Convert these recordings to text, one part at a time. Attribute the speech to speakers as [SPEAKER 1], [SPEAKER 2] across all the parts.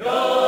[SPEAKER 1] Go!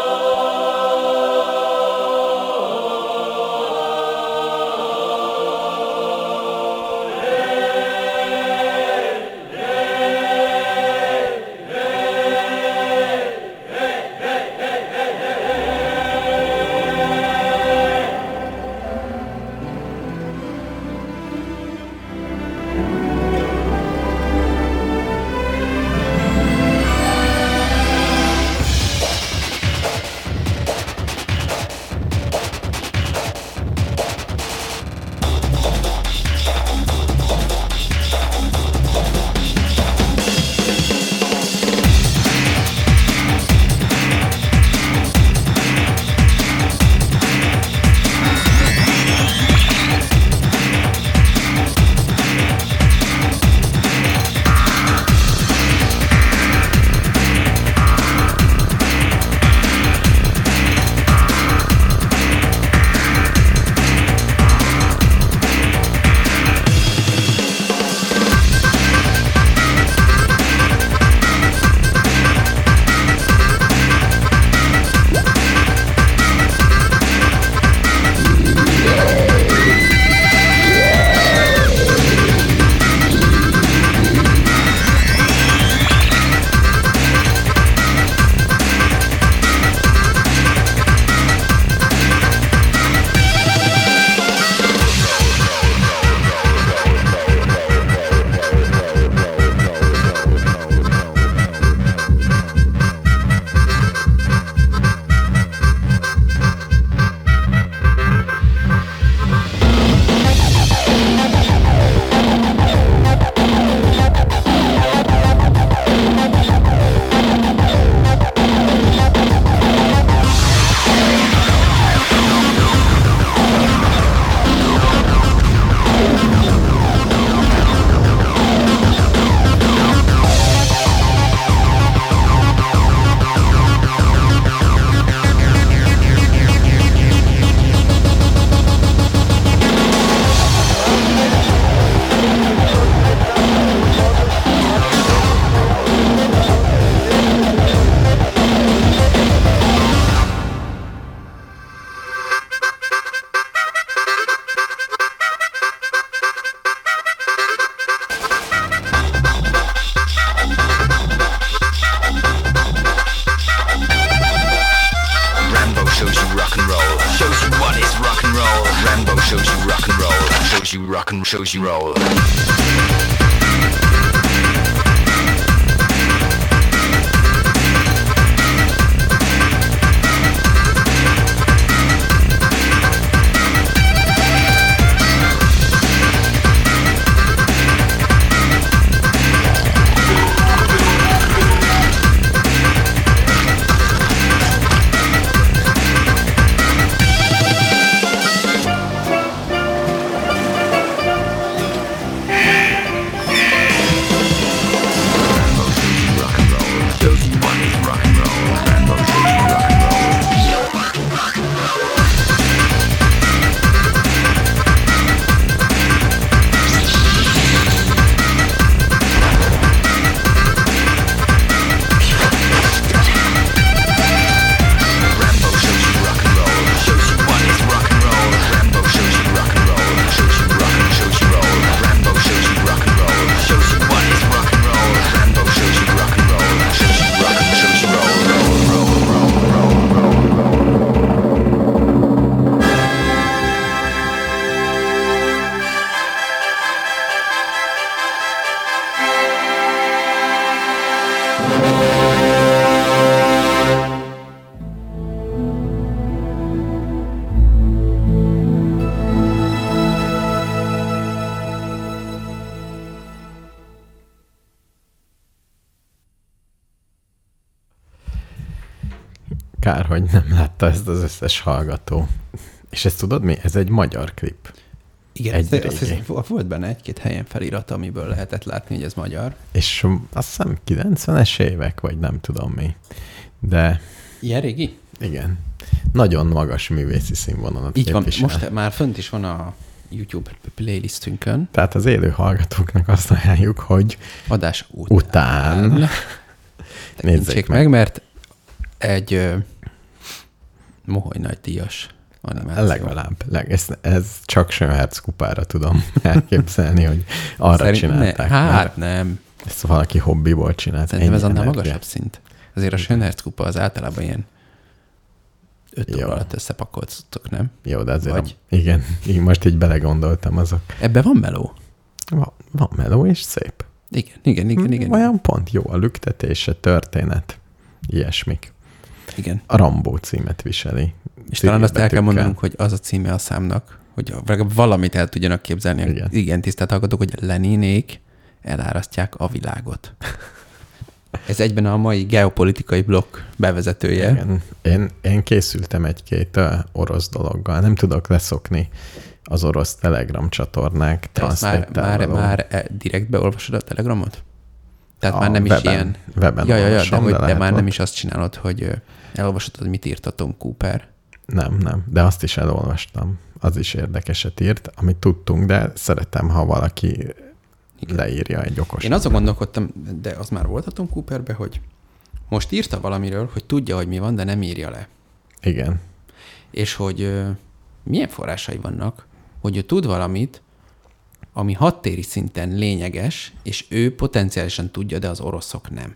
[SPEAKER 1] Shows you rock and roll. Shows you what is rock and roll. Rambo shows you rock and roll. Shows you rock and shows you roll.
[SPEAKER 2] Összes hallgató. És ezt tudod mi? Ez egy magyar klip.
[SPEAKER 3] Igen,
[SPEAKER 2] Egy
[SPEAKER 3] azt
[SPEAKER 2] régi.
[SPEAKER 3] hiszem, volt benne egy-két helyen felirat, amiből lehetett látni, hogy ez magyar.
[SPEAKER 2] És azt hiszem 90-es évek, vagy nem tudom mi. De
[SPEAKER 3] Ilyen régi?
[SPEAKER 2] igen, nagyon magas művészi színvonalat
[SPEAKER 3] Így van,
[SPEAKER 2] képvisel.
[SPEAKER 3] most már fönt is van a YouTube playlistünkön,
[SPEAKER 2] Tehát az élő hallgatóknak azt ajánljuk, hogy
[SPEAKER 3] adás után.
[SPEAKER 2] után Nézzék
[SPEAKER 3] meg,
[SPEAKER 2] meg.
[SPEAKER 3] mert egy moholy nagy díjas animáció.
[SPEAKER 2] Legalább. Leg, ez, ez csak Schönherz kupára tudom elképzelni, hogy arra
[SPEAKER 3] Szerint-
[SPEAKER 2] csinálták.
[SPEAKER 3] Ne, hát nem.
[SPEAKER 2] ezt valaki hobbiból csinált.
[SPEAKER 3] Szerintem ez annál
[SPEAKER 2] energia.
[SPEAKER 3] magasabb szint. Azért a Schönherz kupa az általában ilyen öt
[SPEAKER 2] Jó.
[SPEAKER 3] óra alatt összepakolt nem?
[SPEAKER 2] Jó, de azért
[SPEAKER 3] Vagy?
[SPEAKER 2] A, igen, így most így belegondoltam azok.
[SPEAKER 3] Ebben van meló.
[SPEAKER 2] Van, van meló és szép.
[SPEAKER 3] Igen, igen, igen, igen.
[SPEAKER 2] Olyan pont jó a lüktetése, történet, ilyesmik.
[SPEAKER 3] Igen.
[SPEAKER 2] A Rambó címet viseli.
[SPEAKER 3] És talán azt el kell mondanunk, hogy az a címe a számnak, hogy valamit el tudjanak képzelni.
[SPEAKER 2] Igen.
[SPEAKER 3] Igen, tisztelt hallgatók, hogy Leninék elárasztják a világot. Ez egyben a mai geopolitikai blokk bevezetője.
[SPEAKER 2] Igen. Én, én készültem egy-két orosz dologgal. Nem tudok leszokni az orosz Telegram csatornák
[SPEAKER 3] Te azt már, már, már e- direkt beolvasod a telegramot? Tehát
[SPEAKER 2] A
[SPEAKER 3] már nem is
[SPEAKER 2] weben-
[SPEAKER 3] ilyen...
[SPEAKER 2] Weben
[SPEAKER 3] Ja, ja, ja, de, hogy, de már nem
[SPEAKER 2] ott-
[SPEAKER 3] is azt csinálod, hogy elolvasod, hogy mit írt a Tom Cooper.
[SPEAKER 2] Nem, nem, de azt is elolvastam. Az is érdekeset írt, amit tudtunk, de szeretem, ha valaki
[SPEAKER 3] Igen.
[SPEAKER 2] leírja egy okos.
[SPEAKER 3] Én azon gondolkodtam, de az már volt a Tom Cooperbe, hogy most írta valamiről, hogy tudja, hogy mi van, de nem írja le.
[SPEAKER 2] Igen.
[SPEAKER 3] És hogy milyen forrásai vannak, hogy ő tud valamit, ami hattéri szinten lényeges, és ő potenciálisan tudja, de az oroszok nem.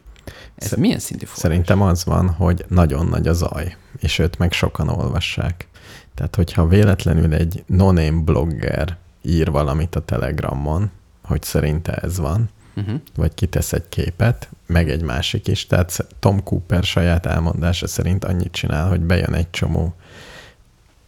[SPEAKER 3] Ez
[SPEAKER 2] Szer-
[SPEAKER 3] milyen szintű forrás?
[SPEAKER 2] Szerintem az van, hogy nagyon nagy a zaj, és őt meg sokan olvassák. Tehát, hogyha véletlenül egy no-name blogger ír valamit a Telegramon, hogy szerinte ez van,
[SPEAKER 3] Uh-huh.
[SPEAKER 2] vagy kitesz egy képet, meg egy másik is. Tehát Tom Cooper saját elmondása szerint annyit csinál, hogy bejön egy csomó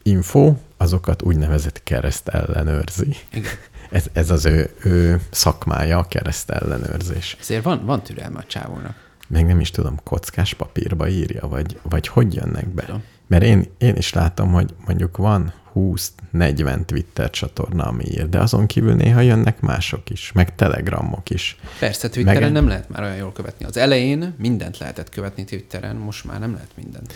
[SPEAKER 2] info, azokat úgynevezett kereszt ellenőrzi.
[SPEAKER 3] Igen.
[SPEAKER 2] Ez, ez az ő, ő szakmája, a kereszt ellenőrzés.
[SPEAKER 3] Ezért van, van türelme a csávónak.
[SPEAKER 2] Még nem is tudom, kockás papírba írja, vagy, vagy hogy jönnek be. Mert én, én is látom, hogy mondjuk van 20-40 Twitter csatorna, ami ír, de azon kívül néha jönnek mások is, meg telegramok is.
[SPEAKER 3] Persze, Twitteren
[SPEAKER 2] Meg-
[SPEAKER 3] nem lehet már olyan jól követni. Az elején mindent lehetett követni Twitteren, most már nem lehet mindent.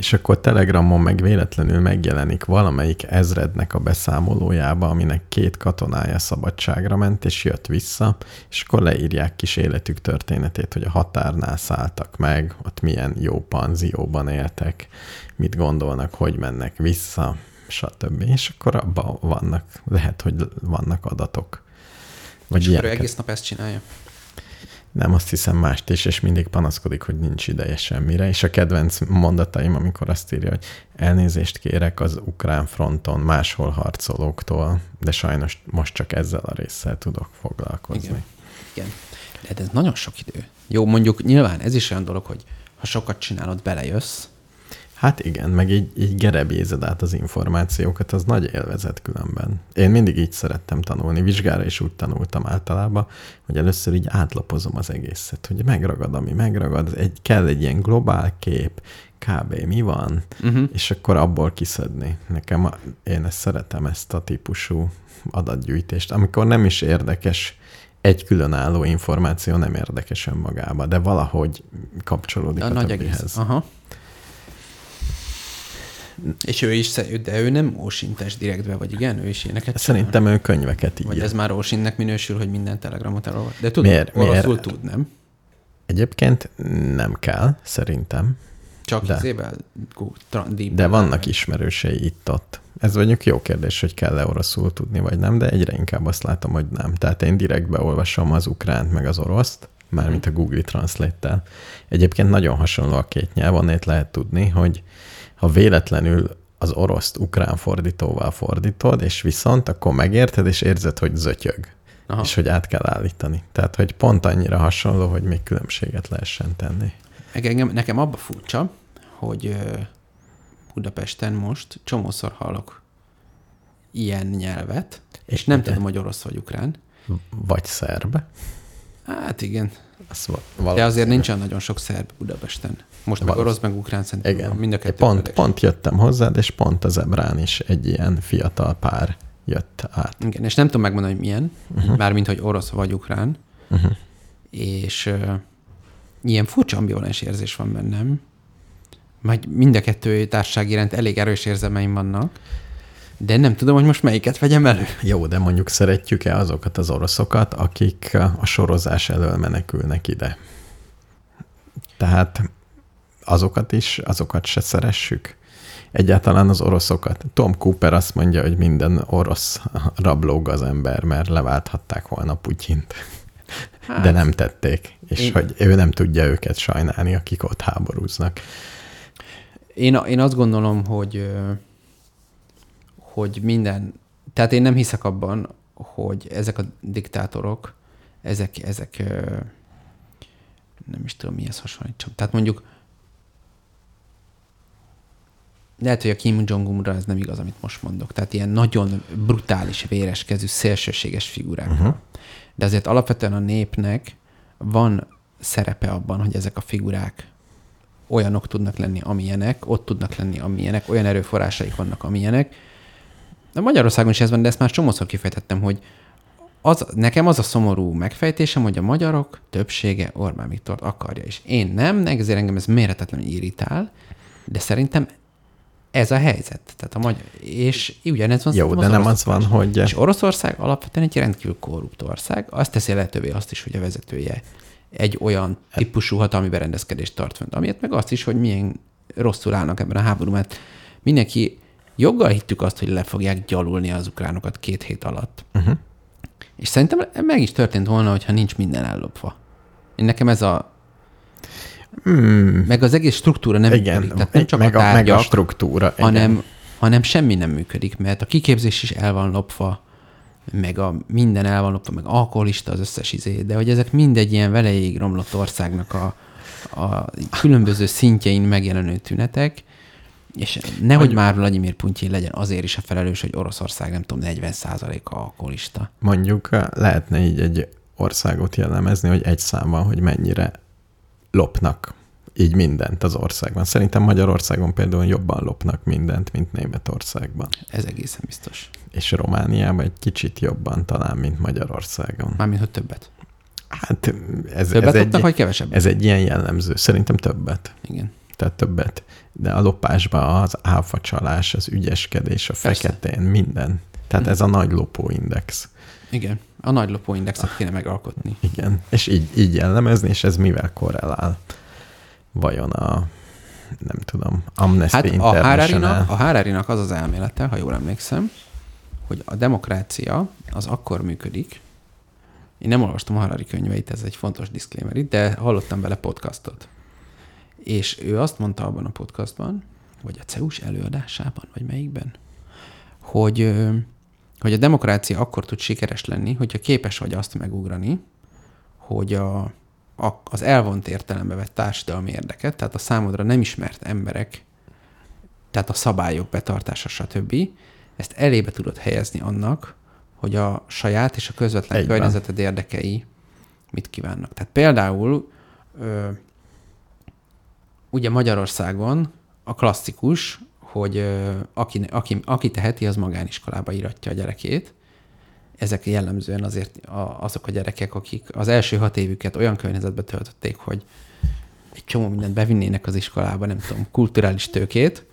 [SPEAKER 2] És akkor Telegramon meg véletlenül megjelenik valamelyik ezrednek a beszámolójába, aminek két katonája szabadságra ment, és jött vissza, és akkor leírják kis életük történetét, hogy a határnál szálltak meg, ott milyen jó panzióban éltek, mit gondolnak, hogy mennek vissza, stb. És akkor abban vannak, lehet, hogy vannak adatok. Vagy
[SPEAKER 3] És akkor
[SPEAKER 2] ilyeneket.
[SPEAKER 3] egész nap ezt csinálja.
[SPEAKER 2] Nem, azt hiszem mást is, és mindig panaszkodik, hogy nincs ideje semmire. És a kedvenc mondataim, amikor azt írja, hogy elnézést kérek az ukrán fronton máshol harcolóktól, de sajnos most csak ezzel a résszel tudok foglalkozni.
[SPEAKER 3] Igen. Igen. De hát ez nagyon sok idő. Jó, mondjuk nyilván ez is olyan dolog, hogy ha sokat csinálod, belejössz,
[SPEAKER 2] Hát igen, meg így, így gerebézed át az információkat, az nagy élvezet különben. Én mindig így szerettem tanulni, vizsgára is úgy tanultam általában, hogy először így átlapozom az egészet, hogy megragad, ami megragad, egy, kell egy ilyen globál kép, kb. mi van,
[SPEAKER 3] uh-huh.
[SPEAKER 2] és akkor abból kiszedni. Nekem, a, én ezt szeretem, ezt a típusú adatgyűjtést, amikor nem is érdekes egy különálló információ nem érdekes önmagába, de valahogy kapcsolódik
[SPEAKER 3] a,
[SPEAKER 2] a,
[SPEAKER 3] nagy
[SPEAKER 2] többihez.
[SPEAKER 3] egész. Aha. És ő is, de ő nem ósintes direktbe, vagy igen? Ő is ilyeneket csinál?
[SPEAKER 2] Szerintem ő könyveket ír.
[SPEAKER 3] Vagy ez már ósinnek minősül, hogy minden telegramot elolvas. De tud,
[SPEAKER 2] Miért-
[SPEAKER 3] oroszul
[SPEAKER 2] miért?
[SPEAKER 3] tud, nem?
[SPEAKER 2] Egyébként nem kell, szerintem,
[SPEAKER 3] Csak
[SPEAKER 2] De.
[SPEAKER 3] izével
[SPEAKER 2] de vannak ismerősei itt-ott. Ez mondjuk jó kérdés, hogy kell-e oroszul tudni, vagy nem, de egyre inkább azt látom, hogy nem. Tehát én direkt beolvasom az ukránt, meg az oroszt, mármint a Google Translate-tel. Egyébként nagyon hasonló a két nyelv, onnét lehet tudni, hogy ha véletlenül az oroszt ukrán fordítóval fordítod, és viszont akkor megérted, és érzed, hogy zötyög.
[SPEAKER 3] Aha.
[SPEAKER 2] És hogy át kell állítani. Tehát, hogy pont annyira hasonló, hogy még különbséget lehessen tenni.
[SPEAKER 3] Engem, nekem abba furcsa, hogy Budapesten most csomószor hallok ilyen nyelvet, és nem
[SPEAKER 2] Igen.
[SPEAKER 3] tudom, hogy orosz vagy ukrán.
[SPEAKER 2] Vagy szerb.
[SPEAKER 3] Hát igen, de azért nincsen nagyon sok szerb Budapesten. Most meg orosz, meg ukrán szerintem
[SPEAKER 2] Igen.
[SPEAKER 3] van, mind a kettő
[SPEAKER 2] pont, pont jöttem hozzád, és pont az Ebrán is egy ilyen fiatal pár jött át.
[SPEAKER 3] Igen, és nem tudom megmondani, hogy milyen, uh-huh. mármint, hogy orosz vagy ukrán,
[SPEAKER 2] Uh-huh.
[SPEAKER 3] és uh, ilyen furcsa ambivalens érzés van bennem, majd mind a kettő társaság iránt elég erős érzelmeim vannak, de nem tudom, hogy most melyiket vegyem elő.
[SPEAKER 2] Jó, de mondjuk szeretjük-e azokat az oroszokat, akik a sorozás elől menekülnek ide? Tehát azokat is, azokat se szeressük. Egyáltalán az oroszokat. Tom Cooper azt mondja, hogy minden orosz rablóg az ember, mert leválthatták volna Putyint. Hát, De nem tették, és én... hogy ő nem tudja őket sajnálni, akik ott háborúznak.
[SPEAKER 3] Én, én azt gondolom, hogy, hogy minden, tehát én nem hiszek abban, hogy ezek a diktátorok, ezek, ezek nem is tudom, mihez hasonlítsam. Tehát mondjuk lehet, hogy a Kim Jong-unra ez nem igaz, amit most mondok. Tehát ilyen nagyon brutális, véreskezű, szélsőséges figurák. Uh-huh. De azért alapvetően a népnek van szerepe abban, hogy ezek a figurák olyanok tudnak lenni, amilyenek, ott tudnak lenni, amilyenek, olyan erőforrásaik vannak, amilyenek. De Magyarországon is ez van, de ezt már csomószor kifejtettem, hogy az, nekem az a szomorú megfejtésem, hogy a magyarok többsége Orbán Viktort akarja, és én nem, ezért engem ez méretetlenül irritál, de szerintem ez a helyzet. Tehát a magyar, és ugyanez van
[SPEAKER 2] Jó, de nem az van, hogy...
[SPEAKER 3] És Oroszország alapvetően egy rendkívül korrupt ország. Azt teszi lehetővé azt is, hogy a vezetője egy olyan típusú hatalmi berendezkedést tart fent. Amiért meg azt is, hogy milyen rosszul állnak ebben a háború, mert mindenki joggal hittük azt, hogy le fogják gyalulni az ukránokat két hét alatt. Uh-huh. És szerintem meg is történt volna, hogyha nincs minden ellopva. Én nekem ez a Hmm. Meg az egész struktúra nem
[SPEAKER 2] igen,
[SPEAKER 3] működik. Tehát nem csak
[SPEAKER 2] meg
[SPEAKER 3] a tárgyak,
[SPEAKER 2] meg a struktúra,
[SPEAKER 3] hanem, hanem semmi nem működik, mert a kiképzés is el van lopva, meg a minden el van lopva, meg alkoholista az összes izé, de hogy ezek mindegy ilyen veleig romlott országnak a, a különböző szintjein megjelenő tünetek, és nehogy hogy már Vladimir Puntyin legyen azért is a felelős, hogy Oroszország nem tudom, 40 a alkoholista.
[SPEAKER 2] Mondjuk lehetne így egy országot jellemezni, hogy egy számban, hogy mennyire lopnak így mindent az országban. Szerintem Magyarországon például jobban lopnak mindent, mint Németországban.
[SPEAKER 3] Ez egészen biztos.
[SPEAKER 2] És Romániában egy kicsit jobban talán, mint Magyarországon.
[SPEAKER 3] Mármint, hogy többet.
[SPEAKER 2] Hát ez,
[SPEAKER 3] többet
[SPEAKER 2] ez, egy,
[SPEAKER 3] vagy kevesebbet?
[SPEAKER 2] ez egy ilyen jellemző. Szerintem többet.
[SPEAKER 3] Igen.
[SPEAKER 2] Tehát többet. De a lopásban az áfacsalás, az ügyeskedés, a Persze. feketén, minden. Tehát hm. ez a nagy lopóindex.
[SPEAKER 3] Igen. A nagy lopóindexet kéne megalkotni.
[SPEAKER 2] Igen, és így, így jellemezni, és ez mivel korrelál? Vajon a, nem tudom, Amnesty hát
[SPEAKER 3] a Harari-nak, a harari az az elmélete, ha jól emlékszem, hogy a demokrácia az akkor működik, én nem olvastam a Harari könyveit, ez egy fontos disclaimer itt, de hallottam vele podcastot. És ő azt mondta abban a podcastban, vagy a CEUS előadásában, vagy melyikben, hogy hogy a demokrácia akkor tud sikeres lenni, hogyha képes vagy azt megugrani, hogy a, a, az elvont értelembe vett társadalmi érdeket, tehát a számodra nem ismert emberek, tehát a szabályok betartása, stb., ezt elébe tudod helyezni annak, hogy a saját és a közvetlen Egyben. környezeted érdekei mit kívánnak. Tehát például ö, ugye Magyarországon a klasszikus, hogy aki, aki, aki teheti, az magániskolába iratja a gyerekét. Ezek jellemzően azért azok a gyerekek, akik az első hat évüket olyan környezetbe töltötték, hogy egy csomó mindent bevinnének az iskolába, nem tudom, kulturális tőkét,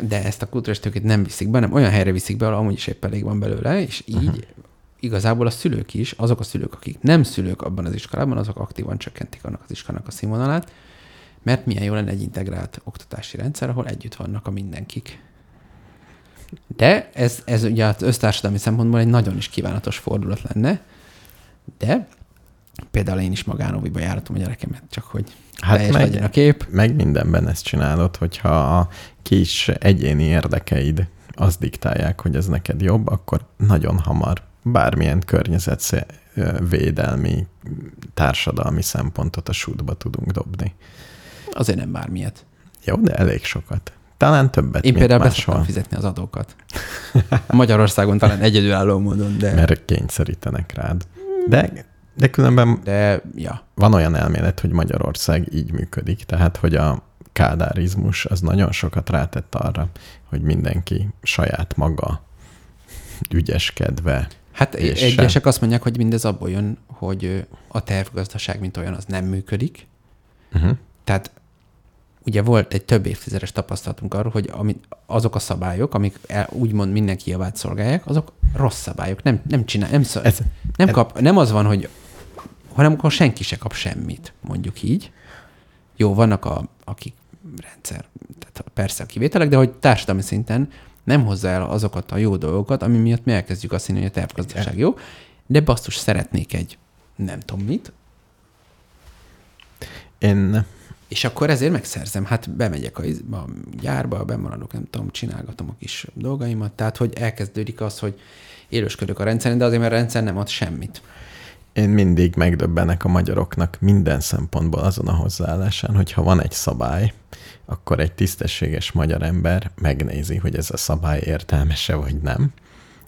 [SPEAKER 3] de ezt a kulturális tőkét nem viszik be, hanem olyan helyre viszik be, ahol amúgy is épp elég van belőle, és így uh-huh. igazából a szülők is, azok a szülők, akik nem szülők abban az iskolában, azok aktívan csökkentik annak az iskolának a színvonalát, mert milyen jó lenne egy integrált oktatási rendszer, ahol együtt vannak a mindenkik. De ez, ez ugye az össztársadalmi szempontból egy nagyon is kívánatos fordulat lenne, de például én is magánoviba járatom a gyerekemet, csak hogy hát meg, legyen a kép.
[SPEAKER 2] Meg mindenben ezt csinálod, hogyha a kis egyéni érdekeid azt diktálják, hogy ez neked jobb, akkor nagyon hamar bármilyen környezetvédelmi, társadalmi szempontot a sútba tudunk dobni.
[SPEAKER 3] Azért nem bármilyet.
[SPEAKER 2] Jó, de elég sokat. Talán többet,
[SPEAKER 3] Én például be fizetni az adókat. Magyarországon talán egyedülálló módon, de...
[SPEAKER 2] Mert kényszerítenek rád. De, de különben
[SPEAKER 3] de, ja.
[SPEAKER 2] van olyan elmélet, hogy Magyarország így működik, tehát hogy a kádárizmus az nagyon sokat rátett arra, hogy mindenki saját maga ügyeskedve.
[SPEAKER 3] Hát és egyesek azt mondják, hogy mindez abból jön, hogy a tervgazdaság, mint olyan, az nem működik. Uh-huh. Tehát ugye volt egy több évtizedes tapasztalatunk arról, hogy azok a szabályok, amik el, úgymond mindenki javát szolgálják, azok rossz szabályok. Nem, nem csinál, nem, szor, ez, nem, kap, nem az van, hogy hanem akkor senki se kap semmit, mondjuk így. Jó, vannak a, akik rendszer, tehát persze a kivételek, de hogy társadalmi szinten nem hozza el azokat a jó dolgokat, ami miatt mi elkezdjük azt hinni, hogy a tervgazdaság jó, de basszus szeretnék egy nem tudom mit,
[SPEAKER 2] Én
[SPEAKER 3] és akkor ezért megszerzem. Hát bemegyek a, a gyárba, bemaradok, nem tudom, csinálgatom a kis dolgaimat. Tehát, hogy elkezdődik az, hogy élősködök a rendszeren, de azért, mert a rendszer nem ad semmit.
[SPEAKER 2] Én mindig megdöbbenek a magyaroknak minden szempontból azon a hozzáállásán, hogy ha van egy szabály, akkor egy tisztességes magyar ember megnézi, hogy ez a szabály értelmese vagy nem,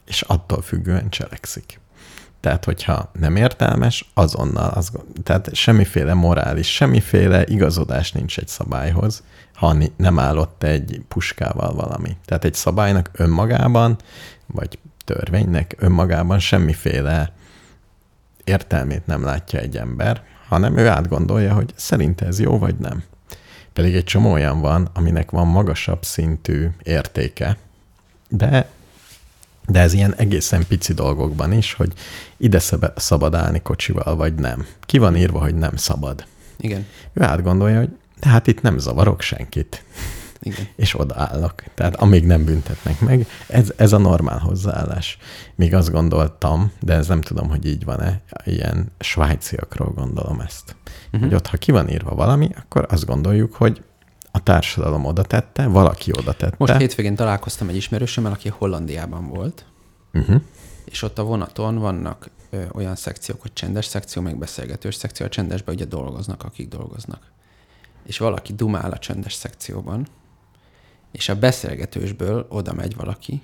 [SPEAKER 2] és attól függően cselekszik. Tehát, hogyha nem értelmes, azonnal, az, tehát semmiféle morális, semmiféle igazodás nincs egy szabályhoz, ha nem állott egy puskával valami. Tehát egy szabálynak önmagában, vagy törvénynek önmagában semmiféle értelmét nem látja egy ember, hanem ő átgondolja, hogy szerint ez jó vagy nem. Pedig egy csomó olyan van, aminek van magasabb szintű értéke, de, de ez ilyen egészen pici dolgokban is, hogy ide szab- szabad állni kocsival, vagy nem. Ki van írva, hogy nem szabad.
[SPEAKER 3] Igen.
[SPEAKER 2] Ő átgondolja, hogy de hát itt nem zavarok senkit,
[SPEAKER 3] Igen.
[SPEAKER 2] és odaállok. Tehát amíg nem büntetnek meg, ez, ez a normál hozzáállás. Míg azt gondoltam, de ez nem tudom, hogy így van-e, ilyen svájciakról gondolom ezt. Uh-huh. Hogy ott, ha ki van írva valami, akkor azt gondoljuk, hogy a társadalom oda tette, valaki oda tette.
[SPEAKER 3] Most hétvégén találkoztam egy ismerősömmel, aki Hollandiában volt,
[SPEAKER 2] uh-huh.
[SPEAKER 3] és ott a vonaton vannak ö, olyan szekciók, hogy csendes szekció, meg beszélgetős szekció. A csendesben ugye dolgoznak, akik dolgoznak. És valaki dumál a csendes szekcióban, és a beszélgetősből oda megy valaki,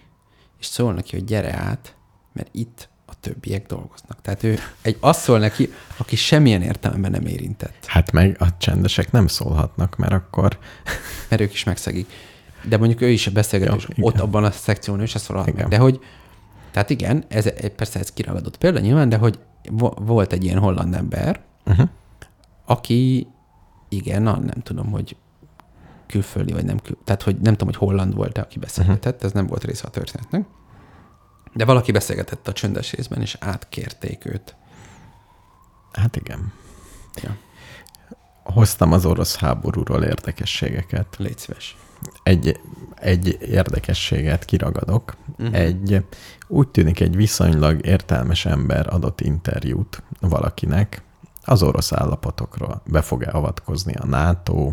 [SPEAKER 3] és szól neki, hogy gyere át, mert itt a többiek dolgoznak. Tehát ő egy azt szól neki, aki semmilyen értelemben nem érintett,
[SPEAKER 2] Hát meg a csendesek nem szólhatnak, mert akkor
[SPEAKER 3] mert ők is megszegik. De mondjuk ő is a beszélgetős,
[SPEAKER 2] Ja,
[SPEAKER 3] ott abban a szekción ő se szólhat meg.
[SPEAKER 2] Igen.
[SPEAKER 3] De hogy, tehát igen, ez, persze ez kiragadott példa nyilván, de hogy vo- volt egy ilyen holland ember,
[SPEAKER 2] uh-huh.
[SPEAKER 3] aki igen, na, nem tudom, hogy külföldi vagy nem kül, tehát hogy nem tudom, hogy holland volt-e, aki beszélgetett, uh-huh. ez nem volt része a történetnek. De valaki beszélgetett a csöndes részben, és átkérték őt.
[SPEAKER 2] hát igen.
[SPEAKER 3] Ja,
[SPEAKER 2] Hoztam az orosz háborúról érdekességeket.
[SPEAKER 3] légy szíves.
[SPEAKER 2] egy, egy érdekességet kiragadok. Uh-huh. Egy, úgy tűnik, egy viszonylag értelmes ember adott interjút valakinek az orosz állapotokról. Be fog-e avatkozni a NATO,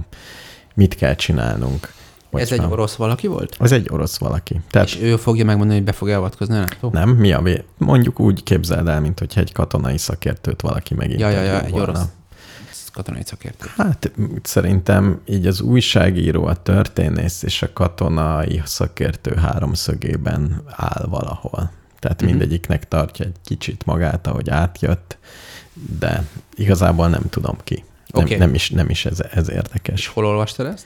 [SPEAKER 2] mit kell csinálnunk.
[SPEAKER 3] Ez egy orosz valaki volt?
[SPEAKER 2] Ez egy orosz valaki. Tehát
[SPEAKER 3] És ő fogja megmondani, hogy be fog avatkozni a NATO?
[SPEAKER 2] nem, mi a vé... Mondjuk úgy képzeld el, mint hogyha egy katonai szakértőt valaki megint.
[SPEAKER 3] Ja, ja, ja, egy orosz katonai szakértő.
[SPEAKER 2] Hát szerintem így az újságíró, a történész és a katonai szakértő háromszögében áll valahol. Tehát
[SPEAKER 3] Mhm.
[SPEAKER 2] mindegyiknek tartja egy kicsit magát, ahogy átjött, de igazából nem tudom ki. Nem,
[SPEAKER 3] Oké.
[SPEAKER 2] nem, is, nem is ez, ez
[SPEAKER 3] És
[SPEAKER 2] érdekes.
[SPEAKER 3] hol olvastad ezt?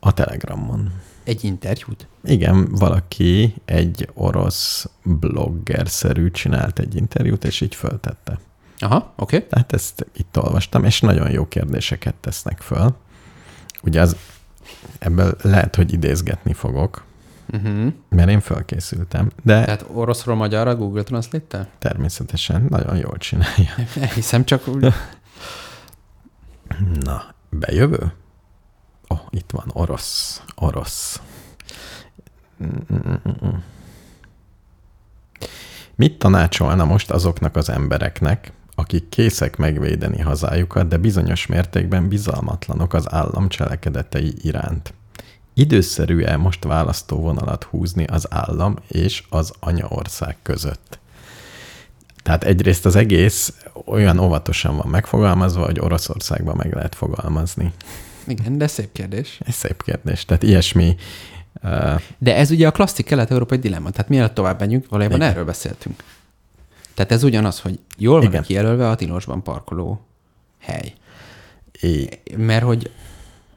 [SPEAKER 2] A Telegramon.
[SPEAKER 3] Egy interjút?
[SPEAKER 2] Igen, valaki, egy orosz blogger-szerű csinált egy interjút, és így föltette.
[SPEAKER 3] Aha, oké. Okay.
[SPEAKER 2] Tehát ezt itt olvastam, és nagyon jó kérdéseket tesznek föl. Ugye az, ebből lehet, hogy idézgetni fogok,
[SPEAKER 3] Uh-huh.
[SPEAKER 2] mert én fölkészültem, de
[SPEAKER 3] Tehát oroszról magyarra Google Translate-tel?
[SPEAKER 2] természetesen nagyon jól csinálja.
[SPEAKER 3] Hiszem csak úgy.
[SPEAKER 2] Na, bejövő? Oh, itt van orosz, orosz. Mit tanácsolna most azoknak az embereknek, akik készek megvédeni hazájukat, de bizonyos mértékben bizalmatlanok az állam cselekedetei iránt? Időszerű-e most választóvonalat húzni az állam és az anyaország között? Tehát egyrészt az egész olyan óvatosan van megfogalmazva, hogy Oroszországban meg lehet fogalmazni.
[SPEAKER 3] Igen, de szép kérdés.
[SPEAKER 2] Ez szép kérdés. Tehát ilyesmi, uh,
[SPEAKER 3] De ez ugye a klasszik kelet-európai dilemma. Tehát mielőtt tovább menjünk, valójában
[SPEAKER 2] Igen.
[SPEAKER 3] erről beszéltünk. Tehát ez ugyanaz, hogy jól van kijelölve a tilosban parkoló hely.
[SPEAKER 2] é,
[SPEAKER 3] Mert hogy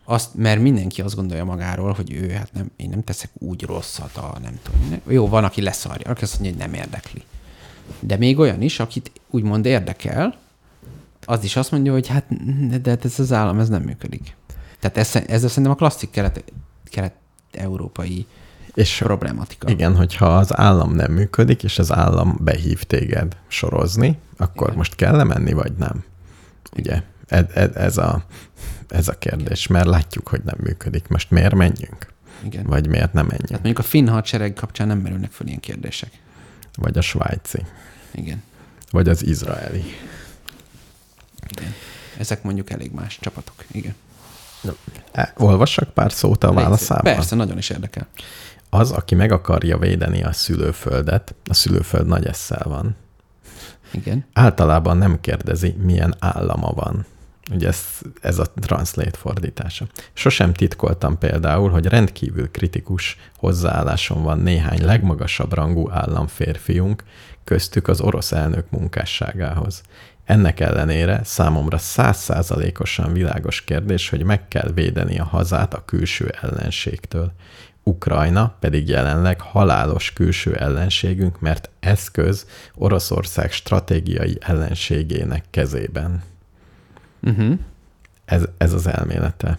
[SPEAKER 3] azt, mert mindenki azt gondolja magáról, hogy ő, hát nem, én nem teszek úgy rosszat, a nem tudom. Nem. Jó, van, aki leszarja, aki azt mondja, hogy nem érdekli. De még olyan is, akit úgymond érdekel, az is azt mondja, hogy hát, de hát ez az állam, ez nem működik. Tehát ez, ez szerintem a klasszik kelet, kelet-európai
[SPEAKER 2] és
[SPEAKER 3] problematika.
[SPEAKER 2] igen, hogyha az állam nem működik, és az állam behív téged sorozni, akkor
[SPEAKER 3] Igen.
[SPEAKER 2] most kell menni, vagy nem? Ugye, ez, ez, ez, a, ez a kérdés, mert látjuk, hogy nem működik. Most miért menjünk?
[SPEAKER 3] Igen.
[SPEAKER 2] Vagy miért nem
[SPEAKER 3] Hát
[SPEAKER 2] menjünk?
[SPEAKER 3] mondjuk a finn hadsereg kapcsán nem merülnek föl ilyen kérdések.
[SPEAKER 2] Vagy a svájci,
[SPEAKER 3] Igen.
[SPEAKER 2] vagy az izraeli.
[SPEAKER 3] Igen. Ezek mondjuk elég más csapatok. Igen.
[SPEAKER 2] E, olvassak pár szót a válaszában?
[SPEAKER 3] Persze, nagyon is érdekel.
[SPEAKER 2] Az, aki meg akarja védeni a szülőföldet, a szülőföld nagy esszel van,
[SPEAKER 3] Igen.
[SPEAKER 2] általában nem kérdezi, milyen állama van. Ugye ez, ez a translate fordítása. Sosem titkoltam például, hogy rendkívül kritikus hozzáállásom van néhány legmagasabb rangú államférfiunk, köztük az orosz elnök munkásságához. Ennek ellenére számomra százszázalékosan világos kérdés, hogy meg kell védeni a hazát a külső ellenségtől. Ukrajna pedig jelenleg halálos külső ellenségünk, mert eszköz Oroszország stratégiai ellenségének kezében.
[SPEAKER 3] Uh-huh.
[SPEAKER 2] Ez, ez az elmélete.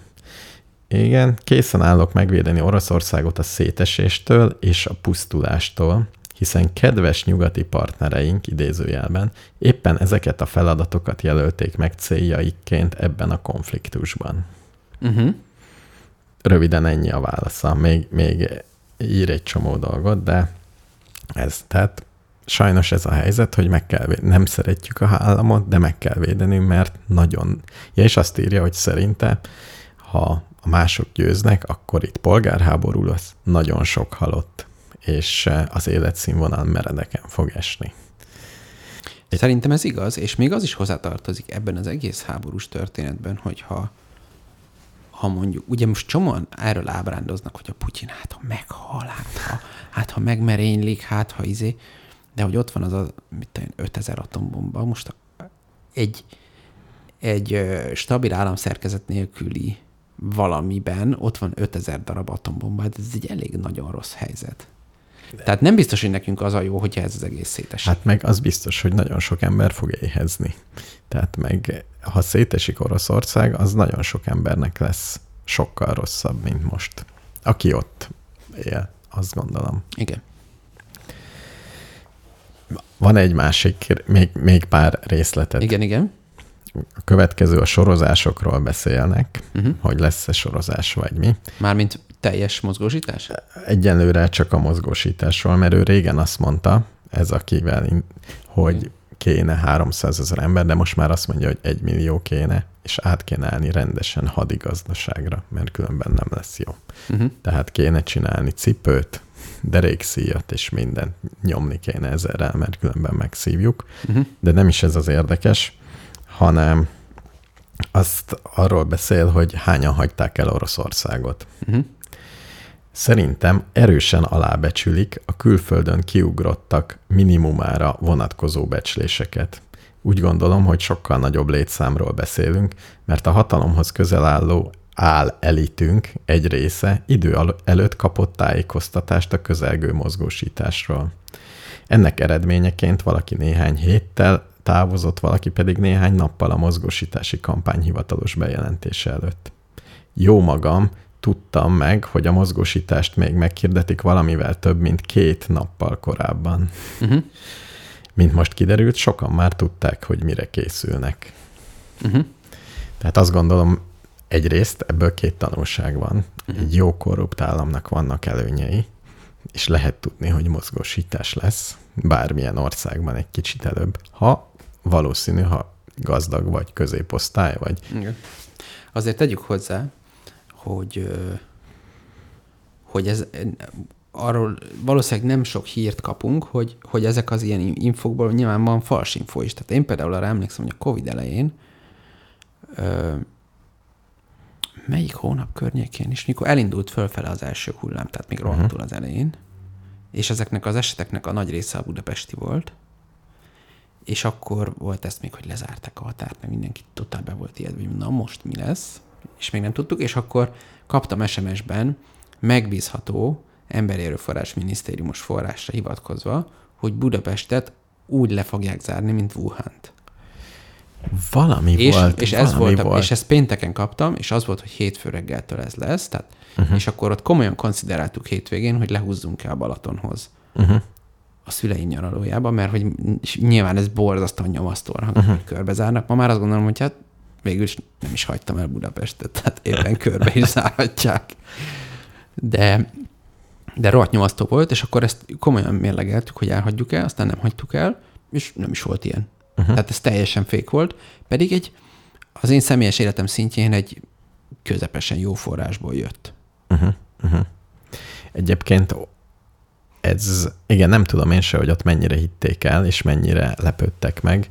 [SPEAKER 2] Igen, készen állok megvédeni Oroszországot a széteséstől és a pusztulástól, hiszen kedves nyugati partnereink idézőjelben éppen ezeket a feladatokat jelölték meg céljaikként ebben a konfliktusban.
[SPEAKER 3] Uh-huh.
[SPEAKER 2] Röviden ennyi a válasza. Még, még ír egy csomó dolgot, de ez, tehát sajnos ez a helyzet, hogy meg kell védeni. Nem szeretjük a államot, de meg kell védeni, mert nagyon... Ja, és azt írja, hogy szerinte, ha a mások győznek, akkor itt polgárháború lesz, nagyon sok halott, és az életszínvonal meredeken fog esni.
[SPEAKER 3] Szerintem ez igaz, és még az is hozzátartozik ebben az egész háborús történetben, hogyha ha mondjuk, ugye most csomóan erről ábrándoznak, hogy a Putyin hát ha meghal, hát ha, hát ha megmerénylik, hát ha izé, de hogy ott van az a, mit tudom, én, 5000 atombomba, most egy, egy stabil államszerkezet nélküli valamiben ott van 5000 darab atombomba, hát ez egy elég nagyon rossz helyzet. Tehát nem biztos, hogy nekünk az a jó, hogyha ez az egész szétesik.
[SPEAKER 2] Hát meg az biztos, hogy nagyon sok ember fog éhezni. Tehát meg, ha szétesik Oroszország, az nagyon sok embernek lesz sokkal rosszabb, mint most. Aki ott él, azt gondolom.
[SPEAKER 3] Igen.
[SPEAKER 2] Van egy másik, még, még pár részletet.
[SPEAKER 3] Igen, igen.
[SPEAKER 2] A következő a sorozásokról beszélnek, uh-huh. hogy lesz-e sorozás vagy mi.
[SPEAKER 3] Mármint teljes mozgósítás?
[SPEAKER 2] Egyenlőre csak a mozgósításról, mert ő régen azt mondta, ez akivel, hogy kéne 300 ezer ember, de most már azt mondja, hogy egy millió kéne, és át kéne állni rendesen hadigazdaságra, mert különben nem lesz jó.
[SPEAKER 3] Uh-huh.
[SPEAKER 2] Tehát kéne csinálni cipőt, derékszíjat és mindent nyomni kéne ezerrel, mert különben megszívjuk.
[SPEAKER 3] Uh-huh.
[SPEAKER 2] De nem is ez az érdekes, hanem azt arról beszél, hogy hányan hagyták el Oroszországot.
[SPEAKER 3] Uh-huh.
[SPEAKER 2] Szerintem erősen alábecsülik a külföldön kiugrottak minimumára vonatkozó becsléseket. Úgy gondolom, hogy sokkal nagyobb létszámról beszélünk, mert a hatalomhoz közel álló áll elitünk egy része idő előtt kapott tájékoztatást a közelgő mozgósításról. Ennek eredményeként valaki néhány héttel távozott, valaki pedig néhány nappal a mozgósítási kampány hivatalos bejelentése előtt. Jó magam, tudtam meg, hogy a mozgósítást még meghirdetik valamivel több, mint két nappal korábban.
[SPEAKER 3] Uh-huh.
[SPEAKER 2] Mint most kiderült, sokan már tudták, hogy mire készülnek.
[SPEAKER 3] Uh-huh.
[SPEAKER 2] Tehát azt gondolom, egyrészt ebből két tanulság van. Egy jó korrupt államnak vannak előnyei, és lehet tudni, hogy mozgósítás lesz bármilyen országban egy kicsit előbb, ha valószínű, ha gazdag vagy, középosztály vagy.
[SPEAKER 3] Igen. Azért tegyük hozzá, hogy, hogy ez arról valószínűleg nem sok hírt kapunk, hogy, hogy ezek az ilyen infokból nyilván van fals info is. Tehát én például arra emlékszem, hogy a Covid elején ö, melyik hónap környékén is, mikor elindult fölfele az első hullám, tehát még rohadtul az elején, és ezeknek az eseteknek a nagy része a budapesti volt, és akkor volt ezt még, hogy lezárták a határt, mert mindenki totál be volt ijedve, hogy na most mi lesz, és még nem tudtuk, és akkor kaptam SMS-ben megbízható emberi erőforrás minisztériumos forrásra hivatkozva, hogy Budapestet úgy le fogják zárni, mint Wuhan-t.
[SPEAKER 2] Valami
[SPEAKER 3] És,
[SPEAKER 2] volt,
[SPEAKER 3] és, ez
[SPEAKER 2] valami
[SPEAKER 3] volt, a, és ezt pénteken kaptam, és az volt, hogy hétfő reggeltől ez lesz, tehát, uh-huh. és akkor ott komolyan konsideráltuk hétvégén, hogy lehúzzunk el Balatonhoz
[SPEAKER 2] Uh-huh.
[SPEAKER 3] a szüleim nyaralójába, mert hogy nyilván ez borzasztóan nyomasztóan uh-huh. hogy körbezárnak. Ma már azt gondolom, hogy hát végül is nem is hagytam el Budapestet, tehát éppen körbe is zárhatják. De, de rohadt nyomasztó volt, és akkor ezt komolyan mérlegeltük, hogy elhagyjuk el, aztán nem hagytuk el, és nem is volt ilyen. Uh-huh. Tehát ez teljesen fék volt, pedig egy az én személyes életem szintjén egy közepesen jó forrásból jött.
[SPEAKER 2] Uh-huh, uh-huh. Egyébként ez, igen, nem tudom én se, hogy ott mennyire hitték el, és mennyire lepődtek meg.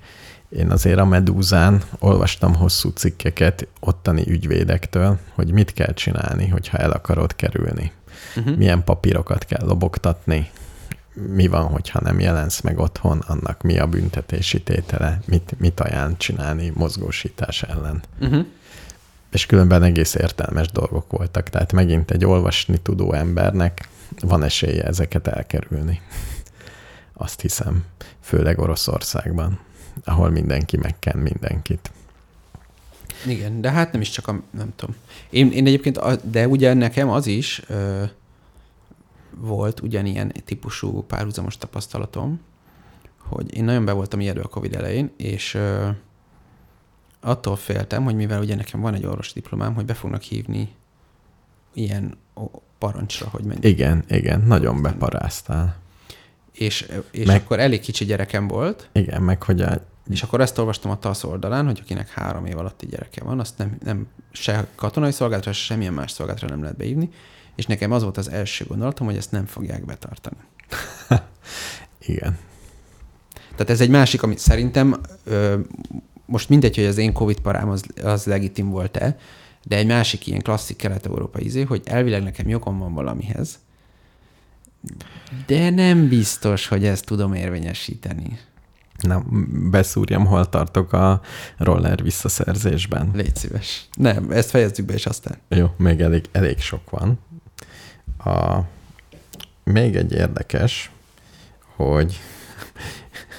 [SPEAKER 2] Én azért a Medúzán olvastam hosszú cikkeket ottani ügyvédektől, hogy mit kell csinálni, hogyha el akarod kerülni. Uh-huh. Milyen papírokat kell lobogtatni, mi van, hogyha nem jelensz meg otthon, annak mi a büntetési tétele, mit, mit ajánl csinálni mozgósítás ellen. Uh-huh. És különben egész értelmes dolgok voltak, tehát megint egy olvasni tudó embernek van esélye ezeket elkerülni. Azt hiszem, főleg Oroszországban, ahol mindenki megken mindenkit.
[SPEAKER 3] Igen, de hát nem is csak a, nem tudom. Én, én egyébként, a, de ugye nekem az is ö, volt ugyanilyen típusú párhuzamos tapasztalatom, hogy én nagyon be voltam ijedő a Covid elején, és ö, attól féltem, hogy mivel ugye nekem van egy orvos diplomám, hogy be fognak hívni ilyen parancsra, hogy menj.
[SPEAKER 2] Igen, igen, nagyon beparáztál.
[SPEAKER 3] És, és meg, akkor elég kicsi gyerekem volt.
[SPEAKER 2] Igen, meg hogy a...
[SPEAKER 3] És akkor ezt olvastam a TASZ oldalán, hogy akinek három év alatti gyereke van, azt nem, nem se katonai szolgálatra, se semmilyen más szolgálatra nem lehet beívni. És nekem az volt az első gondolatom, hogy ezt nem fogják betartani.
[SPEAKER 2] Igen.
[SPEAKER 3] Tehát ez egy másik, amit szerintem ö, most mindegy, hogy az én Covid parám az, az legitim volt-e, de egy másik ilyen klasszik kelet-európai izé, hogy elvileg nekem jogom van valamihez, de nem biztos, hogy ezt tudom érvényesíteni.
[SPEAKER 2] Na, beszúrjam, hol tartok a roller visszaszerzésben.
[SPEAKER 3] Légy szíves. Nem, ezt fejezzük be, és aztán.
[SPEAKER 2] Jó, még elég, elég sok van. A, még egy érdekes, hogy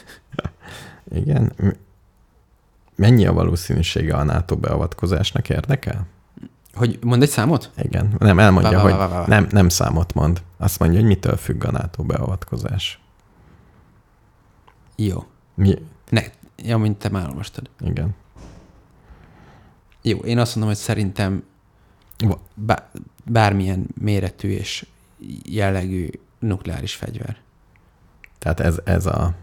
[SPEAKER 2] igen, mennyi a valószínűsége a NATO beavatkozásnak érdekel?
[SPEAKER 3] Hogy mond egy számot?
[SPEAKER 2] Igen, nem, elmondja, vá, vá, vá, hogy nem, nem számot mond. Azt mondja, hogy mitől függ a NATO beavatkozás.
[SPEAKER 3] Jó.
[SPEAKER 2] Mi?
[SPEAKER 3] Ne, ja, mint te már olvastad.
[SPEAKER 2] Igen.
[SPEAKER 3] Jó, én azt mondom, hogy szerintem bá, bármilyen méretű és jellegű nukleáris fegyver.
[SPEAKER 2] Tehát ez, ez a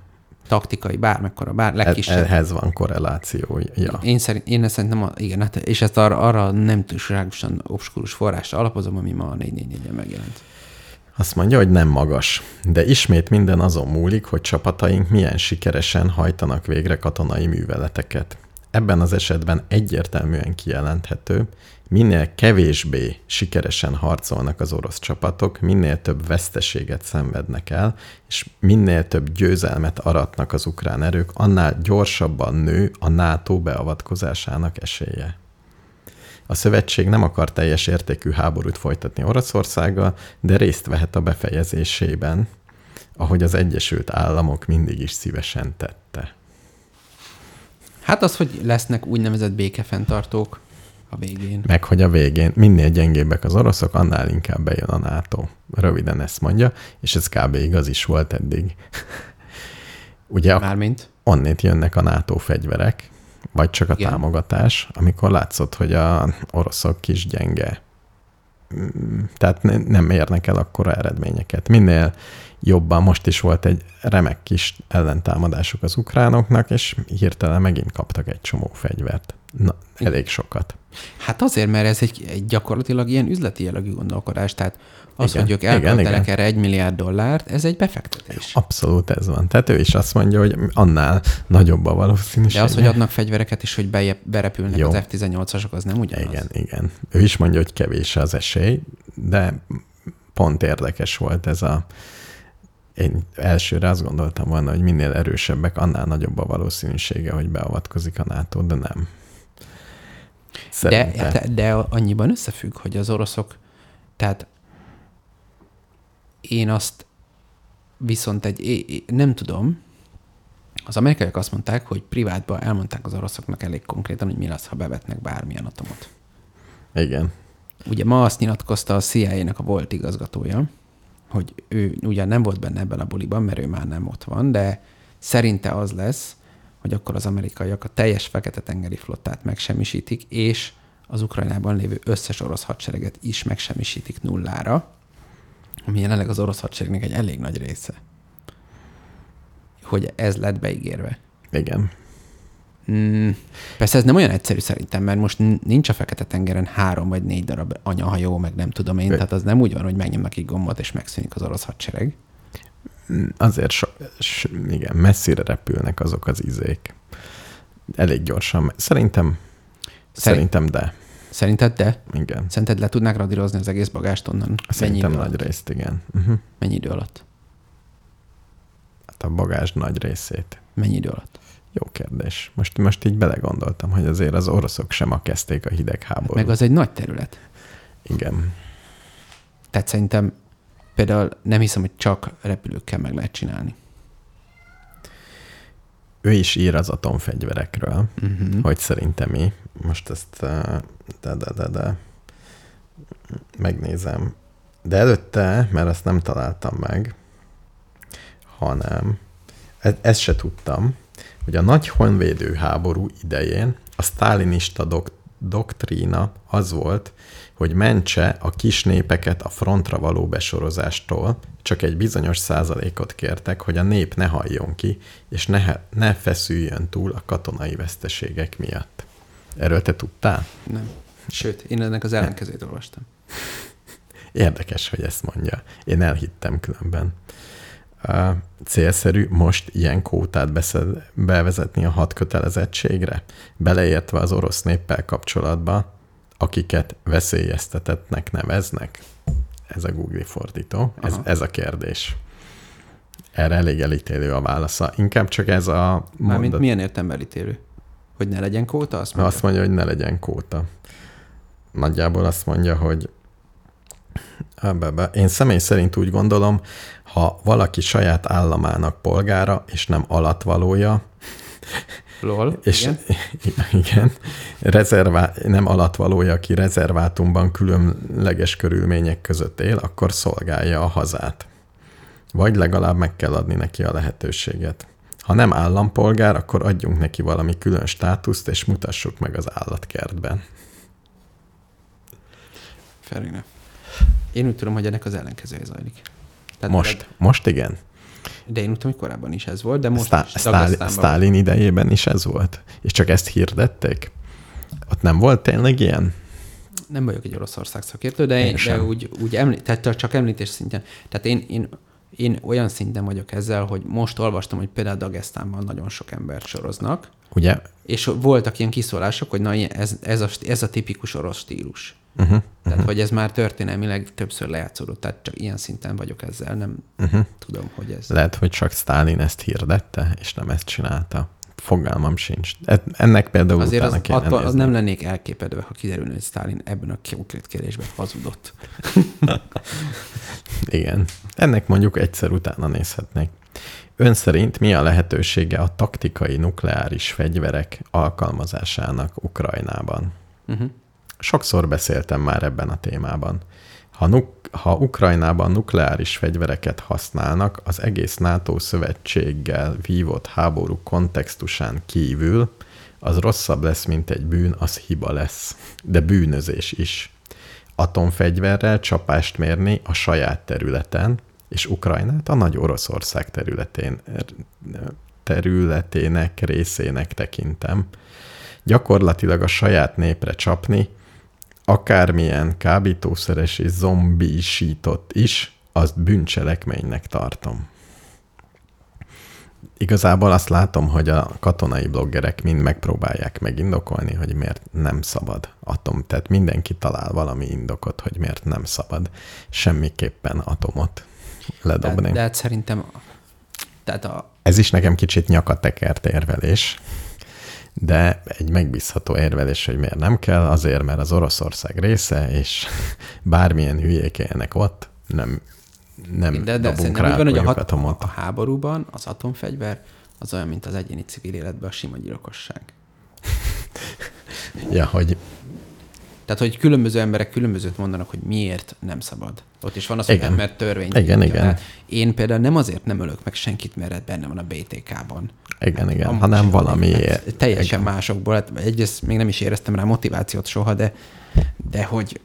[SPEAKER 3] taktikai, bármekkora, bár legkisebb.
[SPEAKER 2] Ehhez van korreláció. Ja.
[SPEAKER 3] Én, szerint, én szerintem, a, igen, hát, és ezt arra, arra nem túlságosan obskurus forrásra alapozom, ami ma a 444-en megjelent.
[SPEAKER 2] Azt mondja, hogy nem magas, de ismét minden azon múlik, hogy csapataink milyen sikeresen hajtanak végre katonai műveleteket. Ebben az esetben egyértelműen kijelenthető, minél kevésbé sikeresen harcolnak az orosz csapatok, minél több veszteséget szenvednek el, és minél több győzelmet aratnak az ukrán erők, annál gyorsabban nő a NATO beavatkozásának esélye. A szövetség nem akar teljes értékű háborút folytatni Oroszországgal, de részt vehet a befejezésében, ahogy az Egyesült Államok mindig is szívesen tette.
[SPEAKER 3] Hát az, hogy lesznek úgynevezett békefenntartók, a végén.
[SPEAKER 2] Meg hogy a végén minél gyengébbek az oroszok, annál inkább bejön a NATO. Röviden ezt mondja, és ez kb. igaz is volt eddig. Ugye
[SPEAKER 3] Mármint?
[SPEAKER 2] onnét jönnek a NATO fegyverek, vagy csak a Igen. támogatás, amikor látszott, hogy a oroszok kis gyenge. Mm, tehát nem érnek el akkora eredményeket. Minél jobban, most is volt egy remek kis ellentámadásuk az ukránoknak, és hirtelen megint kaptak egy csomó fegyvert. Na, elég sokat.
[SPEAKER 3] Hát azért, mert ez egy, egy gyakorlatilag ilyen üzleti jellegű gondolkodás, tehát az, igen, hogy ők elköltenek erre egy milliárd dollárt, ez egy befektetés.
[SPEAKER 2] Abszolút ez van. Tehát ő is azt mondja, hogy annál nagyobb a valószínűség.
[SPEAKER 3] De az, hogy adnak fegyvereket is, hogy be, berepülnek Jó. az F-18-asok, az nem ugyanaz.
[SPEAKER 2] Igen, igen. Ő is mondja, hogy kevés az esély, de pont érdekes volt ez a én elsőre azt gondoltam volna, hogy minél erősebbek, annál nagyobb a valószínűsége, hogy beavatkozik a NATO, de nem.
[SPEAKER 3] De, de, de annyiban összefügg, hogy az oroszok, tehát én azt viszont egy, nem tudom, az amerikaiak azt mondták, hogy privátban elmondták az oroszoknak elég konkrétan, hogy mi lesz, ha bevetnek bármilyen atomot.
[SPEAKER 2] Igen.
[SPEAKER 3] Ugye ma azt nyilatkozta a CIA-nek a volt igazgatója, hogy ő ugyan nem volt benne ebben a buliban, mert ő már nem ott van, de szerinte az lesz, hogy akkor az amerikaiak a teljes fekete-tengeri flottát megsemmisítik, és az Ukrajnában lévő összes orosz hadsereget is megsemmisítik nullára, ami jelenleg az orosz hadseregnek egy elég nagy része. Hogy ez lett beígérve.
[SPEAKER 2] Igen.
[SPEAKER 3] Mm, persze ez nem olyan egyszerű szerintem, mert most nincs a Fekete-tengeren három vagy négy darab anyahajó, meg nem tudom én,
[SPEAKER 2] Ö-
[SPEAKER 3] tehát az nem úgy van, hogy megnyomnak egy gombot, és megszűnik az orosz hadsereg.
[SPEAKER 2] Azért so, s, igen, messzire repülnek azok az izék. Elég gyorsan. Szerintem,
[SPEAKER 3] Szerint-
[SPEAKER 2] szerintem de.
[SPEAKER 3] Szerinted de?
[SPEAKER 2] Igen.
[SPEAKER 3] Szerinted le tudnák radírozni az egész bagást onnan?
[SPEAKER 2] Szerintem nagy
[SPEAKER 3] alatt?
[SPEAKER 2] részt, igen. Uh-huh.
[SPEAKER 3] Mennyi idő alatt?
[SPEAKER 2] Hát a bagázs nagy részét.
[SPEAKER 3] Mennyi idő alatt?
[SPEAKER 2] Jó kérdés. Most, most így belegondoltam, hogy azért az oroszok sem a kezdték a hidegháborút.
[SPEAKER 3] Meg az egy nagy terület.
[SPEAKER 2] Igen.
[SPEAKER 3] Tehát szerintem például nem hiszem, hogy csak repülőkkel meg lehet csinálni.
[SPEAKER 2] Ő is ír az atomfegyverekről,
[SPEAKER 3] Uh-huh.
[SPEAKER 2] hogy szerintem mi. Most ezt uh, de, de, de, de megnézem. De előtte, mert ezt nem találtam meg, hanem e- ezt se tudtam, hogy a nagy honvédő háború idején a sztálinista dok- doktrína az volt, hogy mentse a kis népeket a frontra való besorozástól, csak egy bizonyos százalékot kértek, hogy a nép ne halljon ki, és ne, ne feszüljön túl a katonai veszteségek miatt. Erről te tudtál?
[SPEAKER 3] Nem. Sőt, én ennek az ellenkezőt olvastam.
[SPEAKER 2] Érdekes, hogy ezt mondja. Én elhittem különben. Uh, célszerű most ilyen kótát beszed, bevezetni a hat kötelezettségre, beleértve az orosz néppel kapcsolatban, akiket veszélyeztetetnek neveznek? Ez a Google fordító. Ez,
[SPEAKER 3] Aha.
[SPEAKER 2] ez a kérdés. Erre elég elítélő a válasza. Inkább csak ez a
[SPEAKER 3] Mármint
[SPEAKER 2] mondat,
[SPEAKER 3] milyen értelemben elítélő? Hogy ne legyen kóta? Azt mondja.
[SPEAKER 2] azt mondja, hogy ne legyen kóta. Nagyjából azt mondja, hogy Ebbe, én személy szerint úgy gondolom, ha valaki saját államának polgára, és nem alatvalója,
[SPEAKER 3] Lol,
[SPEAKER 2] és
[SPEAKER 3] igen.
[SPEAKER 2] igen, rezervá, nem alatvalója, aki rezervátumban különleges körülmények között él, akkor szolgálja a hazát. Vagy legalább meg kell adni neki a lehetőséget. Ha nem állampolgár, akkor adjunk neki valami külön státuszt, és mutassuk meg az állatkertben.
[SPEAKER 3] Fair enough. Én úgy tudom, hogy ennek az ellenkezője zajlik. Tehát
[SPEAKER 2] Most, most igen.
[SPEAKER 3] De én úgy tudom, hogy korábban is ez volt, de most
[SPEAKER 2] Sztá-
[SPEAKER 3] is
[SPEAKER 2] Sztálin idejében is ez volt. És csak ezt hirdették? Ott nem volt tényleg ilyen?
[SPEAKER 3] nem vagyok egy Oroszország szakértő, de,
[SPEAKER 2] Én
[SPEAKER 3] én, de úgy, úgy említ, tehát csak említés szintjén. Tehát én, én, én olyan szinten vagyok ezzel, hogy most olvastam, hogy például Dagestánban nagyon sok embert soroznak,
[SPEAKER 2] Ugye?
[SPEAKER 3] és voltak ilyen kiszólások, hogy na, ez, ez, a, ez a tipikus orosz stílus.
[SPEAKER 2] Uh-huh.
[SPEAKER 3] Tehát, hogy ez már történelmileg többször lejátszódott, tehát csak ilyen szinten vagyok ezzel, nem
[SPEAKER 2] Uh-huh.
[SPEAKER 3] tudom, hogy ez...
[SPEAKER 2] Lehet, hogy csak Sztálin ezt hirdette, és nem ezt csinálta. Fogalmam sincs. Ennek például
[SPEAKER 3] Azért az,
[SPEAKER 2] utána kéne
[SPEAKER 3] attól, az nem lennék elképedve, ha kiderülne, hogy Stalin ebben a konkrét kérdésben hazudott.
[SPEAKER 2] Igen. Ennek mondjuk egyszer utána nézhetnék. Ön szerint mi a lehetősége a taktikai nukleáris fegyverek alkalmazásának Ukrajnában?
[SPEAKER 3] Uh-huh.
[SPEAKER 2] Sokszor beszéltem már ebben a témában. Ha, nuk- ha Ukrajnában nukleáris fegyvereket használnak, az egész NATO szövetséggel vívott háború kontextusán kívül, az rosszabb lesz, mint egy bűn, az hiba lesz. De bűnözés is. Atomfegyverrel csapást mérni a saját területen, és Ukrajnát a nagy Oroszország területén, területének részének tekintem. Gyakorlatilag a saját népre csapni, akármilyen kábítószeres és zombisított is, azt bűncselekménynek tartom. Igazából azt látom, hogy a katonai bloggerek mind megpróbálják megindokolni, hogy miért nem szabad atom. Tehát mindenki talál valami indokot, hogy miért nem szabad semmiképpen atomot ledobni.
[SPEAKER 3] De, de hát szerintem tehát a,
[SPEAKER 2] Ez is nekem kicsit nyakatekert érvelés, de egy megbízható érvelés, hogy miért nem kell, azért, mert az Oroszország része, és bármilyen hülyék élnek ott, nem, nem
[SPEAKER 3] de, de
[SPEAKER 2] dobunk rá
[SPEAKER 3] úgy van, hogy a, hat,
[SPEAKER 2] atomot.
[SPEAKER 3] a háborúban az atomfegyver az olyan, mint az egyéni civil életben a sima gyilkosság.
[SPEAKER 2] Ja, hogy
[SPEAKER 3] Tehát hogy különböző emberek különbözőt mondanak, hogy miért nem szabad. Ott is van az, hogy
[SPEAKER 2] Igen.
[SPEAKER 3] nem, mert törvény.
[SPEAKER 2] Igen,
[SPEAKER 3] tiltja.
[SPEAKER 2] igen.
[SPEAKER 3] Én például nem azért nem ölök meg senkit, mert benne van a BTK-ban.
[SPEAKER 2] Igen, igen,
[SPEAKER 3] Amúgy
[SPEAKER 2] hanem.
[SPEAKER 3] Hát teljesen másokból. Hát egyrészt még nem is éreztem rá motivációt soha, de, de hogy,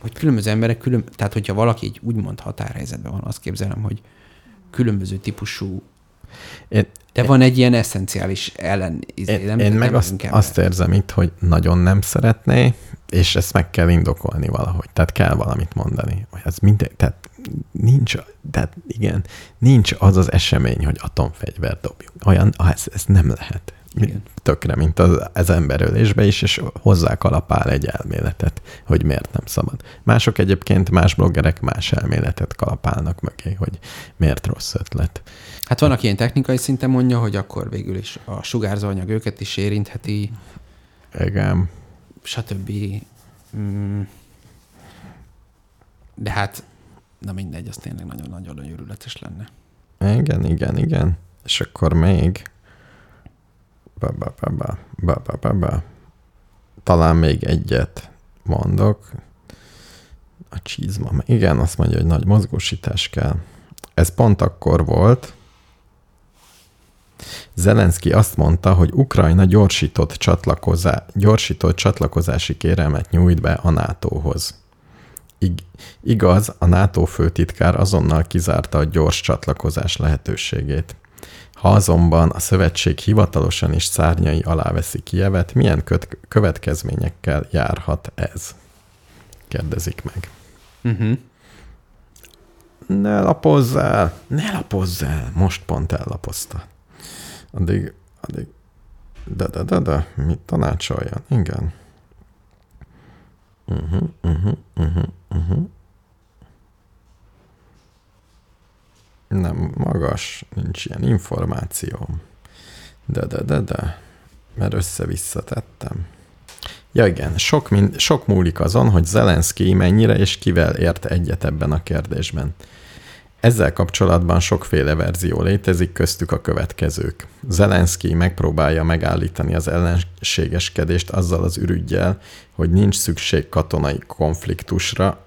[SPEAKER 3] hogy különböző emberek, külön, tehát hogyha valaki így úgymond határhelyzetben van, azt képzelem, hogy különböző típusú,
[SPEAKER 2] Én,
[SPEAKER 3] de van egy ilyen eszenciális ellen. izé,
[SPEAKER 2] én,
[SPEAKER 3] nem-
[SPEAKER 2] én
[SPEAKER 3] nem
[SPEAKER 2] meg azt, azt érzem itt, hogy nagyon nem szeretné, és ezt meg kell indokolni valahogy. Tehát kell valamit mondani. Hogy ez minden, tehát nincs, tehát igen, nincs az az esemény, hogy atomfegyvert dobjunk. Olyan, ah, ez, ez nem lehet.
[SPEAKER 3] Igen.
[SPEAKER 2] Tökre, mint az, az emberölésbe is, és hozzá kalapál egy elméletet, hogy miért nem szabad. Mások egyébként, más bloggerek más elméletet kalapálnak mögé, hogy miért rossz ötlet.
[SPEAKER 3] Hát van, aki ilyen technikai szinten mondja, hogy akkor végül is a sugárzóanyag őket is érintheti,
[SPEAKER 2] Igen.
[SPEAKER 3] stb. Mm. De hát, na mindegy, az tényleg nagyon-nagyon őrületes lenne.
[SPEAKER 2] Igen, igen, igen. És akkor még ba, ba, ba, ba, ba, ba, ba, ba. talán még egyet mondok. A csizma. Igen, azt mondja, hogy nagy mozgósítás kell. Ez pont akkor volt, Zelenszky azt mondta, hogy Ukrajna gyorsított, csatlakozá, gyorsított csatlakozási kérelmet nyújt be a NATO-hoz. Ig- igaz, a NATO főtitkár azonnal kizárta a gyors csatlakozás lehetőségét. Ha azonban a szövetség hivatalosan is szárnyai alá veszi Kijevet, milyen köt- következményekkel járhat ez? Kérdezik meg.
[SPEAKER 3] Uh-huh.
[SPEAKER 2] Ne lapozz el! Ne lapozz el! Most pont ellapozta. Addig, addig, de, de, de, de, mit tanácsoljon? Igen. Uh-huh, uh-huh, uh-huh, uh-huh. Nem magas, nincs ilyen információm. De, de, de, de, mert össze-vissza tettem. Ja igen, sok, mind, sok múlik azon, hogy Zelenszky mennyire és kivel ért egyet ebben a kérdésben. Ezzel kapcsolatban sokféle verzió létezik, köztük a következők. Zelenszky megpróbálja megállítani az ellenségeskedést azzal az ürügyjel, hogy nincs szükség katonai konfliktusra,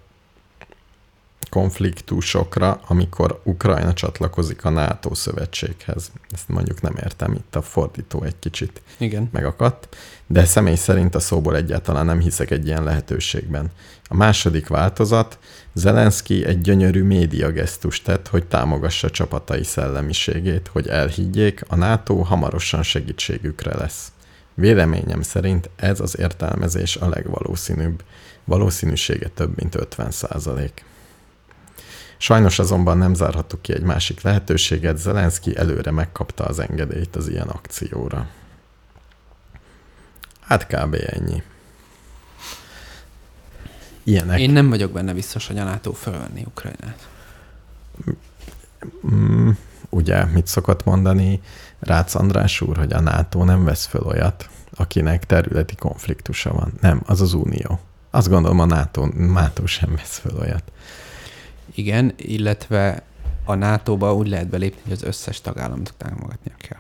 [SPEAKER 2] konfliktusokra, amikor Ukrajna csatlakozik a NATO szövetséghez. Ezt mondjuk nem értem, itt a fordító egy kicsit
[SPEAKER 3] Igen.
[SPEAKER 2] megakadt, de személy szerint a szóból egyáltalán nem hiszek egy ilyen lehetőségben. A második változat, Zelenszky egy gyönyörű média gesztust tett, hogy támogassa csapatai szellemiségét, hogy elhiggyék, a NATO hamarosan segítségükre lesz. Véleményem szerint ez az értelmezés a legvalószínűbb. Valószínűsége több mint 50 százalék. Sajnos azonban nem zárhattuk ki egy másik lehetőséget, Zelenszky előre megkapta az engedélyt az ilyen akcióra. Hát kb. ennyi. Ilyenek.
[SPEAKER 3] Én nem vagyok benne biztos, hogy a NATO fölvenni Ukrajnát.
[SPEAKER 2] Mm, ugye, mit szokott mondani Rácz András úr, hogy a NATO nem vesz föl olyat, akinek területi konfliktusa van. Nem, az az Unió. Azt gondolom a NATO, NATO sem vesz föl olyat.
[SPEAKER 3] Igen, illetve a NATO-ba úgy lehet belépni, hogy az összes tagállamot támogatnia kell.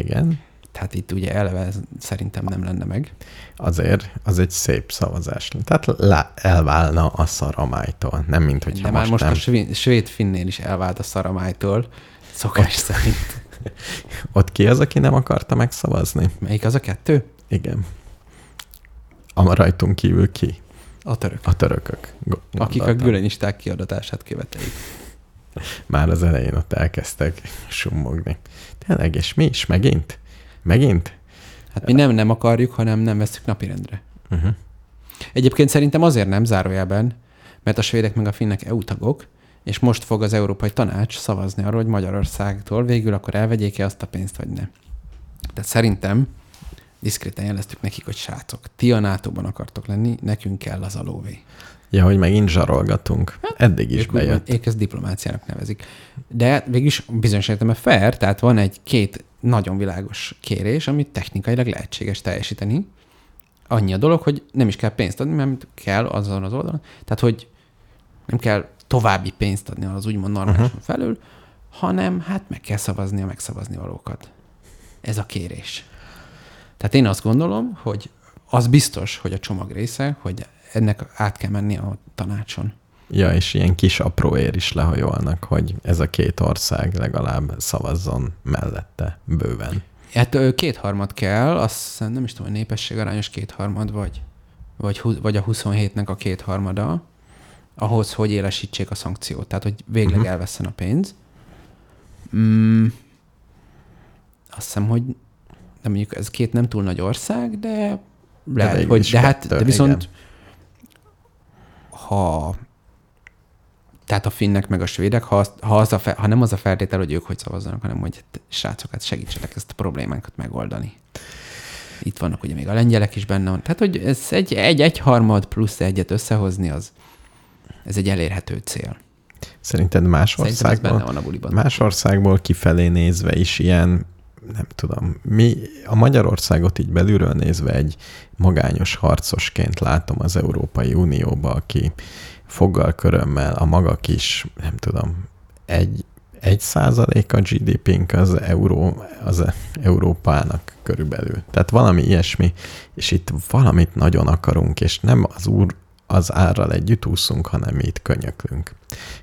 [SPEAKER 2] Igen,
[SPEAKER 3] Tehát itt ugye eleve ez szerintem nem lenne meg.
[SPEAKER 2] azért az egy szép szavazás. Tehát lá, elválna a szaramájtól. Nem, mint hogyha
[SPEAKER 3] De már most
[SPEAKER 2] nem.
[SPEAKER 3] a svéd, finnél is elvált a szaramájtól, szokás szerint.
[SPEAKER 2] Ott ki az, aki nem akarta megszavazni?
[SPEAKER 3] Melyik az a kettő?
[SPEAKER 2] Igen. A rajtunk kívül ki?
[SPEAKER 3] A török.
[SPEAKER 2] A törökök. Go-
[SPEAKER 3] Akik a
[SPEAKER 2] gondoltam.
[SPEAKER 3] gülenyisták kiadatását követelik.
[SPEAKER 2] Már az elején ott elkezdtek summogni. Tényleg, és mi is? Megint? Megint?
[SPEAKER 3] Hát mi nem nem akarjuk, hanem nem veszük napirendre.
[SPEAKER 2] Uh-huh.
[SPEAKER 3] Egyébként szerintem azért nem zárójelben, mert a svédek meg a finnek EU tagok, és most fog az Európai Tanács szavazni arról, hogy Magyarországtól végül akkor elvegyék-e azt a pénzt, vagy ne. Tehát szerintem diszkréten jeleztük nekik, hogy srácok, ti a nato akartok lenni, nekünk kell az a lóvé.
[SPEAKER 2] Ja, hogy megint zsarolgatunk. Eddig is
[SPEAKER 3] Ők,
[SPEAKER 2] bejött.
[SPEAKER 3] ők ezt diplomáciának nevezik. De végülis bizonyos értelemben fair, tehát van egy két nagyon világos kérés, amit technikailag lehetséges teljesíteni. Annyi a dolog, hogy nem is kell pénzt adni, mert kell azon az oldalon. Tehát, hogy nem kell további pénzt adni az úgymond normálisan uh-huh. felül, hanem hát meg kell szavazni a megszavazni valókat. Ez a kérés. Tehát én azt gondolom, hogy az biztos, hogy a csomag része, hogy ennek át kell menni a tanácson.
[SPEAKER 2] Ja, és ilyen kis apróér is lehajolnak, hogy ez a két ország legalább szavazzon mellette bőven.
[SPEAKER 3] Hát kétharmad kell, azt nem is tudom, hogy népességarányos kétharmad vagy, vagy, vagy a 27-nek a kétharmada, ahhoz, hogy élesítsék a szankciót. Tehát, hogy végleg uh-huh. elveszzen a pénz. Mm, azt hiszem, hogy de mondjuk ez két nem túl nagy ország, de lehet,
[SPEAKER 2] végül
[SPEAKER 3] hogy,
[SPEAKER 2] is
[SPEAKER 3] de hát,
[SPEAKER 2] kettő,
[SPEAKER 3] de viszont
[SPEAKER 2] igen.
[SPEAKER 3] ha tehát a finnek meg a svédek, ha, az, ha, az a fe, ha nem az a feltétel, hogy ők hogy szavazzanak, hanem hogy hát, srácok, hát segítsetek ezt a problémánkat megoldani. Itt vannak ugye még a lengyelek is benne van. Tehát, hogy ez egy, egy egyharmad plusz egyet összehozni, az ez egy elérhető cél.
[SPEAKER 2] Szerinted más
[SPEAKER 3] ez benne
[SPEAKER 2] országból,
[SPEAKER 3] van a buliban.
[SPEAKER 2] más országból kifelé nézve is ilyen, nem tudom, mi a Magyarországot így belülről nézve egy magányos harcosként látom az Európai Unióba, aki foggal körömmel a maga kis, nem tudom, egy, egy százalék a GDP-nk az, euró, az Európának körülbelül. Tehát valami ilyesmi, és itt valamit nagyon akarunk, és nem az úr az árral együtt úszunk, hanem mi itt könyöklünk.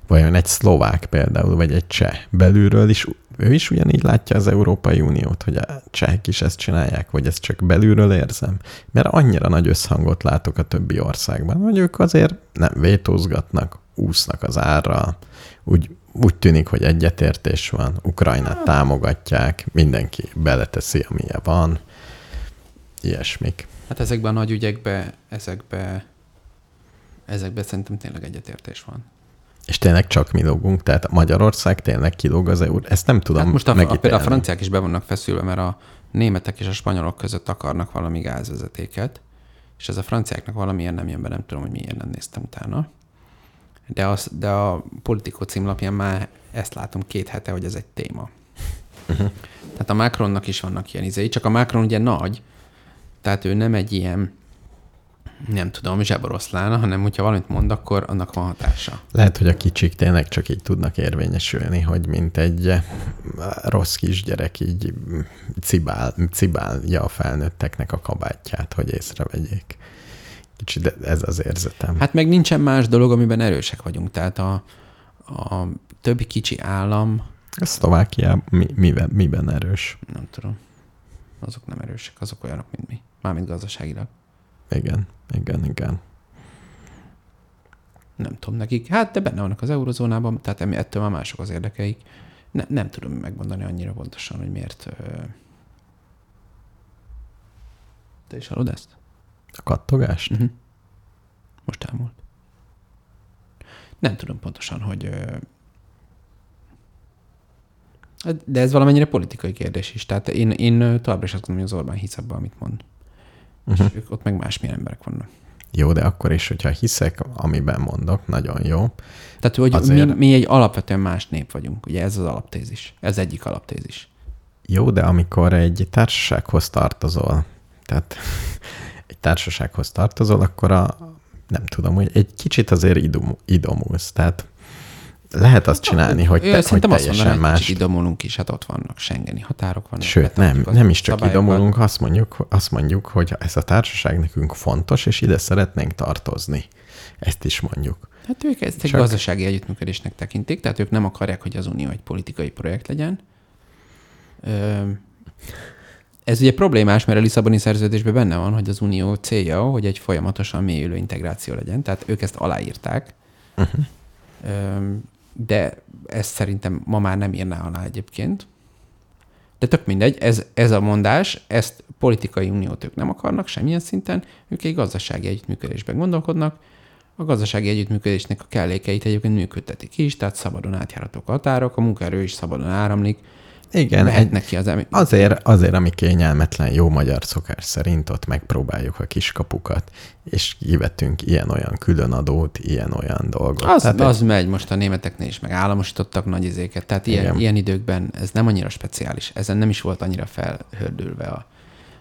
[SPEAKER 2] Vajon egy szlovák például, vagy egy cseh belülről is, ő is ugyanígy látja az Európai Uniót, hogy a csehek is ezt csinálják, vagy ezt csak belülről érzem? Mert annyira nagy összhangot látok a többi országban, hogy ők azért nem vétózgatnak, úsznak az árral, úgy, úgy tűnik, hogy egyetértés van, Ukrajnát támogatják, mindenki beleteszi, amilyen van, ilyesmik.
[SPEAKER 3] Hát ezekben a nagy ügyekben, ezekben, ezekben szerintem tényleg egyetértés van.
[SPEAKER 2] És tényleg csak mi lógunk, tehát Magyarország tényleg kilóg az euró. Ezt nem tudom
[SPEAKER 3] Hát most a, a,
[SPEAKER 2] megítélni.
[SPEAKER 3] például a franciák is be vannak feszülve, mert a németek és a spanyolok között akarnak valami gázvezetéket, és ez a franciáknak valamilyen nem jön be, nem tudom, hogy miért nem néztem utána. De, az, de a politikó címlapján már ezt látom két hete, hogy ez egy téma. Uh-huh. Tehát a Macronnak is vannak ilyen izei, csak a Macron ugye nagy, tehát ő nem egy ilyen, nem tudom, zseboroszlán, hanem hogyha valamit mond, akkor annak van hatása.
[SPEAKER 2] Lehet, hogy a kicsik tényleg csak így tudnak érvényesülni, hogy mint egy eh, rossz kisgyerek így cibál, cibálja a felnőtteknek a kabátját, hogy észrevegyék. Kicsit ez az érzetem.
[SPEAKER 3] Hát meg nincsen más dolog, amiben erősek vagyunk. Tehát a, a többi kicsi állam,
[SPEAKER 2] A Szlovákia mi, miben, miben erős?
[SPEAKER 3] nem tudom, azok nem erősek, azok olyanok, mint mi. Mármint gazdaságilag.
[SPEAKER 2] Igen, igen, igen.
[SPEAKER 3] Nem tudom nekik. Hát, de benne vannak az eurozónában, tehát ettől már mások az érdekeik. Ne, nem tudom megmondani annyira pontosan, hogy miért. Te is hallod ezt?
[SPEAKER 2] A kattogást?
[SPEAKER 3] Uh-huh. Most elmúlt. Nem tudom pontosan, hogy... ö, De ez valamennyire politikai kérdés is. Tehát én, én továbbra is azt gondolom, hogy az Orbán hisz abban, amit mond. Uh-huh. És ők, ott meg másmilyen emberek vannak.
[SPEAKER 2] Jó, de akkor is, hogyha hiszek, amiben mondok, nagyon jó.
[SPEAKER 3] Tehát, hogy
[SPEAKER 2] Azért-
[SPEAKER 3] mi, mi egy alapvetően más nép vagyunk. Ugye ez az alaptézis. Ez egyik alaptézis.
[SPEAKER 2] Jó, de amikor egy társasághoz tartozol, tehát egy társasághoz tartozol, akkor a, nem tudom, hogy egy kicsit azért idom, idomulsz. Tehát lehet azt csinálni, hogy, te, hogy teljesen
[SPEAKER 3] mondaná,
[SPEAKER 2] más.
[SPEAKER 3] kicsit idomulunk is, hát ott vannak Schengeni határok vannak.
[SPEAKER 2] Sőt, nem, nem is csak
[SPEAKER 3] szabályokat.
[SPEAKER 2] idomulunk, azt mondjuk, azt mondjuk, hogy ez a társaság nekünk fontos, és ide szeretnénk tartozni. Ezt is mondjuk.
[SPEAKER 3] Hát ők ezt egy
[SPEAKER 2] Csak-
[SPEAKER 3] gazdasági együttműködésnek tekintik, tehát ők nem akarják, hogy az Unió egy politikai projekt legyen. Ez ugye problémás, mert a Lisszaboni szerződésben benne van, hogy az Unió célja, hogy egy folyamatosan mélyülő integráció legyen, tehát ők ezt aláírták.
[SPEAKER 2] Uh-huh.
[SPEAKER 3] De ezt szerintem ma már nem írná alá egyébként. De tök mindegy, ez, ez a mondás, ezt politikai uniót ők nem akarnak semmilyen szinten, ők egy gazdasági együttműködésben gondolkodnak, a gazdasági együttműködésnek a kellékeit egyébként működtetik is, tehát szabadon átjárhatók határok, a munkaerő is szabadon áramlik,
[SPEAKER 2] Igen,
[SPEAKER 3] mehet
[SPEAKER 2] egy,
[SPEAKER 3] neki az emi-
[SPEAKER 2] azért, azért, ami kényelmetlen jó magyar szokás szerint, ott megpróbáljuk a kiskapukat, és kivetünk ilyen-olyan különadót, ilyen-olyan dolgot.
[SPEAKER 3] Az,
[SPEAKER 2] Tehát
[SPEAKER 3] az megy most a németeknél is, meg államosítottak nagy izéket. Tehát ilyen,
[SPEAKER 2] Igen.
[SPEAKER 3] ilyen időkben ez nem annyira speciális. Ezen nem is volt annyira felhördülve a...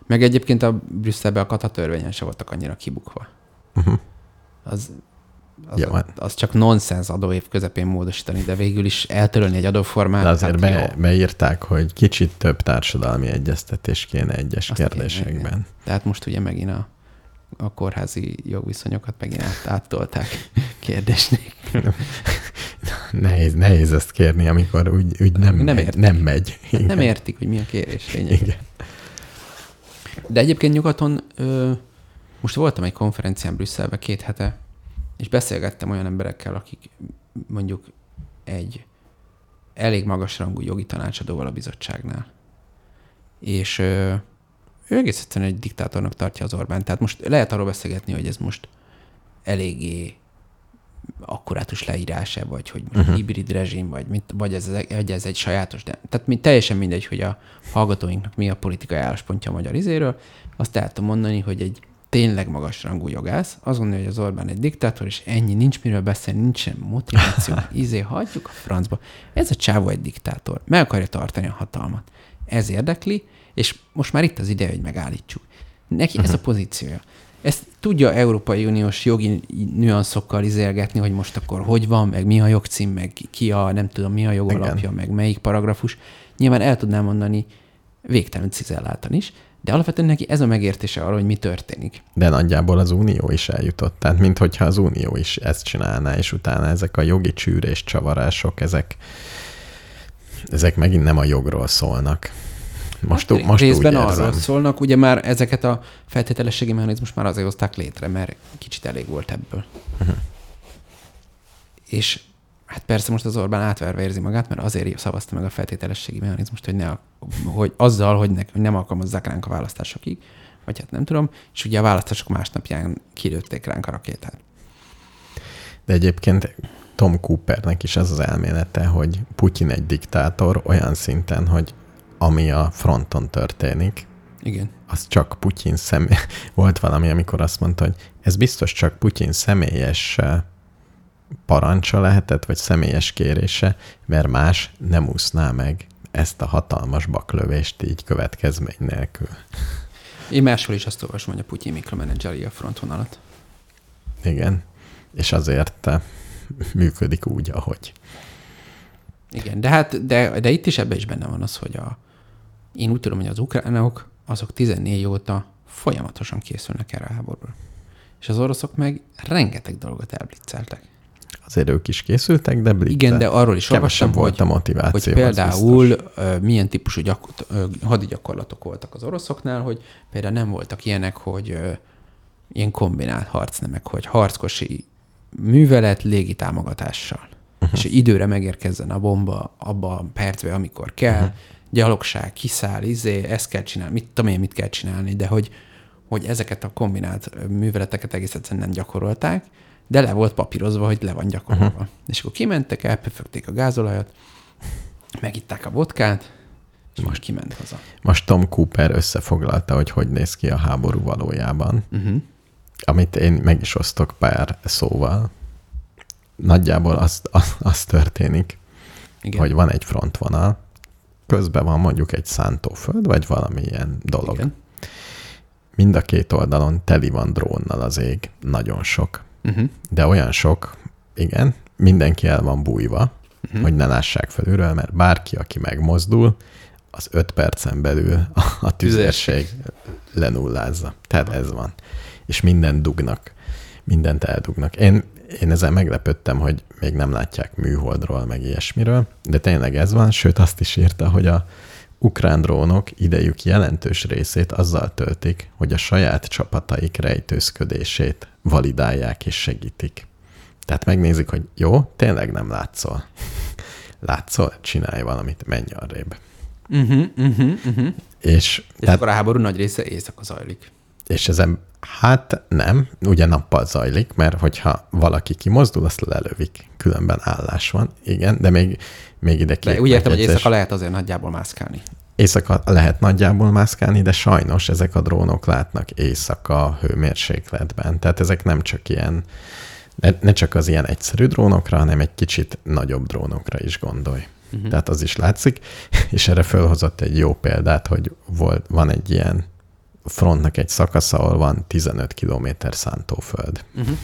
[SPEAKER 3] Meg egyébként a Brüsszelben a katatörvényen se voltak annyira kibukva.
[SPEAKER 2] Uh-huh.
[SPEAKER 3] Az, az,
[SPEAKER 2] Jó, hát-
[SPEAKER 3] az csak nonsens adóév közepén módosítani, de végül is eltörölni egy adóformát.
[SPEAKER 2] De azért
[SPEAKER 3] hát
[SPEAKER 2] be,
[SPEAKER 3] jó.
[SPEAKER 2] beírták, hogy kicsit több társadalmi egyeztetés kéne egyes
[SPEAKER 3] Azt kéne,
[SPEAKER 2] kérdésekben.
[SPEAKER 3] igen. Tehát most ugye megint a a kórházi jogviszonyokat megint át, áttolták kérdésnék.
[SPEAKER 2] Nehéz, nehéz ezt kérni, amikor úgy, úgy nem,
[SPEAKER 3] Nem
[SPEAKER 2] megy,
[SPEAKER 3] értik.
[SPEAKER 2] nem megy.
[SPEAKER 3] Hát nem értik, hogy mi a kérés lényeg.
[SPEAKER 2] Igen.
[SPEAKER 3] De egyébként nyugaton, ö, most voltam egy konferencián Brüsszelben két hete, és beszélgettem olyan emberekkel, akik mondjuk egy elég magas rangú jogi tanácsadóval a bizottságnál. És ö, ő egész egyszerűen egy diktátornak tartja az Orbán. Tehát most lehet arról beszélgetni, hogy ez most eléggé akkurátus leírása, vagy hogy uh-huh. hibrid rezsim, vagy, mit, vagy, ez, vagy ez egy sajátos, de tehát mi, teljesen mindegy, hogy a hallgatóinknak mi a politikai álláspontja a magyar izéről, azt el tudom mondani, hogy egy tényleg magas rangú jogász, azt gondolja, hogy az Orbán egy diktátor, és ennyi, nincs miről beszélni, nincsen motiváció, izé, hagyjuk a francba. Ez a csávó egy diktátor, meg akarja tartani a hatalmat. Ez érdekli, és most már itt az ideje, hogy megállítsuk. Neki ez a pozíciója. Ezt tudja Európai Uniós jogi nüanszokkal izélgetni, hogy most akkor hogy van, meg mi a jogcím, meg ki a, nem tudom, mi a jogalapja,
[SPEAKER 2] Igen.
[SPEAKER 3] meg melyik paragrafus. Nyilván el tudnám mondani végtelen cizelláltan is, de alapvetően neki ez a megértése arról, hogy mi történik.
[SPEAKER 2] De nagyjából az Unió is eljutott. Tehát, minthogyha az Unió is ezt csinálná, és utána ezek a jogi csűrés csavarások, ezek, ezek megint nem a jogról szólnak. Most,
[SPEAKER 3] Hát
[SPEAKER 2] most
[SPEAKER 3] részben
[SPEAKER 2] úgy
[SPEAKER 3] arról szólnak, ugye már ezeket a feltételességi mechanizmus már azért hozták létre, mert kicsit elég volt ebből.
[SPEAKER 2] Uh-huh.
[SPEAKER 3] És hát persze most az Orbán átverve érzi magát, mert azért szavazta meg a feltételességi mechanizmust, hogy, ne, hogy azzal, hogy, ne, hogy nem alkalmazzák ránk a választásokig, vagy hát nem tudom, és ugye a választások másnapján kilőtték ránk a rakétát.
[SPEAKER 2] De egyébként Tom Coopernek is az az elmélete, hogy Putyin egy diktátor olyan szinten, hogy ami a fronton történik,
[SPEAKER 3] Igen.
[SPEAKER 2] az csak Putyin személy. Volt valami, amikor azt mondta, hogy ez biztos csak Putyin személyes eh, parancsa lehetett, vagy személyes kérése, mert más nem úszná meg ezt a hatalmas baklövést így következmény nélkül.
[SPEAKER 3] Én máshol is azt olvasom, hogy a Putyin mikromenedzseri a frontvonalat.
[SPEAKER 2] Igen. És azért eh, működik úgy, ahogy.
[SPEAKER 3] Igen, de hát, de, de itt is ebben is benne van az, hogy a, én úgy tudom, hogy az ukránok azok 14 óta folyamatosan készülnek erre a háborúra. És az oroszok meg rengeteg dolgot elblitzeltek.
[SPEAKER 2] Azért ők is készültek, de blitzel.
[SPEAKER 3] Igen, de arról is olvastam,
[SPEAKER 2] volt
[SPEAKER 3] hogy,
[SPEAKER 2] a motiváció.
[SPEAKER 3] hogy például
[SPEAKER 2] biztos.
[SPEAKER 3] milyen típusú gyakor- hadigyakorlatok voltak az oroszoknál, hogy például nem voltak ilyenek, hogy ilyen kombinált harcnemek, hogy harckosi művelet légi támogatással. Uh-huh. És hogy időre megérkezzen a bomba abba a percbe, amikor kell, uh-huh. gyalogság, kiszáll, izé, ezt kell csinálni, mit tudom én, mit kell csinálni, de hogy, hogy ezeket a kombinált műveleteket egész egyszerűen nem gyakorolták, de le volt papírozva, hogy le van gyakorolva. Uh-huh. És akkor kimentek, elpöfögték a gázolajat, megitták a vodkát, és most kiment haza.
[SPEAKER 2] Most Tom Cooper összefoglalta, hogy hogy néz ki a háború valójában,
[SPEAKER 3] Uh-huh.
[SPEAKER 2] amit én meg is osztok pár szóval. Nagyjából az, az, az történik,
[SPEAKER 3] Igen.
[SPEAKER 2] hogy van egy frontvonal, közben van mondjuk egy szántóföld, vagy valami ilyen dolog.
[SPEAKER 3] Igen.
[SPEAKER 2] Mind a két oldalon teli van drónnal az ég, nagyon sok.
[SPEAKER 3] Uh-huh.
[SPEAKER 2] De olyan sok, igen, mindenki el van bújva,
[SPEAKER 3] Mhm.
[SPEAKER 2] uh-huh. hogy ne lássák felülről, mert bárki, aki megmozdul, az öt percen belül a, tüzérség lenullázza. Tehát ez van. És minden dugnak, mindent eldugnak. Én, én ezen meglepődtem, hogy még nem látják műholdról, meg ilyesmiről, de tényleg ez van, sőt azt is írta, hogy a ukrán drónok idejük jelentős részét azzal töltik, hogy a saját csapataik rejtőzködését validálják és segítik. Tehát megnézik, hogy jó, tényleg nem látszol. Látszol? Csinálj valamit, menj arrébb.
[SPEAKER 3] Uh-huh, uh-huh, uh-huh.
[SPEAKER 2] És,
[SPEAKER 3] És
[SPEAKER 2] tehát,
[SPEAKER 3] akkor a háború nagy része éjszaka zajlik.
[SPEAKER 2] És ezen, hát nem, ugye nappal zajlik, mert hogyha valaki kimozdul, azt lelövik. Különben állás van, igen, de még, még ide
[SPEAKER 3] De
[SPEAKER 2] két
[SPEAKER 3] úgy értem, hogy éjszaka lehet azért nagyjából mászkálni.
[SPEAKER 2] Éjszaka lehet nagyjából mászkálni, de sajnos ezek a drónok látnak éjszaka hőmérsékletben. Tehát ezek nem csak ilyen, ne, ne csak az ilyen egyszerű drónokra, hanem egy kicsit nagyobb drónokra is gondolj. Uh-huh. Tehát az is látszik, és erre fölhozott egy jó példát, hogy volt, van egy ilyen frontnak egy szakasz, ahol van 15 kilométer szántóföld.
[SPEAKER 3] Uh-huh.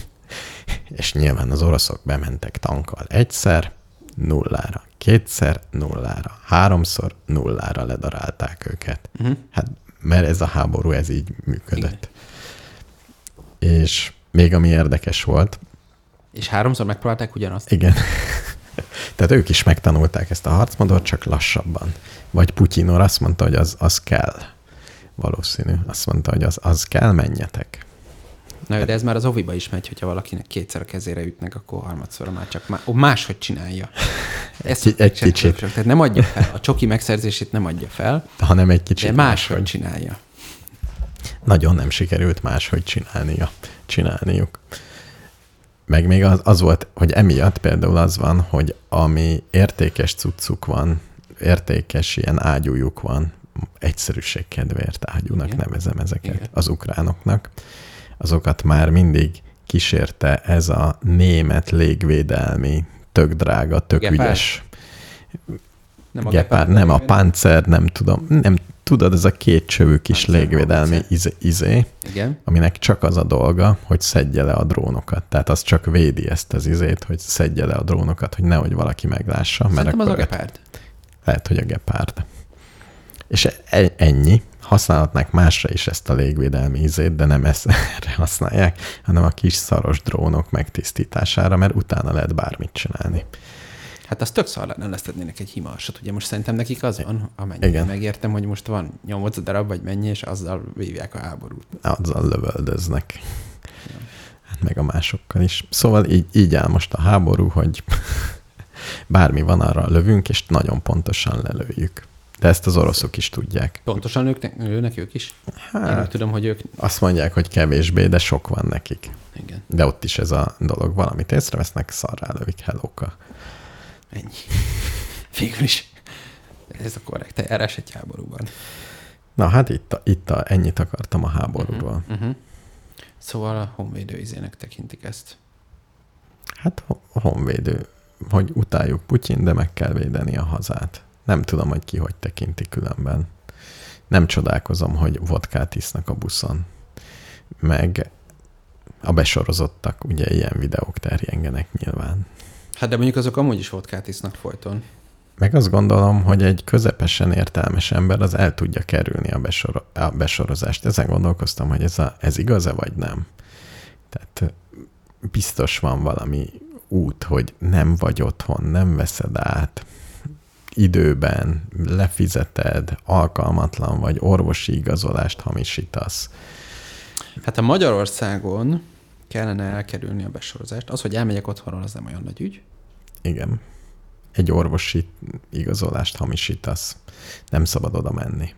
[SPEAKER 2] És nyilván az oroszok bementek tankkal egyszer, nullára, kétszer, nullára, háromszor, nullára ledarálták őket.
[SPEAKER 3] Uh-huh.
[SPEAKER 2] Hát, mert ez a háború, ez így működött. és még ami érdekes volt,
[SPEAKER 3] És háromszor megpróbálták ugyanazt.
[SPEAKER 2] igen, tehát ők is megtanulták ezt a harcmodot, csak lassabban. Vagy Putyinor azt mondta, hogy az, az kell. Valószínű. Azt mondta, hogy az, az kell, menjetek.
[SPEAKER 3] Na jó, de ez már az oviba is megy, hogyha valakinek kétszer a kezére ütnek, akkor harmadszorra már csak má- ó, máshogy csinálja. Ezt
[SPEAKER 2] Egy- egy kicsit.
[SPEAKER 3] tudom, Tehát nem adja fel. A csoki megszerzését nem adja fel,
[SPEAKER 2] Hanem egy kicsit
[SPEAKER 3] de máshogy csinálja.
[SPEAKER 2] nagyon nem sikerült máshogy csinálnia, csinálniuk. Meg még az, az volt, hogy emiatt például az van, hogy ami értékes cuccuk van, értékes ilyen ágyújuk van, egyszerűség kedvéért ágyúnak
[SPEAKER 3] Igen.
[SPEAKER 2] nevezem ezeket
[SPEAKER 3] Igen.
[SPEAKER 2] az ukránoknak, azokat már mindig kísérte ez a német légvédelmi, tök drága, tök
[SPEAKER 3] Gepard?
[SPEAKER 2] ügyes
[SPEAKER 3] Nem
[SPEAKER 2] Gepard, nem a Panzer, nem tudom, nem tudod, ez a két csövű kis
[SPEAKER 3] Panzer
[SPEAKER 2] légvédelmi izé, izé,
[SPEAKER 3] Igen.
[SPEAKER 2] aminek csak az a dolga, hogy szedje le a drónokat. Tehát az csak védi ezt az izét, hogy szedje le a drónokat, hogy nehogy valaki meglássa, mert
[SPEAKER 3] Szerintem az a gepárd.
[SPEAKER 2] lehet, hogy a gepárd. És e- ennyi. Használhatnák másra is ezt a légvédelmi izét, de nem ezt erre használják, hanem a kis szaros drónok megtisztítására, mert utána lehet bármit csinálni.
[SPEAKER 3] Hát az tök szar lenne, leszednének egy himarsot. Ugye most szerintem nekik az van, amennyire
[SPEAKER 2] Igen.
[SPEAKER 3] megértem, hogy most van 8 darab, vagy mennyi, és azzal vívják a háborút.
[SPEAKER 2] azzal lövöldöznek. Hát meg a másokkal is. Szóval így, így áll most a háború, hogy bármi van, arra lövünk, és nagyon pontosan lelőjük. De ezt az oroszok is tudják.
[SPEAKER 3] Pontosan ők, lőnek ők is? Hát. Én tudom, hogy ők...
[SPEAKER 2] Azt mondják, hogy kevésbé, de sok van nekik.
[SPEAKER 3] Igen,
[SPEAKER 2] De ott is ez a dolog. Valamit észrevesznek, szarrá lövik, hellóka.
[SPEAKER 3] ennyi. Végül is. Ez a korrekt eljárás egy háborúban.
[SPEAKER 2] Na hát itt, a, itt a, ennyit akartam a háborúról.
[SPEAKER 3] Uh-huh. Szóval a honvédő izének tekintik ezt.
[SPEAKER 2] Hát a honvédő, hogy utáljuk Putyin, de meg kell védeni a hazát. Nem tudom, hogy ki hogy tekinti különben. Nem csodálkozom, hogy vodkát isznak a buszon. Meg a besorozottak, ugye ilyen videók terjengenek nyilván.
[SPEAKER 3] Hát de mondjuk azok amúgy is vodkát isznak folyton.
[SPEAKER 2] Meg azt gondolom, hogy egy közepesen értelmes ember az el tudja kerülni a, besor- a besorozást. Ezen gondolkoztam, hogy ez, a, ez igaz-e vagy nem. Tehát biztos van valami út, hogy nem vagy otthon, nem veszed át, időben lefizeted, alkalmatlan vagy, orvosi igazolást hamisítasz.
[SPEAKER 3] Hát a Magyarországon kellene elkerülni a besorozást. Az, hogy elmegyek otthonról, az nem olyan nagy ügy.
[SPEAKER 2] Igen. Egy orvosi igazolást hamisítasz. Nem szabad oda menni.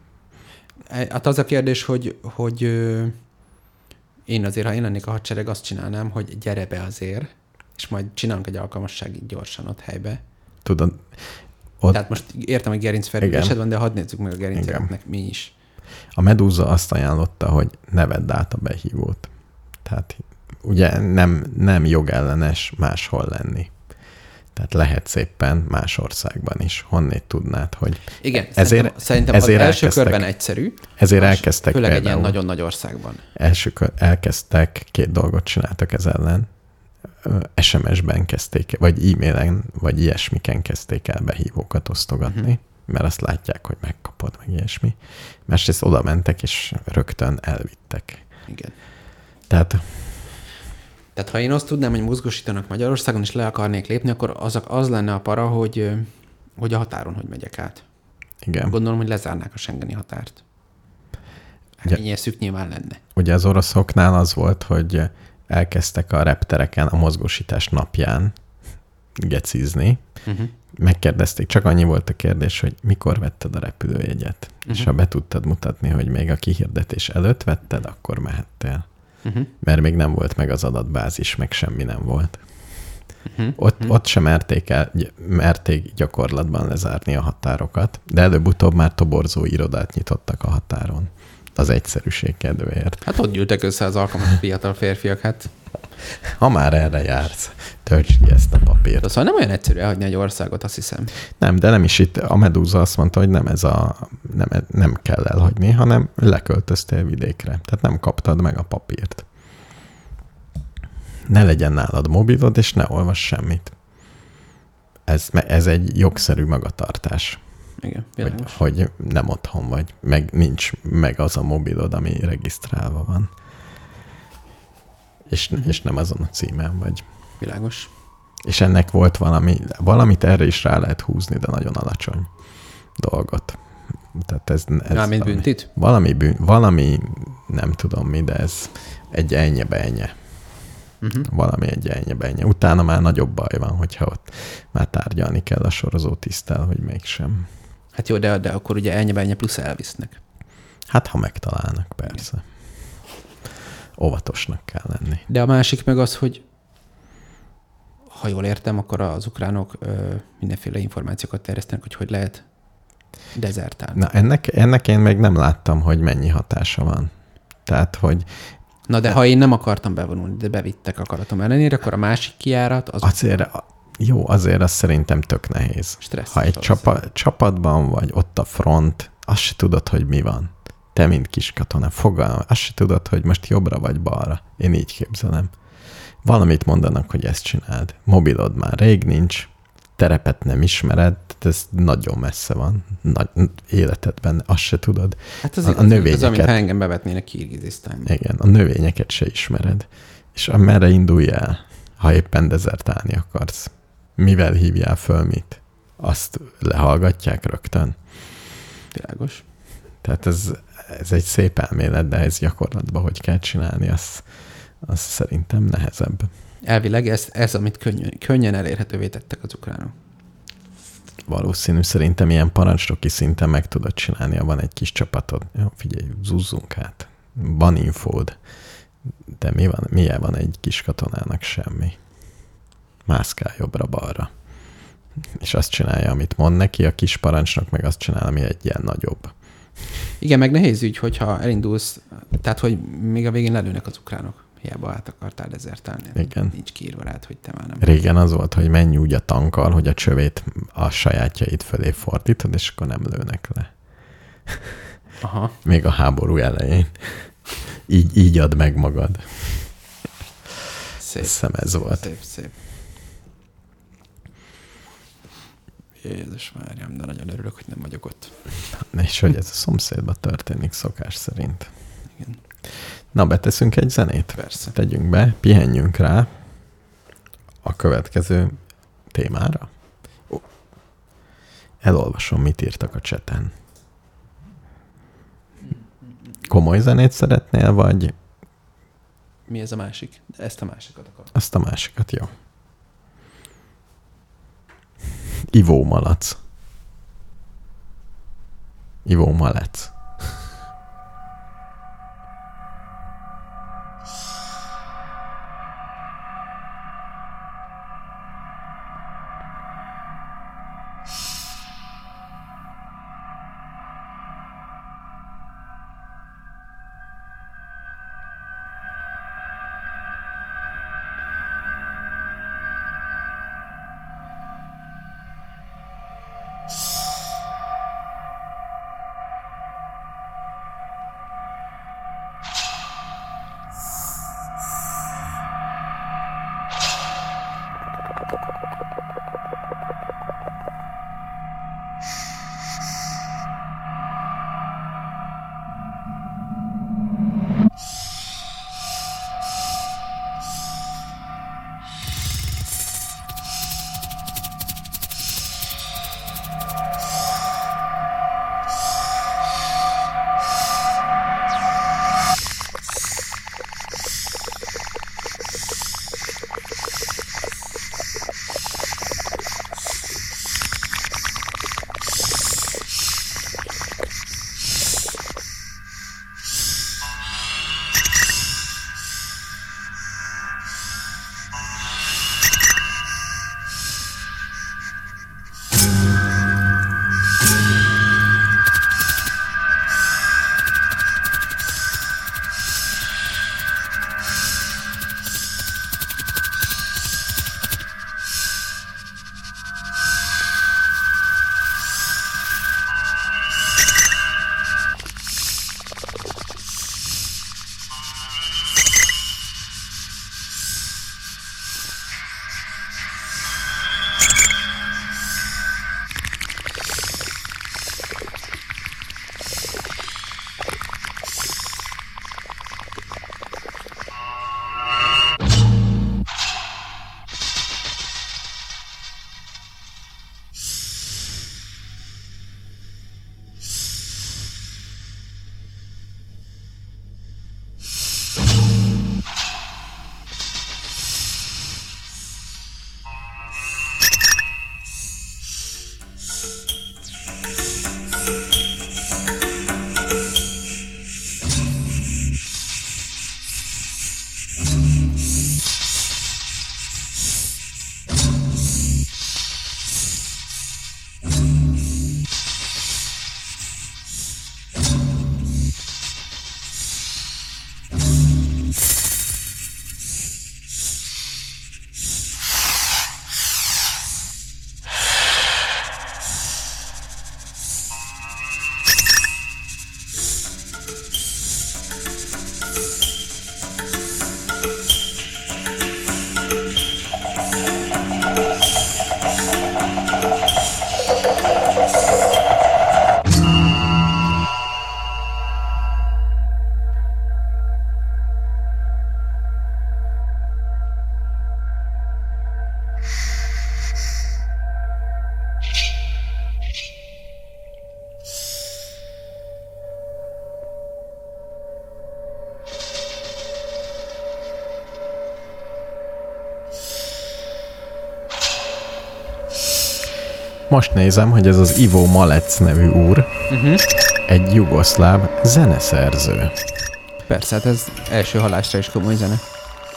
[SPEAKER 3] Hát az a kérdés, hogy, hogy én azért, ha én lennék a hadsereg, azt csinálnám, hogy gyere be azért, és majd csinálunk egy alkalmasságig gyorsan ott helybe.
[SPEAKER 2] Tudod,
[SPEAKER 3] Ott... Tehát most értem, hogy gerinc felülésed van, de hadd nézzük meg a gerinceknek mi is.
[SPEAKER 2] A Medúza azt ajánlotta, hogy ne vedd át a behívót. Tehát ugye nem, nem jogellenes máshol lenni. Tehát lehet szépen más országban is. Honnét tudnád, hogy
[SPEAKER 3] Igen,
[SPEAKER 2] Ezért-
[SPEAKER 3] szerintem, szerintem
[SPEAKER 2] ezért
[SPEAKER 3] az első körben egyszerű,
[SPEAKER 2] ezért
[SPEAKER 3] más-
[SPEAKER 2] elkezdtek
[SPEAKER 3] főleg egy ilyen nagyon nagy országban.
[SPEAKER 2] első kör, elkezdtek, két dolgot csináltak ez ellen. SMS-ben kezdték, vagy e-mailen, vagy ilyesmiken kezdték el behívókat osztogatni, uh-huh. mert azt látják, hogy megkapod, meg ilyesmi. Másrészt oda mentek, és rögtön elvittek.
[SPEAKER 3] Igen.
[SPEAKER 2] Tehát
[SPEAKER 3] Tehát ha én azt tudnám, hogy mozgósítanak Magyarországon, és le akarnék lépni, akkor az, az lenne a para, hogy, hogy a határon hogy megyek át.
[SPEAKER 2] igen.
[SPEAKER 3] Gondolom, hogy lezárnák a Schengeni határt.
[SPEAKER 2] Ugye-
[SPEAKER 3] Ennyi eszük nyilván lenne.
[SPEAKER 2] Ugye az oroszoknál az volt, hogy elkezdtek a reptereken a mozgósítás napján gecizni.
[SPEAKER 3] Uh-huh.
[SPEAKER 2] Megkérdezték, csak annyi volt a kérdés, hogy mikor vetted a repülőjegyet. Uh-huh. És ha be tudtad mutatni, hogy még a kihirdetés előtt vetted, akkor mehettél.
[SPEAKER 3] Uh-huh.
[SPEAKER 2] Mert még nem volt meg az adatbázis, meg semmi nem volt.
[SPEAKER 3] Uh-huh.
[SPEAKER 2] Ott, uh-huh. ott sem merték, el, merték gyakorlatban lezárni a határokat, de előbb-utóbb már toborzó irodát nyitottak a határon. Az egyszerűség kedvéért.
[SPEAKER 3] Hát ott gyűltek össze az alkalmas fiatal férfiak, hát
[SPEAKER 2] Ha már erre jársz, töltsd ki ezt a papírt.
[SPEAKER 3] de szóval nem olyan egyszerű elhagyni egy országot, azt hiszem.
[SPEAKER 2] Nem, de nem is itt. A Medúza azt mondta, hogy nem ez a, nem, nem kell elhagyni, hanem leköltöztél vidékre. Tehát nem kaptad meg a papírt. Ne legyen nálad mobilod, és ne olvass semmit. Ez, ez egy jogszerű magatartás,
[SPEAKER 3] Igen,
[SPEAKER 2] hogy,
[SPEAKER 3] világos.
[SPEAKER 2] hogy nem otthon vagy, meg nincs meg az a mobilod, ami regisztrálva van. és, és nem azon a címen vagy.
[SPEAKER 3] Világos.
[SPEAKER 2] És ennek volt valami, valamit erre is rá lehet húzni, de nagyon alacsony dolgot. Tehát ez, ez
[SPEAKER 3] Mármint
[SPEAKER 2] valami,
[SPEAKER 3] büntit?
[SPEAKER 2] valami, bűn, valami, nem tudom mi, de ez egy ennyi ennyi.
[SPEAKER 3] Uh-huh.
[SPEAKER 2] Valami egy ennyi. Utána már nagyobb baj van, hogyha ott már tárgyalni kell a sorozó tisztel, hogy mégsem.
[SPEAKER 3] Hát jó, de, de akkor ugye ennyi plusz elvisznek.
[SPEAKER 2] Hát, ha megtalálnak, persze. Óvatosnak kell lenni.
[SPEAKER 3] De a másik meg az, hogy ha jól értem, akkor az ukránok ö, mindenféle információkat terjesztenek, hogy hogy lehet dezertálni.
[SPEAKER 2] Na, ennek, ennek én még nem láttam, hogy mennyi hatása van. Tehát, hogy
[SPEAKER 3] Na de ha én nem akartam bevonulni, de bevittek akaratom ellenére, akkor a másik kiárat az
[SPEAKER 2] azért, jó, azért az szerintem tök nehéz.
[SPEAKER 3] Stressz
[SPEAKER 2] ha egy csapa, csapatban vagy, ott a front, azt se tudod, hogy mi van. Te, mint kis katona, fogalma, azt se tudod, hogy most jobbra vagy balra. Én így képzelem. Valamit mondanak, hogy ezt csináld. Mobilod már rég nincs, terepet nem ismered, ez nagyon messze van. Nagy, életedben azt se tudod.
[SPEAKER 3] Hát az,
[SPEAKER 2] a, a
[SPEAKER 3] az, az,
[SPEAKER 2] növényeket,
[SPEAKER 3] amit engem bevetnének Kirgizisztánba.
[SPEAKER 2] igen, a növényeket se ismered. És merre indulj el, ha éppen dezertálni akarsz? Mivel hívjál föl mit? Azt lehallgatják rögtön.
[SPEAKER 3] Világos.
[SPEAKER 2] Tehát ez, ez egy szép elmélet, de ez gyakorlatban hogy kell csinálni, az, az szerintem nehezebb.
[SPEAKER 3] Elvileg ez, ez amit könnyen, könnyen elérhetővé tettek az ukránok.
[SPEAKER 2] Valószínű, szerintem ilyen parancsnoki szinten meg tudod csinálni, ha van egy kis csapatod. Jó, figyelj, zúzzunk át. Van infód. De mi van, milyen van egy kis katonának semmi. Mászkál jobbra-balra. És azt csinálja, amit mond neki, a kis parancsnok meg azt csinál, ami egy ilyen nagyobb.
[SPEAKER 3] Igen, meg nehéz ügy, hogyha elindulsz, tehát hogy még a végén lelőnek az ukránok. Hiába át akartál dezertálni.
[SPEAKER 2] Igen.
[SPEAKER 3] Nincs kiírva rád, hogy te már nem.
[SPEAKER 2] Régen az volt, hogy menj úgy a tankkal, hogy a csövét a sajátjait fölé fordítod, és akkor nem lőnek le.
[SPEAKER 3] Aha.
[SPEAKER 2] Még a háború elején. Így, így ad meg magad.
[SPEAKER 3] Szép.
[SPEAKER 2] Hiszem ez volt.
[SPEAKER 3] Szép, szép. Jézus Máriam, de nagyon örülök, hogy nem vagyok ott.
[SPEAKER 2] És hogy ez a szomszédban történik szokás szerint.
[SPEAKER 3] Igen.
[SPEAKER 2] Na, beteszünk egy zenét?
[SPEAKER 3] Persze.
[SPEAKER 2] Tegyünk be, pihenjünk rá a következő témára. Elolvasom, mit írtak a cseten. Komoly zenét szeretnél, vagy
[SPEAKER 3] Mi ez a másik? Ezt a másikat akarom.
[SPEAKER 2] azt a másikat? Jó. Ivó malac. Most nézem, hogy ez az Ivo Malec nevű úr
[SPEAKER 3] Uh-huh.
[SPEAKER 2] egy jugoszláv zeneszerző.
[SPEAKER 3] Persze, hát ez első halásra is komoly zene.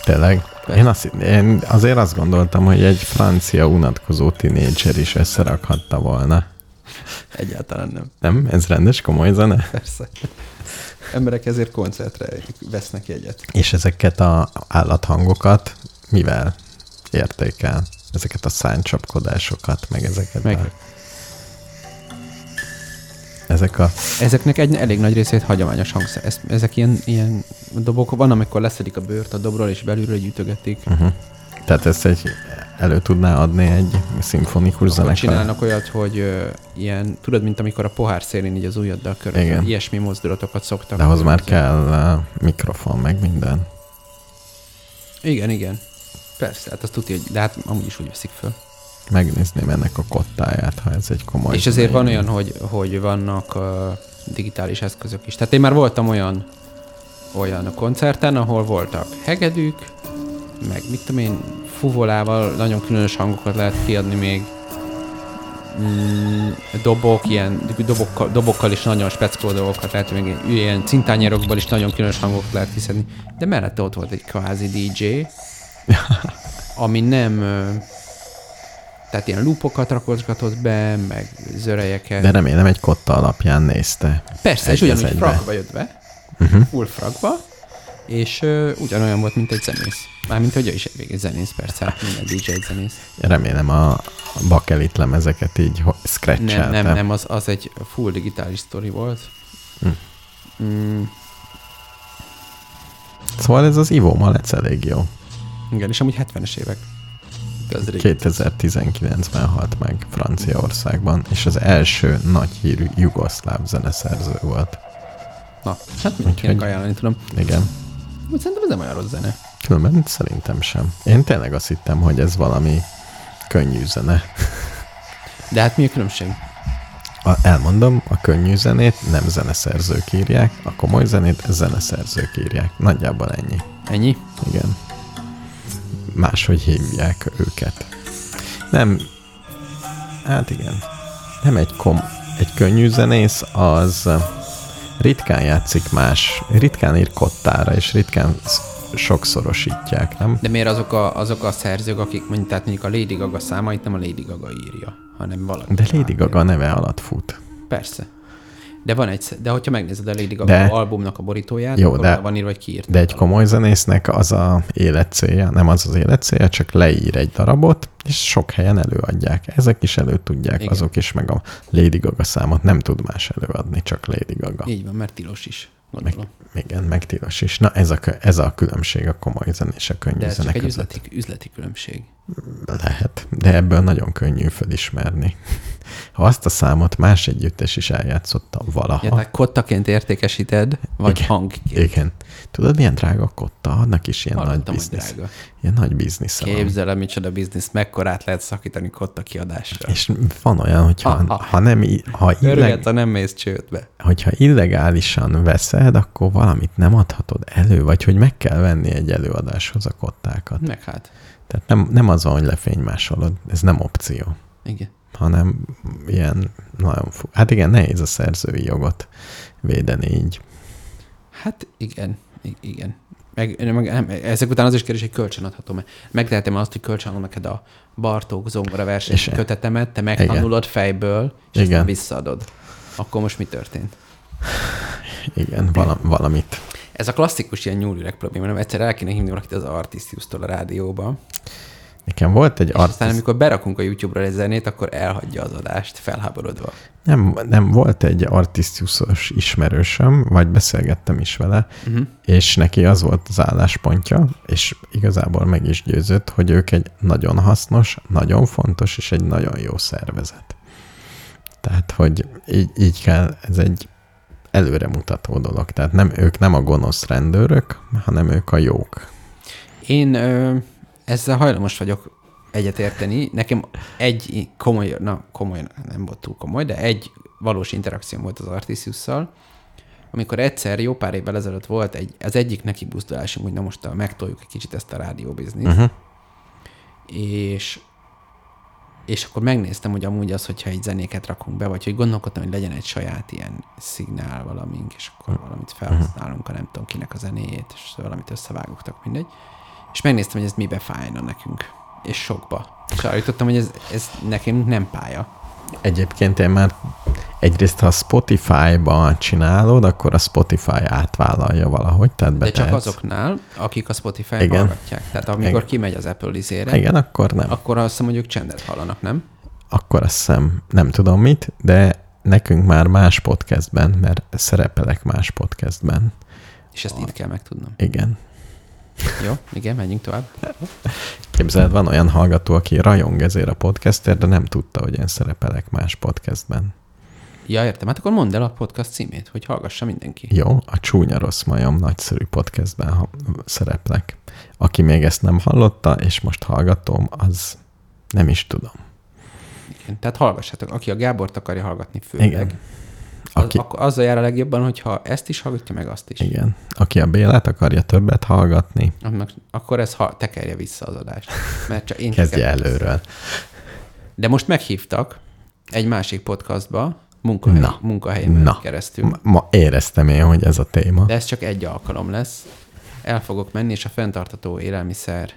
[SPEAKER 2] Tényleg?
[SPEAKER 3] Persze.
[SPEAKER 2] Én, azt, én azért azt gondoltam, hogy egy francia unatkozó tinédzser is összerakhatta volna.
[SPEAKER 3] Egyáltalán nem.
[SPEAKER 2] Nem? Ez rendes, komoly zene?
[SPEAKER 3] Persze. Emberek ezért koncertre vesznek jegyet.
[SPEAKER 2] És ezeket a állathangokat mivel értékel? Ezeket a szánycsapkodásokat, meg ezeket
[SPEAKER 3] Meg-
[SPEAKER 2] a... Ezek a...
[SPEAKER 3] Ezeknek egy elég nagy részét hagyományos hangszer. Ez, ezek ilyen, ilyen dobok, van, amikor leszedik a bőrt a dobról, és belülről gyűjtögetik.
[SPEAKER 2] Uh-huh. Tehát ezt egy elő tudná adni egy szimfonikus zenekar?
[SPEAKER 3] csinálnak olyat, hogy ö, ilyen, tudod, mint amikor a pohár szélén így az ujjaddal körül,
[SPEAKER 2] Igen.
[SPEAKER 3] ilyesmi mozdulatokat szoktak.
[SPEAKER 2] De ahhoz már kell uh, mikrofon, meg minden.
[SPEAKER 3] Igen, igen. Persze, hát azt tudja, hogy, de hát amúgy is úgy veszik föl.
[SPEAKER 2] Megnézném ennek a kottáját, ha ez egy komoly
[SPEAKER 3] És ezért van olyan, hogy, hogy vannak uh, digitális eszközök is. Tehát én már voltam olyan, olyan a koncerten, ahol voltak hegedűk, meg mit tudom én, fuvolával nagyon különös hangokat lehet kiadni még. Mm, dobok, ilyen dobokkal, dobokkal is nagyon speckó dolgokat lehet, még ilyen cintányérokból is nagyon különös hangokat lehet kiszedni. De mellette ott volt egy kvázi DJ, ami nem... Tehát ilyen loopokat rakosgatott be, meg zörejeket.
[SPEAKER 2] De remélem egy kotta alapján nézte.
[SPEAKER 3] Persze, és
[SPEAKER 2] Egy az
[SPEAKER 3] ugyanúgy
[SPEAKER 2] egybe.
[SPEAKER 3] frakba jött be,
[SPEAKER 2] Uh-huh.
[SPEAKER 3] full frakba, és uh, ugyanolyan volt, mint egy zenész. Mármint, hogy ő is egy zenész, persze, hát minden DJ egy zenész.
[SPEAKER 2] Remélem a bakelit lemezeket így ho-
[SPEAKER 3] Nem, nem, nem, az, az egy full digitális sztori volt.
[SPEAKER 2] Hm.
[SPEAKER 3] Mm,
[SPEAKER 2] Szóval ez az Ivo Malec elég jó.
[SPEAKER 3] Igen, és amúgy 70-es évek. De az rég.
[SPEAKER 2] 2019-ben halt meg Franciaországban, és az első nagy hírű jugoszláv zeneszerző volt.
[SPEAKER 3] Na, hát mindenkinek ajánlani tudom.
[SPEAKER 2] Igen.
[SPEAKER 3] Úgy szerintem ez nem olyan rossz zene.
[SPEAKER 2] Különben szerintem sem. Én tényleg azt hittem, hogy ez valami könnyű zene.
[SPEAKER 3] De hát mi a különbség?
[SPEAKER 2] A, elmondom, a könnyű zenét nem zeneszerzők írják, a komoly zenét zeneszerzők írják. Nagyjából ennyi.
[SPEAKER 3] Ennyi?
[SPEAKER 2] Igen. Máshogy hívják őket. Nem, hát igen. Nem egy kom, egy könnyű zenész, az ritkán játszik más, ritkán ír kottára, és ritkán sz- sokszorosítják, nem?
[SPEAKER 3] De miért azok a, azok a szerzők, akik mondjuk, tehát mondjuk a Lady Gaga számait nem a Lady Gaga írja, hanem valaki.
[SPEAKER 2] De Lady. Gaga neve alatt fut.
[SPEAKER 3] Persze. De van egy, de hogyha megnézed a Lady Gaga
[SPEAKER 2] De-
[SPEAKER 3] albumnak a borítóját,
[SPEAKER 2] Jó,
[SPEAKER 3] akkor
[SPEAKER 2] de-
[SPEAKER 3] van írva, hogy ki írta.
[SPEAKER 2] De egy komoly zenésznek az a életcélja, nem az az életcélja, csak leír egy darabot, és sok helyen előadják. Ezek is elő tudják,
[SPEAKER 3] Igen.
[SPEAKER 2] Azok is, meg a Lady Gaga számot nem tud más előadni, csak Lady Gaga.
[SPEAKER 3] Így van, mert tilos is,
[SPEAKER 2] Meg,
[SPEAKER 3] gondolom.
[SPEAKER 2] igen, meg tilos is. Na ez a, ez a különbség a komoly zene és a könnyű
[SPEAKER 3] De ez
[SPEAKER 2] zene
[SPEAKER 3] csak egy
[SPEAKER 2] között.
[SPEAKER 3] üzleti, üzleti különbség.
[SPEAKER 2] Lehet, de ebből nagyon könnyű felismerni. Ha azt a számot más együttes is eljátszotta valaha.
[SPEAKER 3] Ja, tehát kottaként értékesíted, vagy
[SPEAKER 2] Igen.
[SPEAKER 3] hangként.
[SPEAKER 2] igen. Tudod, milyen drága a kotta? Annak is ilyen nagy
[SPEAKER 3] Hallottam, hogy
[SPEAKER 2] biznisz.
[SPEAKER 3] drága.
[SPEAKER 2] Ilyen nagy biznisz. van.
[SPEAKER 3] Képzel el, micsoda biznisz, mekkorát lehet szakítani kotta kiadásra.
[SPEAKER 2] És van olyan, hogyha
[SPEAKER 3] Ha-
[SPEAKER 2] ha, nem, ha, illeg,
[SPEAKER 3] Örülhet, ha nem mész csődbe.
[SPEAKER 2] hogyha illegálisan veszed, akkor valamit nem adhatod elő, vagy hogy meg kell venni egy előadáshoz a kottákat.
[SPEAKER 3] Meg hát.
[SPEAKER 2] Tehát nem, nem az van, hogy lefénymásolod, ez nem opció,
[SPEAKER 3] Igen.
[SPEAKER 2] Hanem ilyen nagyon fu- Hát igen, nehéz a szerzői jogot védeni így.
[SPEAKER 3] Hát igen, igen. Meg, meg, ezek után az is kérdés, hogy kölcsön adhatom-e. Megtehetem azt, hogy kölcsönadom neked a Bartók zongora verseny
[SPEAKER 2] És-
[SPEAKER 3] kötetemet, te megtanulod fejből, és
[SPEAKER 2] Igen.
[SPEAKER 3] visszaadod. Akkor most mi történt?
[SPEAKER 2] Igen, vala, valamit.
[SPEAKER 3] Ez a klasszikus ilyen nyúlüreg probléma, nem egyszer el kéne hívni valakit az Artisius-tól a rádióba,
[SPEAKER 2] Nekem volt egy
[SPEAKER 3] aztán
[SPEAKER 2] artist,
[SPEAKER 3] amikor berakunk a YouTube-ra egy zenét, akkor elhagyja az adást, felháborodva.
[SPEAKER 2] nem, nem, volt egy artisztiuszos ismerősöm, vagy beszélgettem is vele,
[SPEAKER 3] Uh-huh.
[SPEAKER 2] és neki az volt az álláspontja, és igazából meg is győzött, hogy ők egy nagyon hasznos, nagyon fontos és egy nagyon jó szervezet. Tehát, hogy így, így kell, ez egy előremutató dolog. Tehát nem, ők nem a gonosz rendőrök, hanem ők a jók.
[SPEAKER 3] Én ö, ezzel hajlamos vagyok egyetérteni. Nekem egy komoly, na komoly, nem volt túl komoly, de egy valós interakció volt az Artisiusszal, amikor egyszer jó pár évvel ezelőtt volt egy, az egyik neki buzdulásunk, hogy na most megtoljuk egy kicsit ezt a rádióbizniszt,
[SPEAKER 2] Uh-huh.
[SPEAKER 3] és és akkor megnéztem, hogy amúgy az, hogyha egy zenéket rakunk be, vagy hogy gondolkodtam, hogy legyen egy saját ilyen szignál valamink, és akkor valamit felhasználunk, a nem tudom kinek a zenéjét, és valamit összevágogtak, mindegy. És megnéztem, hogy ez mibe fájna nekünk, és sokba. És arra jutottam, hogy ez, ez nekem nem pálya.
[SPEAKER 2] Egyébként én már egyrészt, ha Spotify-ban csinálod, akkor a Spotify átvállalja valahogy, tehát
[SPEAKER 3] De csak azoknál, akik a Spotify-n
[SPEAKER 2] Igen.
[SPEAKER 3] hallgatják. Tehát amikor
[SPEAKER 2] Igen.
[SPEAKER 3] kimegy az Apple izére,
[SPEAKER 2] Igen, akkor nem.
[SPEAKER 3] akkor azt hiszem, hogy ők csendet hallanak, nem?
[SPEAKER 2] Akkor azt hiszem, nem tudom mit, de nekünk már más podcastben, mert szerepelek más podcastben.
[SPEAKER 3] És ezt itt kell megtudnom.
[SPEAKER 2] Igen.
[SPEAKER 3] Jó, igen, menjünk tovább.
[SPEAKER 2] Képzeld, van olyan hallgató, aki rajong ezért a podcastért, de nem tudta, hogy én szerepelek más podcastben.
[SPEAKER 3] Ja, értem. Hát akkor mondd el a podcast címét, hogy hallgassa mindenki.
[SPEAKER 2] Jó, a Csúnya Rossz Majom nagyszerű podcastben ha- szereplek. Aki még ezt nem hallotta, és most hallgatom, az nem is tudom.
[SPEAKER 3] Igen. Tehát hallgassátok. Aki a Gábort akarja hallgatni főleg,
[SPEAKER 2] Igen.
[SPEAKER 3] Az,
[SPEAKER 2] Aki,
[SPEAKER 3] akkor azzal jár a legjobban, hogyha ezt is hallgatja, meg azt is.
[SPEAKER 2] igen. Aki a Bélát akarja többet hallgatni,
[SPEAKER 3] Annak, akkor ez ha, tekerje vissza az adást. Mert csak én
[SPEAKER 2] kezdje
[SPEAKER 3] tekerem vissza.
[SPEAKER 2] előről.
[SPEAKER 3] De most meghívtak egy másik podcastba, munkahely,
[SPEAKER 2] Na.
[SPEAKER 3] munkahelyen
[SPEAKER 2] Na,
[SPEAKER 3] keresztül.
[SPEAKER 2] Ma, ma éreztem én, hogy ez a téma.
[SPEAKER 3] De ez csak egy alkalom lesz. El fogok menni, és a fenntartató élelmiszer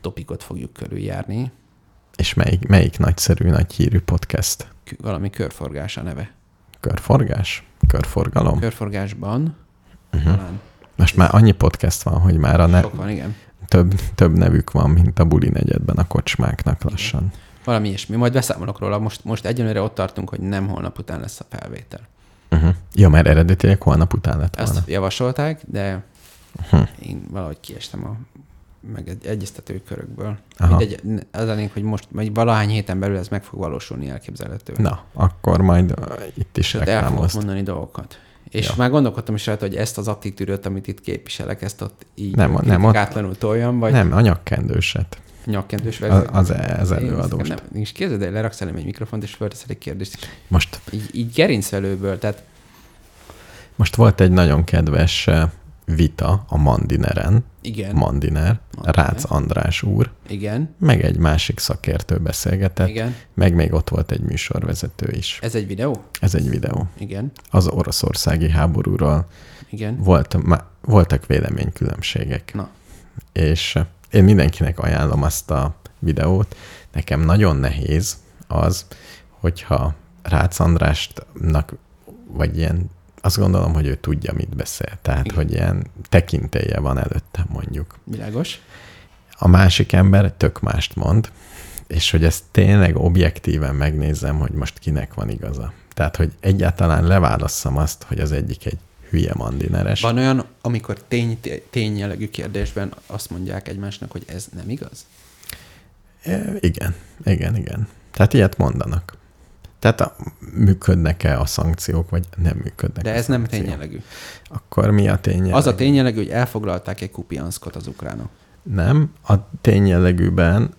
[SPEAKER 3] topikot fogjuk körüljárni.
[SPEAKER 2] És melyik, melyik nagyszerű, nagy hírű podcast?
[SPEAKER 3] Valami körforgás a neve.
[SPEAKER 2] Körforgás? Körforgalom?
[SPEAKER 3] Körforgásban
[SPEAKER 2] Uh-huh.
[SPEAKER 3] talán
[SPEAKER 2] Most már annyi podcast van, hogy már a ne-
[SPEAKER 3] sok van, igen.
[SPEAKER 2] több, több nevük van, mint a buli negyedben a kocsmáknak lassan.
[SPEAKER 3] Valami ilyesmi. Majd beszámolok róla. Most, most egyenlőre ott tartunk, hogy nem holnap után lesz a felvétel.
[SPEAKER 2] Uh-huh. Ja, mert eredetileg holnap után lett
[SPEAKER 3] Ezt
[SPEAKER 2] volna.
[SPEAKER 3] javasolták, de
[SPEAKER 2] Uh-huh.
[SPEAKER 3] én valahogy kiestem a meg egy egyeztető körökből. Mindegy, az a lényeg, hogy most vagy valahány héten belül ez meg fog valósulni elképzelhető.
[SPEAKER 2] Na, akkor majd uh, itt is
[SPEAKER 3] Tehát el fogok mondani dolgokat. És
[SPEAKER 2] Ja.
[SPEAKER 3] már gondolkodtam is rajta, hogy ezt az attitűdöt, amit itt képviselek, ezt ott így
[SPEAKER 2] Nem, nem,
[SPEAKER 3] átlanul toljam, vagy
[SPEAKER 2] Nem, anyagkendőset.
[SPEAKER 3] nyakkendős
[SPEAKER 2] Az, az, az előadóst.
[SPEAKER 3] Nem, és képzeld el, leraksz elém egy mikrofont, és fölteszel egy kérdést, és
[SPEAKER 2] Most,
[SPEAKER 3] így, így gerincvelőből, tehát
[SPEAKER 2] most volt egy nagyon kedves uh, vita a Mandineren,
[SPEAKER 3] igen,
[SPEAKER 2] Mandiner,
[SPEAKER 3] Mandiner.
[SPEAKER 2] Rácz András úr,
[SPEAKER 3] igen,
[SPEAKER 2] meg egy másik szakértő beszélgetett,
[SPEAKER 3] igen.
[SPEAKER 2] meg még ott volt egy műsorvezető is.
[SPEAKER 3] Ez egy videó?
[SPEAKER 2] Ez egy videó.
[SPEAKER 3] Igen,
[SPEAKER 2] Az oroszországi háborúról
[SPEAKER 3] igen.
[SPEAKER 2] volt, má, voltak véleménykülönbségek.
[SPEAKER 3] Na,
[SPEAKER 2] és eh, én mindenkinek ajánlom azt a videót. Nekem nagyon nehéz az, hogyha Rácz Andrásnak, vagy ilyen, azt gondolom, hogy ő tudja, mit beszél. Tehát,
[SPEAKER 3] Igen.
[SPEAKER 2] hogy ilyen tekintélye van előttem mondjuk.
[SPEAKER 3] világos.
[SPEAKER 2] A másik ember tök mást mond, és hogy ezt tényleg objektíven megnézem, hogy most kinek van igaza. Tehát, hogy egyáltalán leválasszam azt, hogy az egyik egy hülye mandineres.
[SPEAKER 3] Van olyan, amikor tény, tény jellegű kérdésben azt mondják egymásnak, hogy ez nem igaz?
[SPEAKER 2] E, Igen, igen, igen. Tehát ilyet mondanak. Tehát a, működnek-e a szankciók, vagy nem működnek
[SPEAKER 3] De ez nem tényjellegű.
[SPEAKER 2] Akkor mi a tényjellegű?
[SPEAKER 3] Az a tényjellegű, hogy elfoglalták egy kupianszkot az ukránok.
[SPEAKER 2] Nem, a tényjellegűben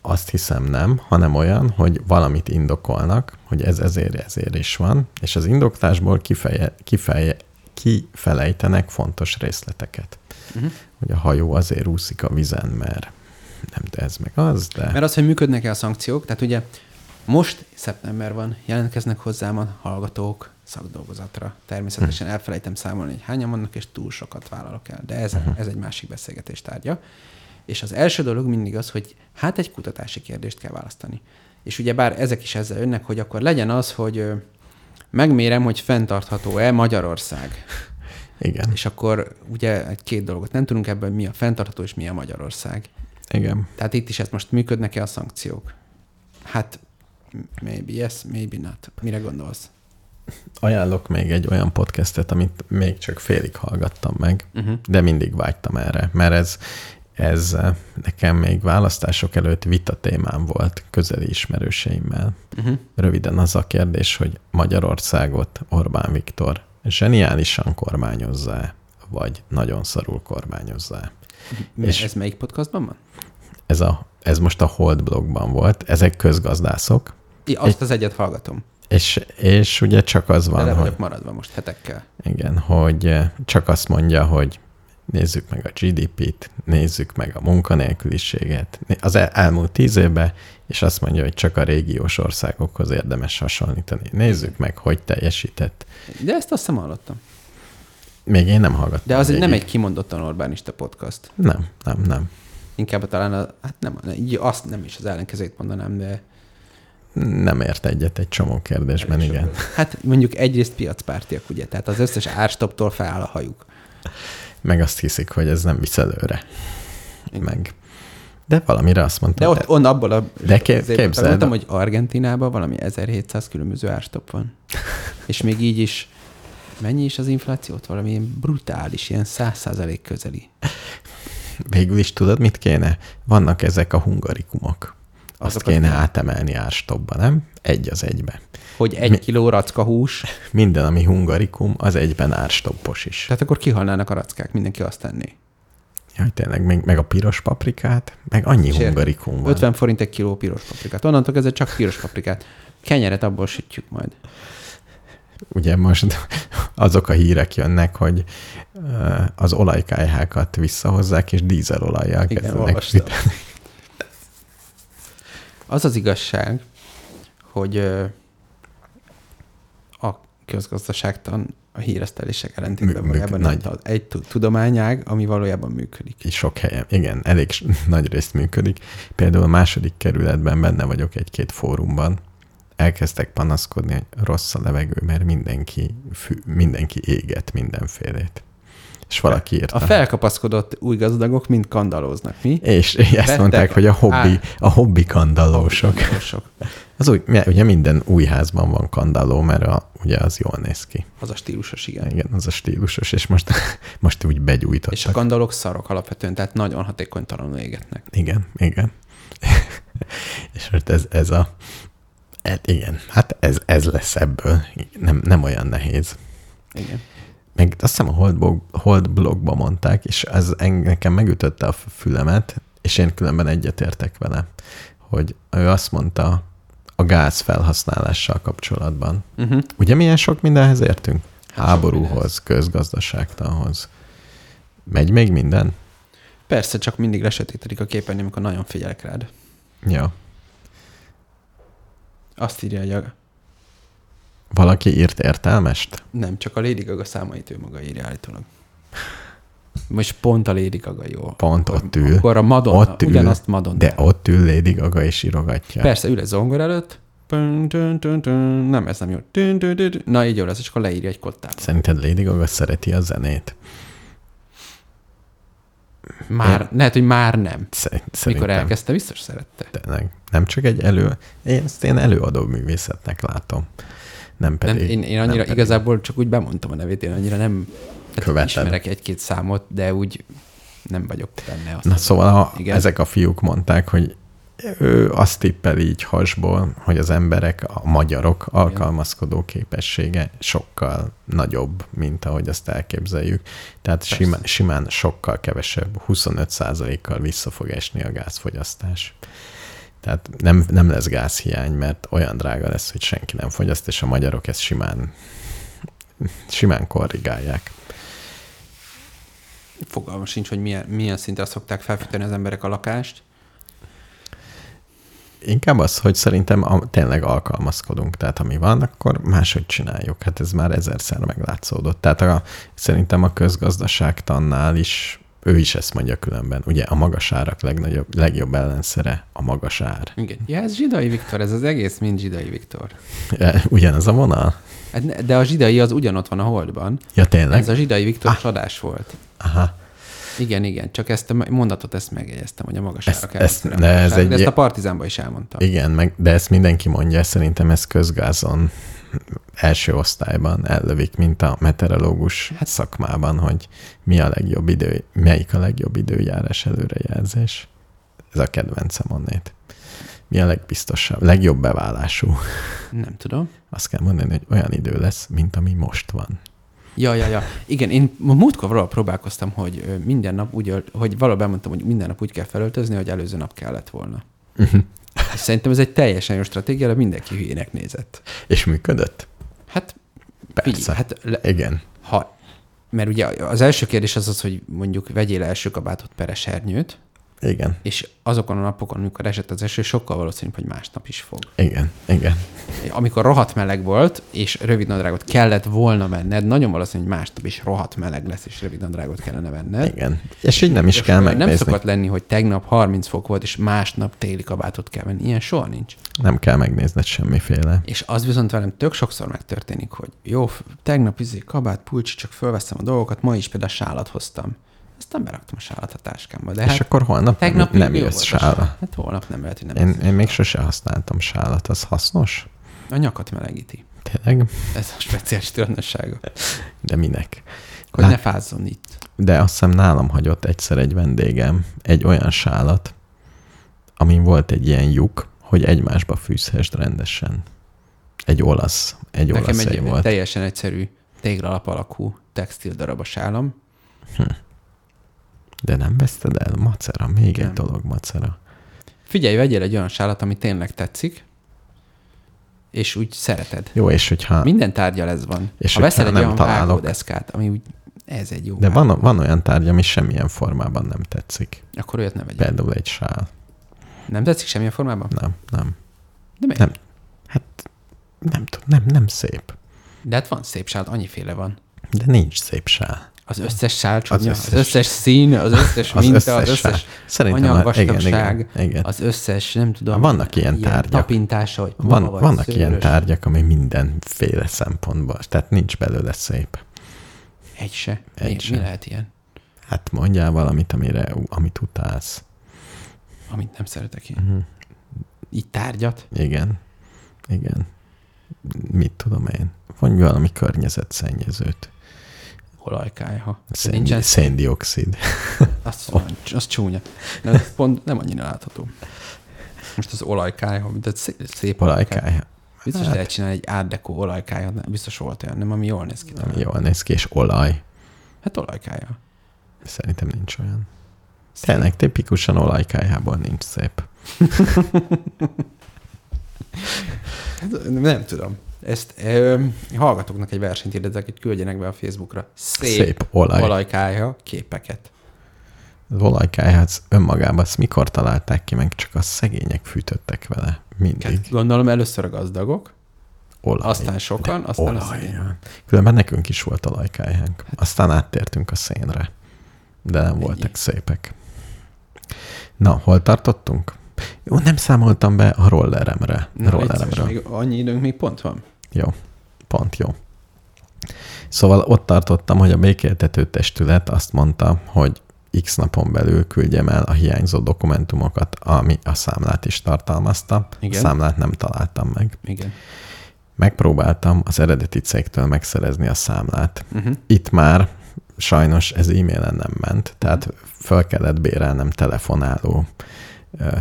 [SPEAKER 2] azt hiszem nem, hanem olyan, hogy valamit indokolnak, hogy ez ezért, ezért is van, és az indoklásból kifeje, kifeje, kifelejtenek fontos részleteket.
[SPEAKER 3] Uh-huh.
[SPEAKER 2] Hogy a hajó azért úszik a vizen, mert nem de ez meg az, de...
[SPEAKER 3] Mert az, hogy működnek-e a szankciók, tehát ugye most szeptember van, jelentkeznek hozzám a hallgatók szakdolgozatra. Természetesen elfelejtem számolni, hogy hányan vannak, és túl sokat vállalok el. De ez, ez egy másik beszélgetés tárgya. És az első dolog mindig az, hogy hát egy kutatási kérdést kell választani. És ugye bár ezek is ezzel jönnek, hogy akkor legyen az, hogy megmérem, hogy fenntartható-e Magyarország.
[SPEAKER 2] Igen,
[SPEAKER 3] És akkor ugye egy két dolgot nem tudunk ebből, mi a fenntartható és mi a Magyarország.
[SPEAKER 2] igen.
[SPEAKER 3] Tehát itt is ezt most működnek-e a szankciók? Hát, maybe yes, maybe not. Mire gondolsz?
[SPEAKER 2] Ajánlok még egy olyan podcastet, amit még csak félig hallgattam meg,
[SPEAKER 3] Uh-huh.
[SPEAKER 2] de mindig vágytam erre, mert ez, ez eh, nekem még választások előtt vita témám volt közeli ismerőseimmel.
[SPEAKER 3] Uh-huh.
[SPEAKER 2] Röviden az a kérdés, hogy Magyarországot Orbán Viktor zseniálisan kormányozza vagy nagyon szarul kormányozza
[SPEAKER 3] És
[SPEAKER 2] És-
[SPEAKER 3] ez melyik podcastban van?
[SPEAKER 2] ez, a, ez most a Hold blogban volt, ezek közgazdászok,
[SPEAKER 3] azt az egyet hallgatom.
[SPEAKER 2] és, és ugye csak az
[SPEAKER 3] De
[SPEAKER 2] van,
[SPEAKER 3] le
[SPEAKER 2] hogy
[SPEAKER 3] maradva most hetekkel.
[SPEAKER 2] Igen, hogy eh, csak azt mondja, hogy nézzük meg a GDP-t, nézzük meg a munkanélküliséget az el- elmúlt tíz évben, és azt mondja, hogy csak a régiós országokhoz érdemes hasonlítani. Nézzük meg, hogy teljesített.
[SPEAKER 3] De ezt azt hiszem hallottam.
[SPEAKER 2] Még én nem hallgattam.
[SPEAKER 3] De az egy, nem
[SPEAKER 2] végig.
[SPEAKER 3] egy kimondottan Orbánista podcast.
[SPEAKER 2] Nem, nem, nem.
[SPEAKER 3] Inkább talán, a, hát nem, így azt nem is az ellenkezőt mondanám, de
[SPEAKER 2] Nem ért egyet egy csomó kérdésben,
[SPEAKER 3] elég
[SPEAKER 2] igen.
[SPEAKER 3] sok. Hát mondjuk egyrészt piacpártiak, ugye, tehát az összes árstoptól feláll a hajuk.
[SPEAKER 2] Meg azt hiszik, hogy ez nem visz előre. Meg. De valamire azt mondta.
[SPEAKER 3] De ott on abból a...
[SPEAKER 2] De képzeld-
[SPEAKER 3] Mondtam, hogy Argentinában valami 1700 különböző árstop van. És még így is mennyi is az inflációt? Valami ilyen brutális, ilyen 100% közeli.
[SPEAKER 2] Végül is tudod, mit kéne? Vannak ezek a hungarikumok. Azt
[SPEAKER 3] Azokat
[SPEAKER 2] kéne átemelni árstopba, nem? Egy az egybe.
[SPEAKER 3] Hogy egy kiló racka hús,
[SPEAKER 2] Minden, ami hungarikum, az egyben árstoppos is.
[SPEAKER 3] tehát akkor kihalnának a rackák, mindenki azt tenné.
[SPEAKER 2] Jaj, tényleg, meg, meg a piros paprikát, meg annyi
[SPEAKER 3] És érted?
[SPEAKER 2] hungarikum van.
[SPEAKER 3] 50 forint egy kiló piros paprikát. Onnantól kezdve csak piros paprikát. Kenyeret abból sütjük majd.
[SPEAKER 2] Ugye most azok a hírek jönnek, hogy az olajkályhákat visszahozzák, és dízelolajjal kezdenek
[SPEAKER 3] olvastam. Az az igazság, hogy a közgazdaságtan a híresztelések ellentétben
[SPEAKER 2] Mű-
[SPEAKER 3] valójában
[SPEAKER 2] nagy.
[SPEAKER 3] nagy. egy tu- tudományág, ami valójában működik.
[SPEAKER 2] Így sok helyen. Igen, elég nagy részt működik. Például a második kerületben benne vagyok egy-két fórumban. Elkezdtek panaszkodni, hogy rossz a levegő, mert mindenki, fű, mindenki éget mindenfélét. És valaki írta.
[SPEAKER 3] A felkapaszkodott új gazdagok mind kandalóznak, mi?
[SPEAKER 2] És ezt
[SPEAKER 3] Vettek
[SPEAKER 2] mondták, hogy a hobbi,
[SPEAKER 3] á-
[SPEAKER 2] a hobbi kandallósok.
[SPEAKER 3] Kandalósok.
[SPEAKER 2] Az úgy, ugye minden új házban van kandalló, mert a, ugye az jól néz ki.
[SPEAKER 3] Az a stílusos, igen.
[SPEAKER 2] Igen, az a stílusos, és most, most úgy begyújtottak.
[SPEAKER 3] És a kandalók szarok alapvetően, tehát nagyon hatékonytalanul égetnek.
[SPEAKER 2] Igen, igen. és most ez, ez a... Hát igen, hát ez, ez lesz ebből. Nem, nem olyan nehéz.
[SPEAKER 3] Igen.
[SPEAKER 2] Meg azt hiszem a Hold, Hold blogban mondták, és ez nekem megütötte a fülemet, és én különben egyetértek vele, hogy ő azt mondta a gáz felhasználással kapcsolatban.
[SPEAKER 3] Uh-huh.
[SPEAKER 2] Ugye milyen sok mindenhez értünk?
[SPEAKER 3] Hát
[SPEAKER 2] Háborúhoz, közgazdaságtanhoz. Megy még minden?
[SPEAKER 3] Persze, csak mindig lesötétedik a képernyő, amikor nagyon figyelek rád.
[SPEAKER 2] Ja.
[SPEAKER 3] Azt írja, hogy a,
[SPEAKER 2] Valaki írt értelmest?
[SPEAKER 3] nem, csak a Lady Gaga számait ő maga írja állítólag. Most pont a Lady Gaga jó.
[SPEAKER 2] Pont
[SPEAKER 3] akkor,
[SPEAKER 2] ott ül.
[SPEAKER 3] Akkor a Madonna,
[SPEAKER 2] Ott ül,
[SPEAKER 3] ugyanazt Madonna.
[SPEAKER 2] De ott ül Lady Gaga és írogatja.
[SPEAKER 3] Persze, ül egy zongor előtt, nem, ez nem jó. Na, így jó lesz, és akkor leírja egy kottába.
[SPEAKER 2] Szerinted Lady Gaga szereti a zenét?
[SPEAKER 3] Már, lehet, hogy már nem.
[SPEAKER 2] Szerint,
[SPEAKER 3] Mikor
[SPEAKER 2] szerintem
[SPEAKER 3] elkezdte, biztos szerette.
[SPEAKER 2] tényleg. Nem csak egy elő... Én ezt én előadó művészetnek látom. Nem
[SPEAKER 3] Nem,
[SPEAKER 2] pedig...
[SPEAKER 3] én, én
[SPEAKER 2] nem
[SPEAKER 3] annyira
[SPEAKER 2] pedig-
[SPEAKER 3] igazából csak úgy bemondtam a nevét, én annyira nem
[SPEAKER 2] Követed.
[SPEAKER 3] ismerek egy-két számot, de úgy nem vagyok benne. Azt
[SPEAKER 2] Na szóval a,
[SPEAKER 3] Igen.
[SPEAKER 2] ezek a fiúk mondták, hogy ő azt tippel így hasból, hogy az emberek, a magyarok alkalmazkodó képessége sokkal nagyobb, mint ahogy azt elképzeljük. Tehát simán, simán sokkal kevesebb, 25%-kal vissza fog esni a gázfogyasztás. Tehát nem, nem lesz gázhiány, mert olyan drága lesz, hogy senki nem fogyaszt, és a magyarok ezt simán, simán korrigálják.
[SPEAKER 3] Fogalmam sincs, hogy milyen, milyen szintre szokták felfűteni az emberek a lakást.
[SPEAKER 2] Inkább az, hogy szerintem a, tényleg alkalmazkodunk. Tehát ami van, akkor máshogy csináljuk. Hát ez már ezerszer meglátszódott. Tehát a, szerintem a közgazdaságtannál is ő is ezt mondja különben. Ugye a magas árak legnagyobb, legjobb ellenszere a magas ár.
[SPEAKER 3] Igen. Ja, ez zsidai Viktor, ez az egész mind zsidai Viktor.
[SPEAKER 2] E, Ugyanaz a vonal?
[SPEAKER 3] Hát De a zsidai az ugyanott van a holdban.
[SPEAKER 2] Ja, tényleg?
[SPEAKER 3] Ez a zsidai Viktor csodás volt.
[SPEAKER 2] Aha.
[SPEAKER 3] Igen, igen, csak ezt a mondatot ezt megjegyeztem, hogy a magas
[SPEAKER 2] Ezt-
[SPEAKER 3] árak
[SPEAKER 2] ezt- de ez egy-
[SPEAKER 3] De ezt a partizánban is elmondtam.
[SPEAKER 2] Igen, meg, de ezt mindenki mondja, szerintem ez közgázon első osztályban ellövik, mint a meteorológus hát, szakmában, hogy mi a legjobb idő, melyik a legjobb időjárás előrejelzés. Ez a kedvencem onnét. Mi a legbiztosabb, legjobb beválású?
[SPEAKER 3] Nem tudom.
[SPEAKER 2] Azt kell mondani, hogy olyan idő lesz, mint ami most van.
[SPEAKER 3] Ja, ja, ja. Igen, én múltkor valahol próbálkoztam, hogy minden nap úgy, hogy valahol bemondtam, hogy minden nap úgy kell felöltözni, hogy előző nap kellett volna. És szerintem ez egy teljesen jó stratégia, de mindenki hülyének nézett.
[SPEAKER 2] És működött?
[SPEAKER 3] Hát,
[SPEAKER 2] Persze.
[SPEAKER 3] figyelj, hát le,
[SPEAKER 2] Igen.
[SPEAKER 3] ha mert ugye az első kérdés az az, hogy mondjuk vegyél első kabátot per esernyőt,
[SPEAKER 2] Igen,
[SPEAKER 3] és azokon a napokon, amikor esett az eső, sokkal valószínűbb, hogy másnap is fog.
[SPEAKER 2] igen, igen.
[SPEAKER 3] Amikor rohadt meleg volt, és rövid nadrágot kellett volna venned, nagyon valószínű, hogy másnap is rohadt meleg lesz, és rövid nadrágot kellene venned.
[SPEAKER 2] Igen. És így nem is kell megnézni.
[SPEAKER 3] Nem szokott lenni, hogy tegnap 30 fok volt, és másnap téli kabátot kell venni. Ilyen soha nincs.
[SPEAKER 2] Nem kell megnézned semmiféle.
[SPEAKER 3] És az viszont velem tök sokszor megtörténik, hogy jó, tegnap izé kabát, pulcsi, csak fölveszem a dolgokat, ma is például sálat hoztam. Aztán beraktam a sálat a táskámba. De
[SPEAKER 2] És
[SPEAKER 3] hát
[SPEAKER 2] akkor holnap
[SPEAKER 3] tegnap
[SPEAKER 2] nem, nem jössz sála.
[SPEAKER 3] sál. Hát holnap nem lehet, hogy nem
[SPEAKER 2] Én, én még sose használtam sálat, az hasznos?
[SPEAKER 3] A nyakat melegíti.
[SPEAKER 2] Tényleg?
[SPEAKER 3] Ez a speciális tulajdonsága.
[SPEAKER 2] De minek?
[SPEAKER 3] Hogy
[SPEAKER 2] Lát-
[SPEAKER 3] ne fázzon itt.
[SPEAKER 2] De azt hiszem nálam hagyott egyszer egy vendégem egy olyan sálat, amin volt egy ilyen lyuk, hogy egymásba fűzhessd rendesen. Egy olasz, egy
[SPEAKER 3] Nekem
[SPEAKER 2] olasz
[SPEAKER 3] egy
[SPEAKER 2] egy volt.
[SPEAKER 3] teljesen egyszerű téglalap alakú textil darab a sálam.
[SPEAKER 2] De nem veszted el? Macera, még egy
[SPEAKER 3] Nem.
[SPEAKER 2] dolog macera.
[SPEAKER 3] Figyelj, vegyél egy olyan sálat, ami tényleg tetszik, és úgy szereted.
[SPEAKER 2] Jó, és hogyha...
[SPEAKER 3] Minden tárgyal ez van.
[SPEAKER 2] És
[SPEAKER 3] ha veszel egy
[SPEAKER 2] nem
[SPEAKER 3] olyan
[SPEAKER 2] találok-
[SPEAKER 3] vágódeszkát, ami úgy, ez egy jó
[SPEAKER 2] De
[SPEAKER 3] vágó,
[SPEAKER 2] van, van olyan tárgy, ami semmilyen formában nem tetszik.
[SPEAKER 3] akkor olyat ne vegyél.
[SPEAKER 2] Például egy sál.
[SPEAKER 3] Nem tetszik semmilyen formában?
[SPEAKER 2] Nem, nem.
[SPEAKER 3] De miért?
[SPEAKER 2] Nem. Hát nem tudom, nem, nem szép.
[SPEAKER 3] De hát van szép sál, annyiféle van.
[SPEAKER 2] De nincs szép sál.
[SPEAKER 3] Az összes sál csúnya, az,
[SPEAKER 2] összes-
[SPEAKER 3] összes szín, az összes
[SPEAKER 2] Az
[SPEAKER 3] minta,
[SPEAKER 2] összes
[SPEAKER 3] az összes
[SPEAKER 2] sál. Szerintem
[SPEAKER 3] anyagvastagság,
[SPEAKER 2] igen, igen, igen.
[SPEAKER 3] az összes, nem tudom.
[SPEAKER 2] Vannak ilyen tárgyak.
[SPEAKER 3] Tapintása, hogy
[SPEAKER 2] Van,
[SPEAKER 3] vagy
[SPEAKER 2] vannak
[SPEAKER 3] szőrös.
[SPEAKER 2] ilyen tárgyak, ami mindenféle szempontból, tehát nincs belőle szép.
[SPEAKER 3] Egy se.
[SPEAKER 2] Egy
[SPEAKER 3] mi,
[SPEAKER 2] se.
[SPEAKER 3] mi lehet ilyen?
[SPEAKER 2] Hát mondjál valamit, amire, amit utálsz.
[SPEAKER 3] Amit nem szeretek én.
[SPEAKER 2] Uh-huh.
[SPEAKER 3] Így tárgyat?
[SPEAKER 2] Igen. Igen. Mit tudom én? Mondj valami környezetszennyezőt.
[SPEAKER 3] Olajkályha.
[SPEAKER 2] Szén,
[SPEAKER 3] Nincsen
[SPEAKER 2] széndiokszid.
[SPEAKER 3] Az, oh. az csúnya. De pont nem annyira látható. Most az olajkályha, de szép, szép olajkályha.
[SPEAKER 2] Olajkály.
[SPEAKER 3] Biztos
[SPEAKER 2] Hát.
[SPEAKER 3] lehet csinálni egy art deco olajkályha, biztos volt olyan, nem, ami jól néz ki.
[SPEAKER 2] Ami jól néz ki, és olaj.
[SPEAKER 3] Hát olajkályha.
[SPEAKER 2] Szerintem nincs olyan. Tényleg tipikusan olajkályhából nincs szép.
[SPEAKER 3] Hát, nem tudom. Ezt ö, hallgatóknak egy versenyt hirdezek, hogy küldjenek be a Facebookra. Szép,
[SPEAKER 2] Szép olaj.
[SPEAKER 3] olajkályha képeket.
[SPEAKER 2] Az olajkályha, az önmagában azt mikor találták ki, meg csak a szegények fűtöttek vele. Mindig.
[SPEAKER 3] Hát, gondolom először a gazdagok,
[SPEAKER 2] Olaj.
[SPEAKER 3] aztán sokan,
[SPEAKER 2] De
[SPEAKER 3] aztán a
[SPEAKER 2] olaj.
[SPEAKER 3] szegények.
[SPEAKER 2] Különben nekünk is volt olajkályhánk. Aztán áttértünk a szénre. De nem
[SPEAKER 3] Ennyi.
[SPEAKER 2] voltak szépek. Na, hol tartottunk? Jó, nem számoltam be a rolleremre.
[SPEAKER 3] Na,
[SPEAKER 2] rolleremről.
[SPEAKER 3] még annyi időnk még pont van.
[SPEAKER 2] Jó, pont jó. Szóval ott tartottam, hogy a békéltető testület azt mondta, hogy x napon belül küldjem el a hiányzó dokumentumokat, ami a számlát is tartalmazta.
[SPEAKER 3] Igen.
[SPEAKER 2] A számlát nem találtam meg.
[SPEAKER 3] Igen.
[SPEAKER 2] Megpróbáltam az eredeti cégtől megszerezni a számlát.
[SPEAKER 3] Uh-huh.
[SPEAKER 2] Itt már sajnos ez e-mailen nem ment, tehát föl kellett bérelnem telefonáló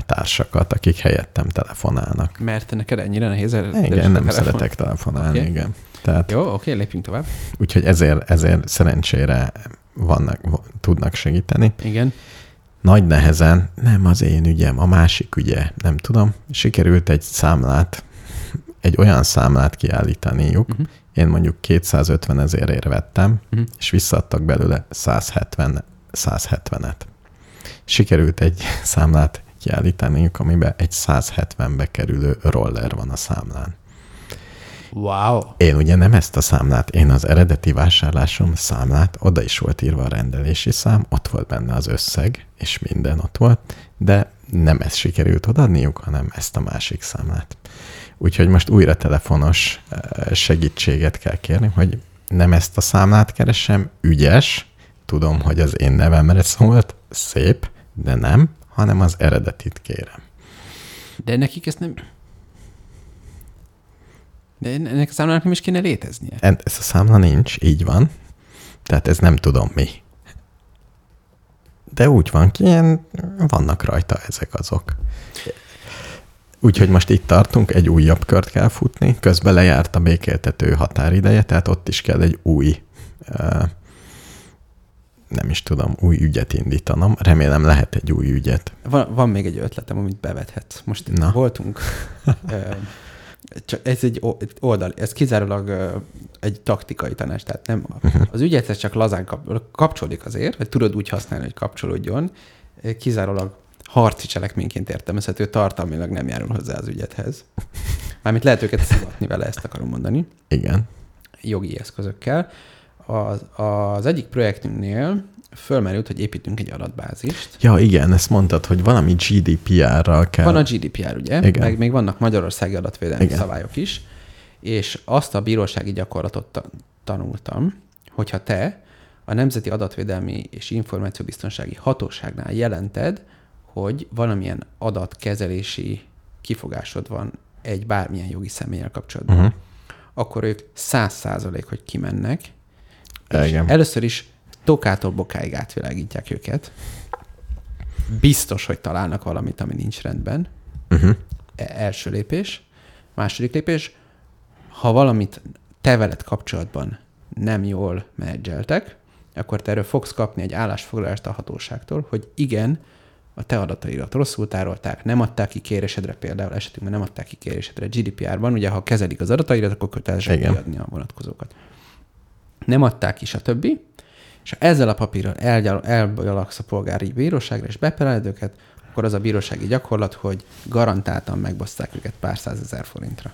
[SPEAKER 2] társakat, akik helyettem telefonálnak.
[SPEAKER 3] Mert neked ennyire nehéz el-
[SPEAKER 2] Igen, nem
[SPEAKER 3] telefon?
[SPEAKER 2] szeretek telefonálni,
[SPEAKER 3] Oké.
[SPEAKER 2] igen. Tehát
[SPEAKER 3] Jó, oké, lépjünk tovább.
[SPEAKER 2] Úgyhogy ezért, ezért szerencsére vannak, tudnak segíteni.
[SPEAKER 3] Igen.
[SPEAKER 2] Nagy nehezen, nem az én ügyem, a másik ügye, nem tudom, sikerült egy számlát, egy olyan számlát kiállítaniuk,
[SPEAKER 3] Uh-huh.
[SPEAKER 2] én mondjuk 250 ezerért vettem,
[SPEAKER 3] Mhm.
[SPEAKER 2] és visszaadtak belőle 170, 170-et. Sikerült egy számlát kiállítaniuk, amiben egy 170-be kerülő roller van a számlán.
[SPEAKER 3] Wow.
[SPEAKER 2] Én ugye nem ezt a számlát, én az eredeti vásárlásom számlát, oda is volt írva a rendelési szám, ott volt benne az összeg, és minden ott volt, de nem ezt sikerült odaadniuk, hanem ezt a másik számlát. Úgyhogy most újra telefonos eh, segítséget kell kérni, hogy nem ezt a számlát keresem, ügyes, tudom, hogy az én nevemre szólt, szép, de nem, hanem az eredetit kérem.
[SPEAKER 3] De nekik ezt nem... De ennek a számlának nem is kéne léteznie.
[SPEAKER 2] Ez a számla nincs, így van. Tehát ez nem tudom mi. De úgy van ki, ilyen, vannak rajta ezek azok. Úgyhogy most itt tartunk, egy újabb kört kell futni, közben lejárt a békéltető határideje, tehát ott is kell egy új, uh, nem is tudom, új ügyet indítanom. Remélem lehet egy új ügyet.
[SPEAKER 3] Van, van még egy ötletem, amit bevethetsz. Most
[SPEAKER 2] Na.
[SPEAKER 3] Voltunk Csak ez egy oldal, ez kizárólag egy taktikai tanács, tehát nem,
[SPEAKER 2] Mhm.
[SPEAKER 3] az ügyethez csak lazán kap, kapcsolódik azért, hogy tudod úgy használni, hogy kapcsolódjon, kizárólag harci cselekményként értelmezhető, tartalmilag nem járul hozzá az ügyethez. Mármint lehet őket szivatni vele, ezt akarom mondani
[SPEAKER 2] Igen.
[SPEAKER 3] jogi eszközökkel. Az, az egyik projektünknél fölmerült, hogy építünk egy adatbázist.
[SPEAKER 2] Ja, igen, ezt mondtad, hogy valami GDPR-ral kell.
[SPEAKER 3] Van a GDPR, ugye?
[SPEAKER 2] Igen.
[SPEAKER 3] Meg még vannak magyarországi adatvédelmi
[SPEAKER 2] Igen.
[SPEAKER 3] szabályok is, és azt a bírósági gyakorlatot ta- tanultam, hogyha te a Nemzeti Adatvédelmi és Információbiztonsági Hatóságnál jelented, hogy valamilyen adatkezelési kifogásod van egy bármilyen jogi személlyel kapcsolatban, uh-huh. akkor ők száz százalék, hogy kimennek,
[SPEAKER 2] Igen.
[SPEAKER 3] először is tokától bokáig átvilágítják őket. Biztos, hogy találnak valamit, ami nincs rendben.
[SPEAKER 2] Uh-huh.
[SPEAKER 3] E- első lépés. Második lépés, ha valamit te veled kapcsolatban nem jól menedzseltek, akkor te erről fogsz kapni egy állásfoglalást a hatóságtól, hogy igen, a te adataidat rosszul tárolták, nem adták ki kérésedre, például esetünkben nem adták ki kérésedre GDPR-ban, ugye ha kezelik az adataidat, akkor kötelesek kiadni a vonatkozókat. Nem adták ki, stb. És ha ezzel a papírral elgyal- elgyalogsz a polgári bíróságra, és bepereled őket, akkor az a bírósági gyakorlat, hogy garantáltan megbaszták őket pár százezer forintra.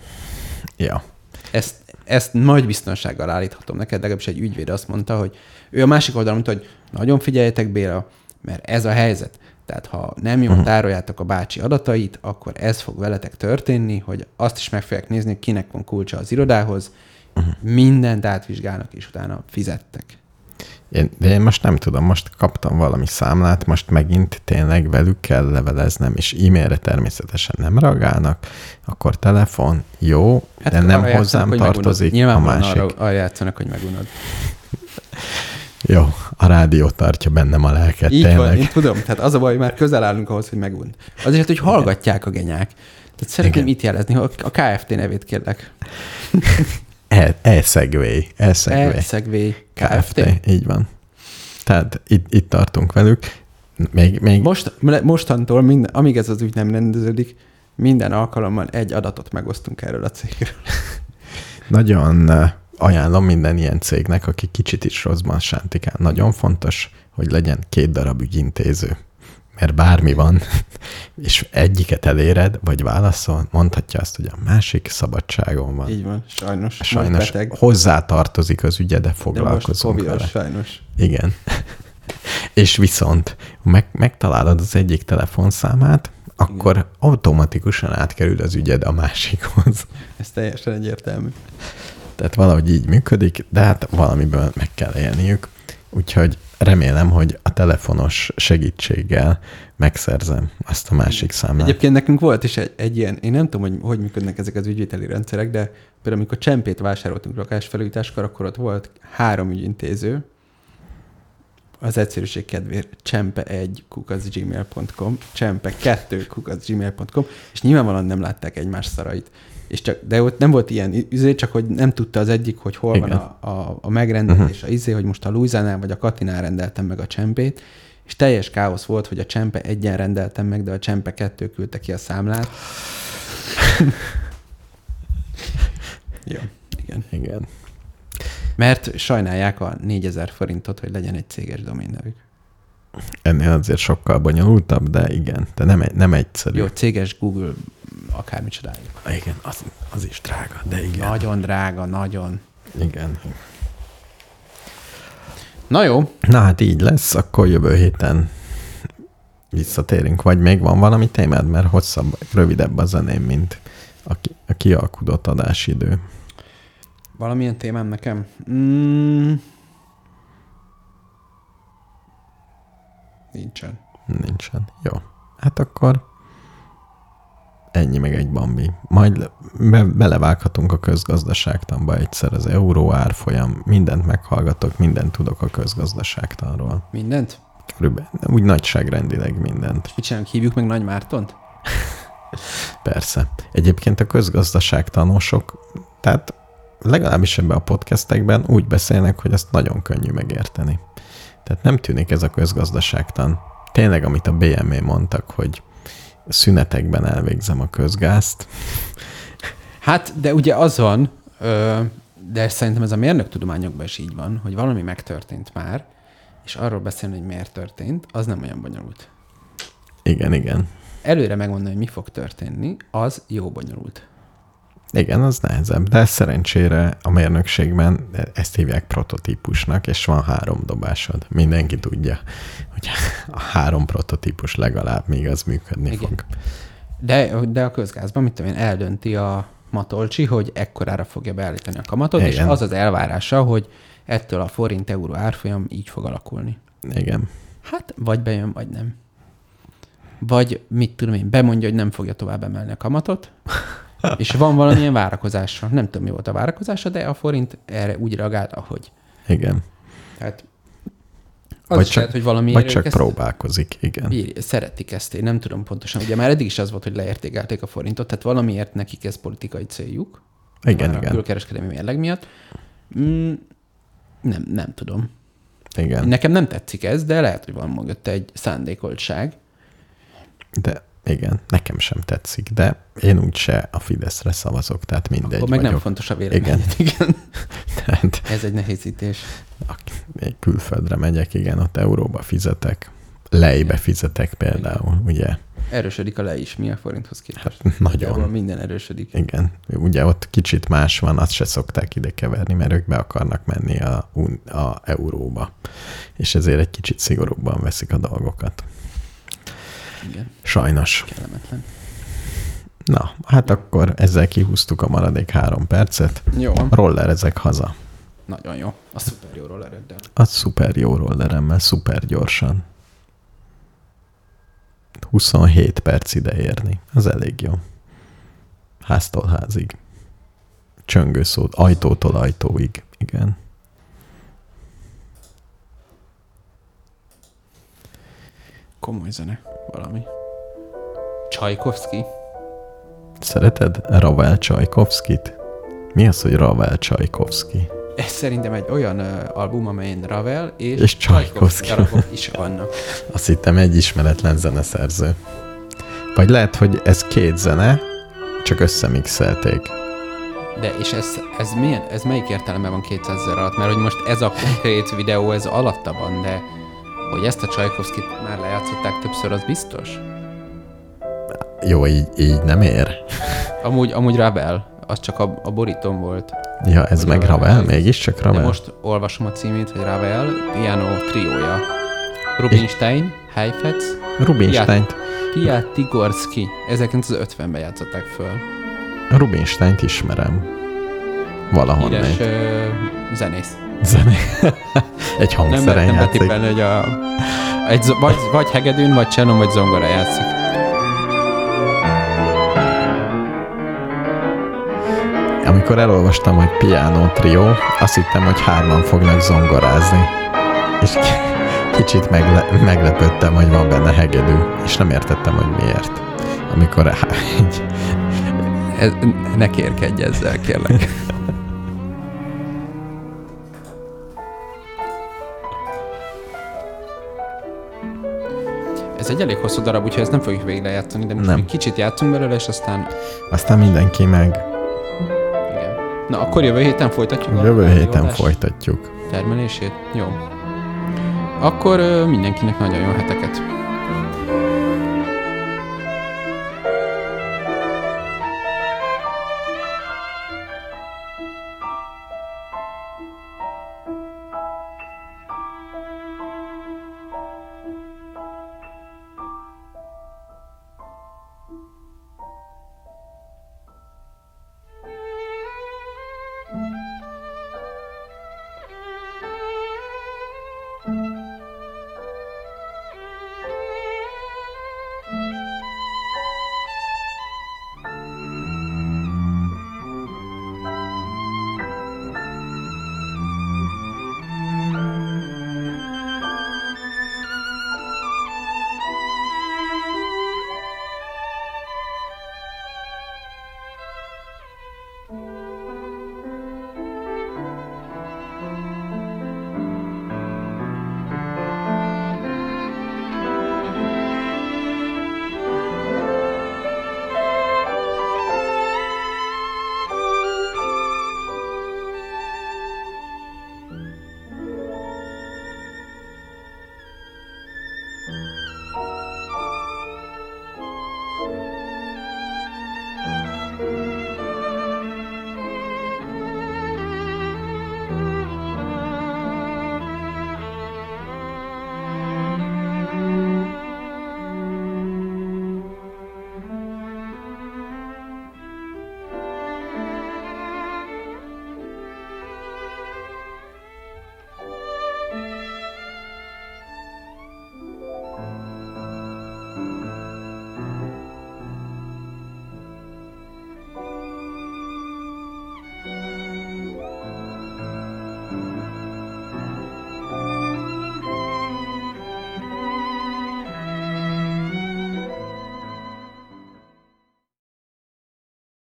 [SPEAKER 2] Ja.
[SPEAKER 3] Ezt, ezt nagy biztonsággal állíthatom neked, legalábbis egy ügyvéd azt mondta, hogy ő a másik oldalon mondta, hogy nagyon figyeljetek Béla, mert ez a helyzet. Tehát ha nem jól tároljátok a bácsi adatait, akkor ez fog veletek történni, hogy azt is meg fogják nézni, kinek van kulcsa az irodához, mindent átvizsgálnak, és utána fizettek.
[SPEAKER 2] Én, de én most nem tudom, most kaptam valami számlát, most megint tényleg velük kell leveleznem, és e-mailre természetesen nem reagálnak, akkor telefon, jó, hát de nem hozzám tartozik a másik.
[SPEAKER 3] Arra, arra játszanak, hogy megunod.
[SPEAKER 2] Jó, a rádió tartja bennem a lelket,
[SPEAKER 3] Így
[SPEAKER 2] tényleg.
[SPEAKER 3] van, én tudom. Tehát az a baj, hogy már közel állunk ahhoz, hogy megunt. Azért, hogy hallgatják a genyák. Tehát szeretném
[SPEAKER 2] Igen.
[SPEAKER 3] itt jelezni, a KFT nevét kérlek.
[SPEAKER 2] E-Segway, E-Segway. Kft. Így van. Tehát itt, itt tartunk velük. Még, még
[SPEAKER 3] Most, mostantól, minden, amíg ez az ügy nem rendeződik, minden alkalommal egy adatot megosztunk erről a cégről.
[SPEAKER 2] nagyon ajánlom minden ilyen cégnek, aki kicsit is rosszban sántikál. Nagyon fontos, hogy legyen két darab ügyintéző. Mert bármi van, és egyiket eléred, vagy válaszol, mondhatja azt, hogy a másik szabadságon van.
[SPEAKER 3] Így van, sajnos.
[SPEAKER 2] Sajnos
[SPEAKER 3] Most beteg.
[SPEAKER 2] hozzá tartozik az ügye, de
[SPEAKER 3] De most
[SPEAKER 2] foglalkozunk vele.
[SPEAKER 3] sajnos.
[SPEAKER 2] Igen. És viszont meg, megtalálod az egyik telefonszámát, akkor Igen. automatikusan átkerül az ügyed a másikhoz.
[SPEAKER 3] Ez teljesen egyértelmű.
[SPEAKER 2] Tehát valahogy így működik, de hát valamiből meg kell élniük. Úgyhogy remélem, hogy a telefonos segítséggel megszerzem azt a másik számlát.
[SPEAKER 3] Egyébként nekünk volt is egy, egy ilyen, én nem tudom, hogy hogy működnek ezek az ügyvételi rendszerek, de például amikor csempét vásároltunk lakásfelújításkor, akkor ott volt három ügyintéző, az egyszerűség kedvéért csempe 1 kukacgmail.com, csempe 2 kukacgmail.com, és nyilvánvalóan nem látták egymás szarait. És csak, de ott nem volt ilyen üzé, csak hogy nem tudta az egyik, hogy hol
[SPEAKER 2] Igen.
[SPEAKER 3] van a, a, a megrendelés, a izé, hogy most a Luizánál vagy a Katinál rendeltem meg a csempét, és teljes káosz volt, hogy a csempe egyen rendeltem meg, de a csempe kettő küldte ki a számlát. Jó, igen.
[SPEAKER 2] Igen.
[SPEAKER 3] Mert sajnálják a 4000 forintot, hogy legyen egy céges doménnevük.
[SPEAKER 2] Ennél azért sokkal bonyolultabb, de igen, de nem, egy- nem egyszerű.
[SPEAKER 3] Jó, céges Google akármicsodáig.
[SPEAKER 2] Igen, az, az is drága, de igen.
[SPEAKER 3] Nagyon drága, nagyon.
[SPEAKER 2] Igen.
[SPEAKER 3] Na jó,
[SPEAKER 2] Na hát így lesz, akkor jövő héten visszatérünk. Vagy még van valami témád, mert hosszabb, rövidebb a zeném, mint a, ki, a kialkudott adásidő.
[SPEAKER 3] valamilyen témám nekem? Mm. Nincsen.
[SPEAKER 2] Nincsen. Jó. Hát akkor ennyi meg egy bambi. Majd be, belevághatunk a közgazdaságtanba egyszer az euró árfolyam, mindent meghallgatok, mindent tudok a közgazdaságtanról.
[SPEAKER 3] Mindent?
[SPEAKER 2] Körülbelül, úgy nagyságrendileg mindent.
[SPEAKER 3] Mit csinálunk? Hívjuk meg Nagy Mártont?
[SPEAKER 2] Persze. Egyébként a közgazdaságtanósok, tehát legalábbis ebben a podcastekben úgy beszélnek, hogy ezt nagyon könnyű megérteni. Tehát nem tűnik ez a közgazdaságtan. Tényleg, amit a BME mondtak, hogy szünetekben elvégzem a közgázt,
[SPEAKER 3] Hát, de ugye az van, de szerintem ez a mérnöktudományokban is így van, hogy valami megtörtént már, és arról beszélni, hogy miért történt, az nem olyan bonyolult.
[SPEAKER 2] Igen, igen.
[SPEAKER 3] Előre megmondani, hogy mi fog történni, az jó bonyolult.
[SPEAKER 2] Igen, az nehezebb, de szerencsére a mérnökségben ezt hívják prototípusnak, és van három dobásod. Mindenki tudja, hogy a három prototípus legalább még az működni
[SPEAKER 3] Igen.
[SPEAKER 2] fog.
[SPEAKER 3] De, de a közgázban, mit tudom én, eldönti a matolcsi, hogy ekkorára fogja beállítani a kamatot, és
[SPEAKER 2] Igen.
[SPEAKER 3] az az elvárása, hogy ettől a forint-euró árfolyam így fog alakulni.
[SPEAKER 2] Igen.
[SPEAKER 3] Hát, vagy bejön, vagy nem. Vagy mit tudom én, bemondja, hogy nem fogja tovább emelni a kamatot, és van valamilyen várakozása. Nem tudom, mi volt a várakozása, de a forint erre úgy reagált, ahogy.
[SPEAKER 2] Igen.
[SPEAKER 3] Tehát az
[SPEAKER 2] Vagy csak-
[SPEAKER 3] lehet, hogy valami
[SPEAKER 2] Vagy csak próbálkozik, igen.
[SPEAKER 3] Bír, szeretik ezt, én nem tudom pontosan. Ugye már eddig is az volt, hogy leértékelték a forintot, tehát valamiért nekik ez politikai céljuk.
[SPEAKER 2] Igen,
[SPEAKER 3] a
[SPEAKER 2] igen.
[SPEAKER 3] külkereskedelmi mérleg miatt. Mm, nem, nem tudom.
[SPEAKER 2] Igen.
[SPEAKER 3] Nekem nem tetszik ez, de lehet, hogy van mögötte egy szándékoltság.
[SPEAKER 2] De igen, nekem sem tetszik, de én úgyse a Fideszre szavazok, tehát mindegy
[SPEAKER 3] Akkor meg
[SPEAKER 2] vagyok.
[SPEAKER 3] nem fontos a vélemény. Igen.
[SPEAKER 2] Tehát
[SPEAKER 3] Ez egy nehézítés.
[SPEAKER 2] külföldre megyek, igen, ott euróba fizetek, lejbe fizetek például, ugye,
[SPEAKER 3] Erősödik a le is, mi a forinthoz képest.
[SPEAKER 2] Hát nagyon.
[SPEAKER 3] Nagyjából minden erősödik.
[SPEAKER 2] igen, ugye ott kicsit más van, azt se szokták ide keverni, mert ők be akarnak menni a, a euróba, és ezért egy kicsit szigorúbban veszik a dolgokat.
[SPEAKER 3] Igen,
[SPEAKER 2] Sajnos.
[SPEAKER 3] kellemetlen.
[SPEAKER 2] Na, hát akkor ezzel kihúztuk a maradék három percet.
[SPEAKER 3] Jó,
[SPEAKER 2] Roller ezek haza.
[SPEAKER 3] nagyon jó. A szuper jó rollereddel.
[SPEAKER 2] Az szuper jó rolleremmel, szuper gyorsan. 27 perc ide érni. Az elég jó. Háztól házig. Csöngőszó, ajtótól ajtóig. Igen.
[SPEAKER 3] Komoly zene, valami. Csajkovszki?
[SPEAKER 2] Szereted Ravel Csajkovszkit? Mi az, hogy Ravel Csajkovszki?
[SPEAKER 3] Ez szerintem egy olyan uh, album, amelyen Ravel és,
[SPEAKER 2] És Csajkovszky.
[SPEAKER 3] darabok is vannak.
[SPEAKER 2] Azt hittem egy ismeretlen zeneszerző. Vagy lehet, hogy ez két zene, csak összemixelték.
[SPEAKER 3] De és ez, ez, milyen, ez melyik értelemben van 200 ezer alatt? Mert hogy most ez a konkrét videó, ez alatta van, de hogy ezt a Csajkovszkit már lejátszották többször, az biztos?
[SPEAKER 2] Jó, így, így nem ér.
[SPEAKER 3] Amúgy, amúgy Ravel, az csak a, a borítón volt.
[SPEAKER 2] Ja, ez meg
[SPEAKER 3] Ravel.
[SPEAKER 2] Ravel, mégiscsak Ravel.
[SPEAKER 3] De most olvasom a címét, hogy Ravel, piano triója. Rubinstein, Heifetz,
[SPEAKER 2] Rubinsteint,
[SPEAKER 3] Pia Tigorski. 1950-ben játszották föl.
[SPEAKER 2] Rubinsteint ismerem. Valahonnét.
[SPEAKER 3] Híres ö, zenész.
[SPEAKER 2] Zené. Egy
[SPEAKER 3] Nem
[SPEAKER 2] hangszeren
[SPEAKER 3] mertem
[SPEAKER 2] játszik.
[SPEAKER 3] betippelni, hogy a, egy, vagy, vagy hegedűn, vagy csenon, vagy zongora játszik.
[SPEAKER 2] Amikor elolvastam, hogy piano trio, azt hittem, hogy hárman fognak zongorázni. És ki- kicsit megle- meglepődtem, hogy van benne hegedű, és nem értettem, hogy miért. Amikor egy,
[SPEAKER 3] Ez, ne kérkedj ezzel, kérlek. Ez egy elég hosszú darab, úgyhogy ezt nem fogjuk végig lejátszani, de most
[SPEAKER 2] Nem.
[SPEAKER 3] még kicsit játszunk belőle, és aztán...
[SPEAKER 2] aztán mindenki meg
[SPEAKER 3] Igen. Na, akkor jövő héten folytatjuk a
[SPEAKER 2] jövő héten folytatjuk.
[SPEAKER 3] termelését? Jó. Akkor ö, mindenkinek nagyon jó heteket.